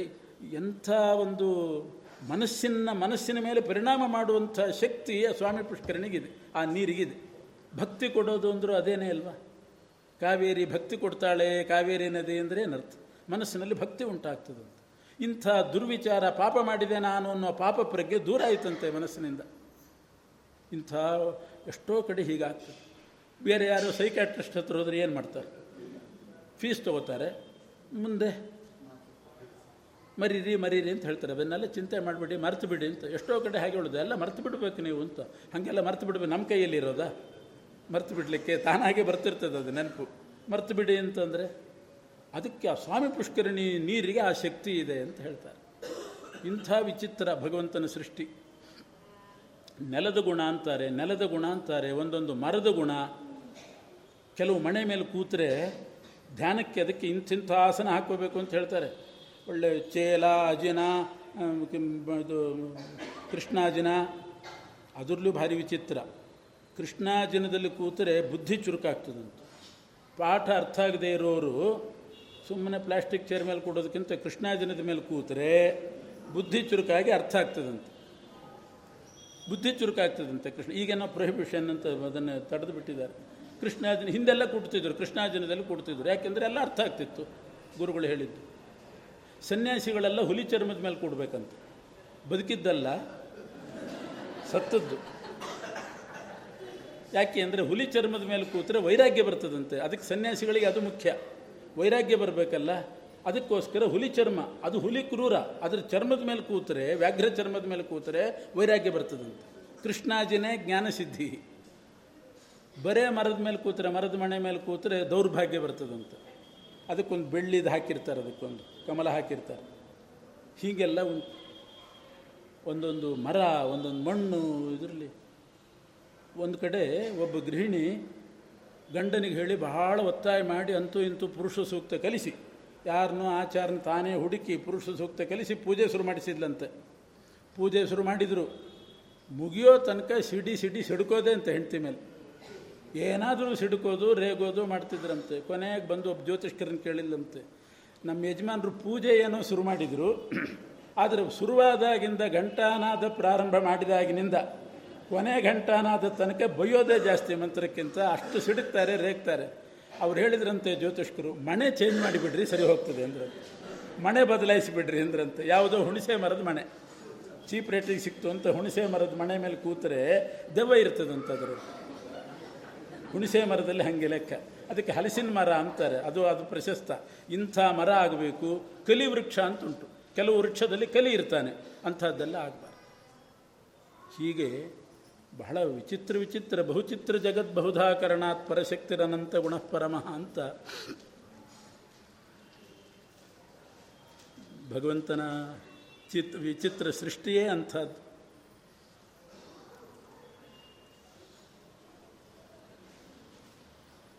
ಎಂಥ ಒಂದು ಮನಸ್ಸಿನ ಮನಸ್ಸಿನ ಮೇಲೆ ಪರಿಣಾಮ ಮಾಡುವಂಥ ಶಕ್ತಿ ಆ ಸ್ವಾಮಿ ಪುಷ್ಕರಣಿಗಿದೆ. ಆ ನೀರಿಗಿದೆ. ಭಕ್ತಿ ಕೊಡೋದು ಅಂದರೂ ಅದೇನೇ ಅಲ್ವಾ? ಕಾವೇರಿ ಭಕ್ತಿ ಕೊಡ್ತಾಳೆ, ಕಾವೇರಿ ನದಿ ಅಂದರೆ ಏನರ್ಥ? ಮನಸ್ಸಿನಲ್ಲಿ ಭಕ್ತಿ ಉಂಟಾಗ್ತದೆ ಇಂಥ ದುರ್ವಿಚಾರ ಪಾಪ ಮಾಡಿದೆ ನಾನು ಅನ್ನೋ ಪಾಪ ಪ್ರಜ್ಞೆ ದೂರ ಆಯಿತಂತೆ ಮನಸ್ಸಿನಿಂದ. ಇಂಥ ಎಷ್ಟೋ ಕಡೆ ಹೀಗಾಗ್ತದೆ. ಬೇರೆ ಯಾರು ಸೈಕ್ಯಾಟ್ರಿಸ್ಟ್ ಹತ್ರ ಹೋದರೆ ಏನು ಮಾಡ್ತಾರೆ? ಫೀಸ್ ತೊಗೋತಾರೆ. ಮುಂದೆ ಮರೀರಿ ಮರೀರಿ ಅಂತ ಹೇಳ್ತಾರೆ. ಅದನ್ನೆಲ್ಲ ಚಿಂತೆ ಮಾಡಿಬಿಡಿ ಮರೆತು ಬಿಡಿ ಅಂತ. ಎಷ್ಟೋ ಕಡೆ ಹಾಗೆ ಹೇಳೋದು ಎಲ್ಲ ಮರ್ತು ಬಿಡಬೇಕು ನೀವು ಅಂತ. ಹಾಗೆಲ್ಲ ಮರ್ತು ಬಿಡ್ಬೇಕು ನಮ್ಮ ಕೈಯಲ್ಲಿ ಇರೋದಾ? ಮರ್ತು ಬಿಡಲಿಕ್ಕೆ ತಾನಾಗೆ ಬರ್ತಿರ್ತದೆ ಅದು ನೆನಪು. ಮರ್ತು ಬಿಡಿ ಅಂತಂದರೆ ಅದಕ್ಕೆ ಆ ಸ್ವಾಮಿ ಪುಷ್ಕರಣಿ ನೀರಿಗೆ ಆ ಶಕ್ತಿ ಇದೆ ಅಂತ ಹೇಳ್ತಾರೆ. ಇಂಥ ವಿಚಿತ್ರ ಭಗವಂತನ ಸೃಷ್ಟಿ. ನೆಲದ ಗುಣ ಅಂತಾರೆ, ನೆಲದ ಗುಣ ಅಂತಾರೆ, ಒಂದೊಂದು ಮರದ ಗುಣ. ಕೆಲವು ಮಣೆ ಮೇಲೆ ಕೂತರೆ ಧ್ಯಾನಕ್ಕೆ ಅದಕ್ಕೆ ಇಂಥಿಂಥ ಆಸನ ಹಾಕೋಬೇಕು ಅಂತ ಹೇಳ್ತಾರೆ. ಒಳ್ಳೆ ಚೇಲ ಅಜಿನ ಇದು, ಕೃಷ್ಣಾಜಿನ, ಅದರಲ್ಲೂ ಭಾರಿ ವಿಚಿತ್ರ. ಕೃಷ್ಣಾಜಿನದಲ್ಲಿ ಕೂತರೆ ಬುದ್ಧಿ ಚುರುಕಾಗ್ತದಂತೆ. ಪಾಠ ಅರ್ಥ ಆಗದೆ ಇರೋರು ಸುಮ್ಮನೆ ಪ್ಲಾಸ್ಟಿಕ್ ಚೇರ್ ಮೇಲೆ ಕೊಡೋದಕ್ಕಿಂತ ಕೃಷ್ಣಾಜಿನದ ಮೇಲೆ ಕೂತರೆ ಬುದ್ಧಿ ಚುರುಕಾಗಿ ಅರ್ಥ ಆಗ್ತದಂತೆ. ಬುದ್ಧಿ ಚುರುಕಾಗ್ತದಂತೆ ಕೃಷ್ಣ. ಈಗೇನೋ ಪ್ರೊಹಿಬಿಷನ್ ಅಂತ ಅದನ್ನು ತಡೆದು ಬಿಟ್ಟಿದ್ದಾರೆ. ಕೃಷ್ಣಾಜನ ಹಿಂದೆಲ್ಲ ಕೊಡ್ತಿದ್ರು ಕೃಷ್ಣಾಜನದಲ್ಲಿ ಕೊಡ್ತಿದ್ರು. ಯಾಕೆಂದರೆ ಎಲ್ಲ ಅರ್ಥ ಆಗ್ತಿತ್ತು ಗುರುಗಳು ಹೇಳಿದ್ದು. ಸನ್ಯಾಸಿಗಳೆಲ್ಲ ಹುಲಿ ಚರ್ಮದ ಮೇಲೆ ಕೊಡಬೇಕಂತ. ಬದುಕಿದ್ದಲ್ಲ, ಸತ್ತದ್ದು. ಯಾಕೆ ಅಂದರೆ ಹುಲಿ ಚರ್ಮದ ಮೇಲೆ ಕೂತ್ರೆ ವೈರಾಗ್ಯ ಬರ್ತದಂತೆ. ಅದಕ್ಕೆ ಸನ್ಯಾಸಿಗಳಿಗೆ ಅದು ಮುಖ್ಯ. ವೈರಾಗ್ಯ ಬರಬೇಕಲ್ಲ. ಅದಕ್ಕೋಸ್ಕರ ಹುಲಿ ಚರ್ಮ, ಅದು ಹುಲಿ ಕ್ರೂರ, ಅದ್ರ ಚರ್ಮದ ಮೇಲೆ ಕೂತರೆ, ವ್ಯಾಘ್ರ ಚರ್ಮದ ಮೇಲೆ ಕೂತರೆ ವೈರಾಗ್ಯ ಬರ್ತದಂತೆ. ಕೃಷ್ಣಾಜಿನೇ ಜ್ಞಾನಸಿದ್ಧಿ ಬರೇ ಮರದ ಮೇಲೆ ಕೂತರೆ ಮರದ ಮನೆ ಮೇಲೆ ಕೂತರೆ ದೌರ್ಭಾಗ್ಯ ಬರ್ತದಂತೆ. ಅದಕ್ಕೊಂದು ಬೆಳ್ಳಿದು ಹಾಕಿರ್ತಾರೆ, ಅದಕ್ಕೊಂದು ಕಮಲ ಹಾಕಿರ್ತಾರೆ. ಹೀಗೆಲ್ಲ ಉಂಟು ಒಂದೊಂದು ಮರ, ಒಂದೊಂದು ಮಣ್ಣು ಇದರಲ್ಲಿ. ಒಂದು ಕಡೆ ಒಬ್ಬ ಗೃಹಿಣಿ ಗಂಡನಿಗೆ ಹೇಳಿ ಬಹಳ ಒತ್ತಾಯ ಮಾಡಿ ಅಂತೂ ಇಂತೂ ಪುರುಷ ಸೂಕ್ತ ಕಲಿಸಿ. ಯಾರನ್ನೂ ಆಚಾರನ ತಾನೇ ಹುಡುಕಿ ಪುರುಷ ಸೂಕ್ತ ಕಲಿಸಿ ಪೂಜೆ ಶುರು ಮಾಡಿಸಿದ್ಲಂತೆ. ಪೂಜೆ ಶುರು ಮಾಡಿದರು. ಮುಗಿಯೋ ತನಕ ಸಿಡಿ ಸಿಡಿ ಸಿಡ್ಕೋದೆ ಅಂತ ಹೆಂಡ್ತಿ ಮೇಲೆ. ಏನಾದರೂ ಸಿಡ್ಕೋದು, ರೇಗೋದು ಮಾಡ್ತಿದ್ರಂತೆ. ಕೊನೆಗೆ ಬಂದು ಒಬ್ಬ ಜ್ಯೋತಿಷ್ಕರನ್ನು ಕೇಳಿಲ್ಲಂತೆ ನಮ್ಮ ಯಜಮಾನರು ಪೂಜೆ ಏನೋ ಶುರು ಮಾಡಿದರು. ಆದರೆ ಶುರುವಾದಾಗಿಂದ ಘಂಟಾನಾದ ಪ್ರಾರಂಭ ಮಾಡಿದಾಗಿನಿಂದ ಕೊನೆ ಘಂಟಾನಾದ ತನಕ ಬೈಯೋದೇ ಜಾಸ್ತಿ ಮಂತ್ರಕ್ಕಿಂತ ಅಷ್ಟು ಸಿಡುತ್ತಾರೆ, ರೇಗ್ತಾರೆ. ಅವ್ರು ಹೇಳಿದ್ರಂತೆ ಜ್ಯೋತಿಷ್ಕರು ಮನೆ ಚೇಂಜ್ ಮಾಡಿಬಿಡ್ರಿ, ಸರಿ ಹೋಗ್ತದೆ ಅಂದ್ರೆ ಮನೆ ಬದಲಾಯಿಸಿಬಿಡ್ರಿ ಅಂದ್ರಂತೆ. ಯಾವುದೋ ಹುಣಸೆ ಮರದ ಮನೆ ಚೀಪ್ ರೇಟಿಗೆ ಸಿಕ್ತು ಅಂತ ಹುಣಸೆ ಮರದ ಮನೆ ಮೇಲೆ ಕೂತರೆ ದೆವ್ವ ಇರ್ತದಂತೆ ಹುಣಸೆ ಮರದಲ್ಲಿ ಹಾಗೆ ಲೆಕ್ಕ. ಅದಕ್ಕೆ ಹಲಸಿನ ಮರ ಅಂತಾರೆ. ಅದು ಅದು ಪ್ರಶಸ್ತ. ಇಂಥ ಮರ ಆಗಬೇಕು, ಕಲಿ ವೃಕ್ಷ ಅಂತ ಉಂಟು. ಕೆಲವು ವೃಕ್ಷದಲ್ಲಿ ಕಲಿ ಇರ್ತಾನೆ. ಅಂಥದ್ದೆಲ್ಲ ಆಗಬಾರ್ದು. ಹೀಗೆ ಬಹಳ ವಿಚಿತ್ರ ವಿಚಿತ್ರ ಬಹುಚಿತ್ರ ಜಗತ್ ಬಹುಧಾಕರಣಾತ್ ಪರಶಕ್ತಿರನಂತ ಗುಣಃ ಪರಮಃ ಅಂತ. ಭಗವಂತನ ಚಿತ್ ವಿಚಿತ್ರ ಸೃಷ್ಟಿಯೇ ಅಂಥದ್ದು.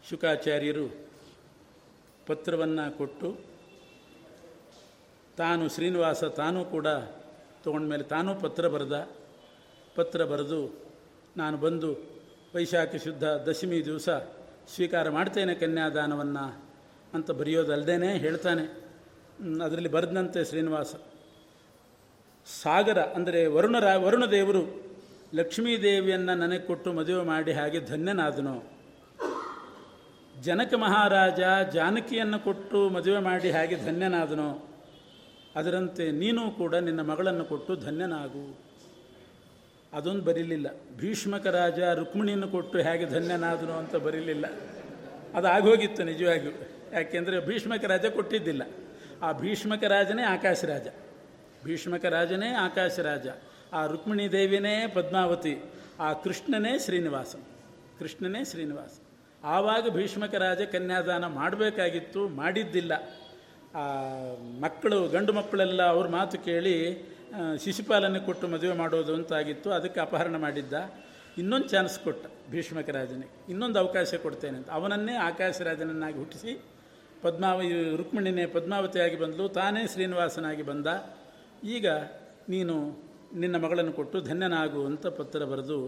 ಶುಕಾಚಾರ್ಯರು ಪತ್ರವನ್ನು ಕೊಟ್ಟು ತಾನು ಶ್ರೀನಿವಾಸ ತಾನೂ ಕೂಡ ತೊಗೊಂಡ್ಮೇಲೆ ತಾನೂ ಪತ್ರ ಬರೆದ, ಪತ್ರ ಬರೆದು ನಾನು ಬಂದು ವೈಶಾಖ ಶುದ್ಧ ದಶಮಿ ದಿವಸ ಸ್ವೀಕಾರ ಮಾಡ್ತೇನೆ ಕನ್ಯಾದಾನವನ್ನು ಅಂತ ಬರೆಯೋದಲ್ಲದೇ ಹೇಳ್ತಾನೆ. ಅದರಲ್ಲಿ ಬರೆದಂತೆ ಶ್ರೀನಿವಾಸ. ಸಾಗರ ಅಂದರೆ ವರುಣರ ವರುಣದೇವರು ಲಕ್ಷ್ಮೀದೇವಿಯನ್ನು ನನಗೆ ಕೊಟ್ಟು ಮದುವೆ ಮಾಡಿ ಹಾಗೆ ಧನ್ಯನಾದನು. ಜನಕ ಮಹಾರಾಜ ಜಾನಕಿಯನ್ನು ಕೊಟ್ಟು ಮದುವೆ ಮಾಡಿ ಹಾಗೆ ಧನ್ಯನಾದನು. ಅದರಂತೆ ನೀನು ಕೂಡ ನಿನ್ನ ಮಗಳನ್ನು ಕೊಟ್ಟು ಧನ್ಯನಾಗು. ಅದೊಂದು ಬರೀಲಿಲ್ಲ. ಭೀಷ್ಮಕ ರಾಜ ರುಕ್ಮಿಣಿಯನ್ನು ಕೊಟ್ಟು ಹೇಗೆ ಧನ್ಯನಾದನು ಅಂತ ಬರೀಲಿಲ್ಲ. ಅದು ಆಗೋಗಿತ್ತು ನಿಜವಾಗಿಯೂ. ಯಾಕೆಂದರೆ ಭೀಷ್ಮಕ ರಾಜ ಕೊಟ್ಟಿದ್ದಿಲ್ಲ. ಆ ಭೀಷ್ಮಕ ರಾಜನೇ ಆಕಾಶ ರಾಜ. ಭೀಷ್ಮಕ ರಾಜನೇ ಆಕಾಶ ರಾಜ. ಆ ರುಕ್ಮಿಣಿ ದೇವಿನೇ ಪದ್ಮಾವತಿ. ಆ ಕೃಷ್ಣನೇ ಶ್ರೀನಿವಾಸ. ಕೃಷ್ಣನೇ ಶ್ರೀನಿವಾಸ. ಆವಾಗ ಭೀಷ್ಮಕ ರಾಜ ಕನ್ಯಾದಾನ ಮಾಡಬೇಕಾಗಿತ್ತು, ಮಾಡಿದ್ದಿಲ್ಲ. ಆ ಮಕ್ಕಳು, ಗಂಡು ಮಕ್ಕಳೆಲ್ಲ ಅವ್ರ ಮಾತು ಕೇಳಿ ಶಿಶುಪಾಲನೆ ಕೊಟ್ಟು ಮದುವೆ ಮಾಡೋದು ಅಂತಾಗಿತ್ತು, ಅದಕ್ಕೆ ಅಪಹರಣ ಮಾಡಿದ್ದ. ಇನ್ನೊಂದು ಚಾನ್ಸ್ ಕೊಟ್ಟ ಭೀಷ್ಮಕ ರಾಜನಿಗೆ ಇನ್ನೊಂದು ಅವಕಾಶ ಕೊಡ್ತೇನೆ ಅಂತ. ಅವನನ್ನೇ ಆಕಾಶ ರಾಜನನ್ನಾಗಿ ಹುಟ್ಟಿಸಿ, ಪದ್ಮಾವ ರುಕ್ಮಿಣಿನೇ ಪದ್ಮಾವತಿಯಾಗಿ ಬಂದಳು ತಾನೇ ಶ್ರೀನಿವಾಸನಾಗಿ ಬಂದ. ಈಗ ನೀನು ನಿನ್ನ ಮಗಳನ್ನು ಕೊಟ್ಟು ಧನ್ಯನಾಗು ಅಂತ ಪತ್ರ ಬರೆದು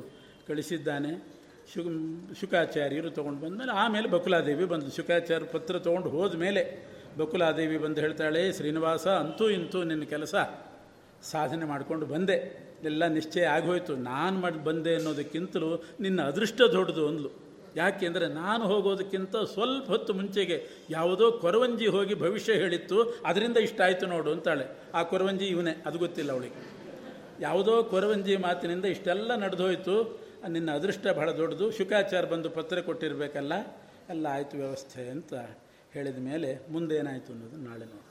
ಕಳಿಸಿದ್ದಾನೆ. ಶು ಶುಕಾಚಾರ್ಯರು ತೊಗೊಂಡು ಬಂದಮೇಲೆ ಆಮೇಲೆ ಬಕುಲಾದೇವಿ ಬಂದು ಶುಕಾಚಾರ್ಯ ಪತ್ರ ತೊಗೊಂಡು ಹೋದ ಮೇಲೆ ಬಕುಲಾದೇವಿ ಬಂದು ಹೇಳ್ತಾಳೆ, ಶ್ರೀನಿವಾಸ, ಅಂತೂ ಇಂತೂ ನಿನ್ನ ಕೆಲಸ. ಸಾಧನೆ ಮಾಡಿಕೊಂಡು ಬಂದೆ. ಎಲ್ಲ ನಿಶ್ಚಯ ಆಗೋಯ್ತು. ನಾನು ಮಾಡಿ ಬಂದೆ ಅನ್ನೋದಕ್ಕಿಂತಲೂ ನಿನ್ನ ಅದೃಷ್ಟ ದೊಡ್ಡದು ಅಂದ್ಲು. ಯಾಕೆಂದರೆ ನಾನು ಹೋಗೋದಕ್ಕಿಂತ ಸ್ವಲ್ಪ ಹೊತ್ತು ಮುಂಚೆಗೆ ಯಾವುದೋ ಕೊರವಂಜಿ ಹೋಗಿ ಭವಿಷ್ಯ ಹೇಳಿತ್ತು. ಅದರಿಂದ ಇಷ್ಟ ಆಯಿತು ನೋಡು ಅಂತಾಳೆ. ಆ ಕೊರವಂಜಿ ಇವನೇ, ಅದು ಗೊತ್ತಿಲ್ಲ ಅವಳಿಗೆ. ಯಾವುದೋ ಕೊರವಂಜಿ ಮಾತಿನಿಂದ ಇಷ್ಟೆಲ್ಲ ನಡೆದೋಯ್ತು. ನಿನ್ನ ಅದೃಷ್ಟ ಬಹಳ ದೊಡ್ಡದು. ಶುಕಾಚಾರ ಬಂದು ಪತ್ರ ಕೊಟ್ಟಿರಬೇಕಲ್ಲ, ಎಲ್ಲ ಆಯಿತು ವ್ಯವಸ್ಥೆ ಅಂತ ಹೇಳಿದ ಮೇಲೆ ಮುಂದೇನಾಯಿತು ಅನ್ನೋದು ನಾಳೆ ನೋಡಿ.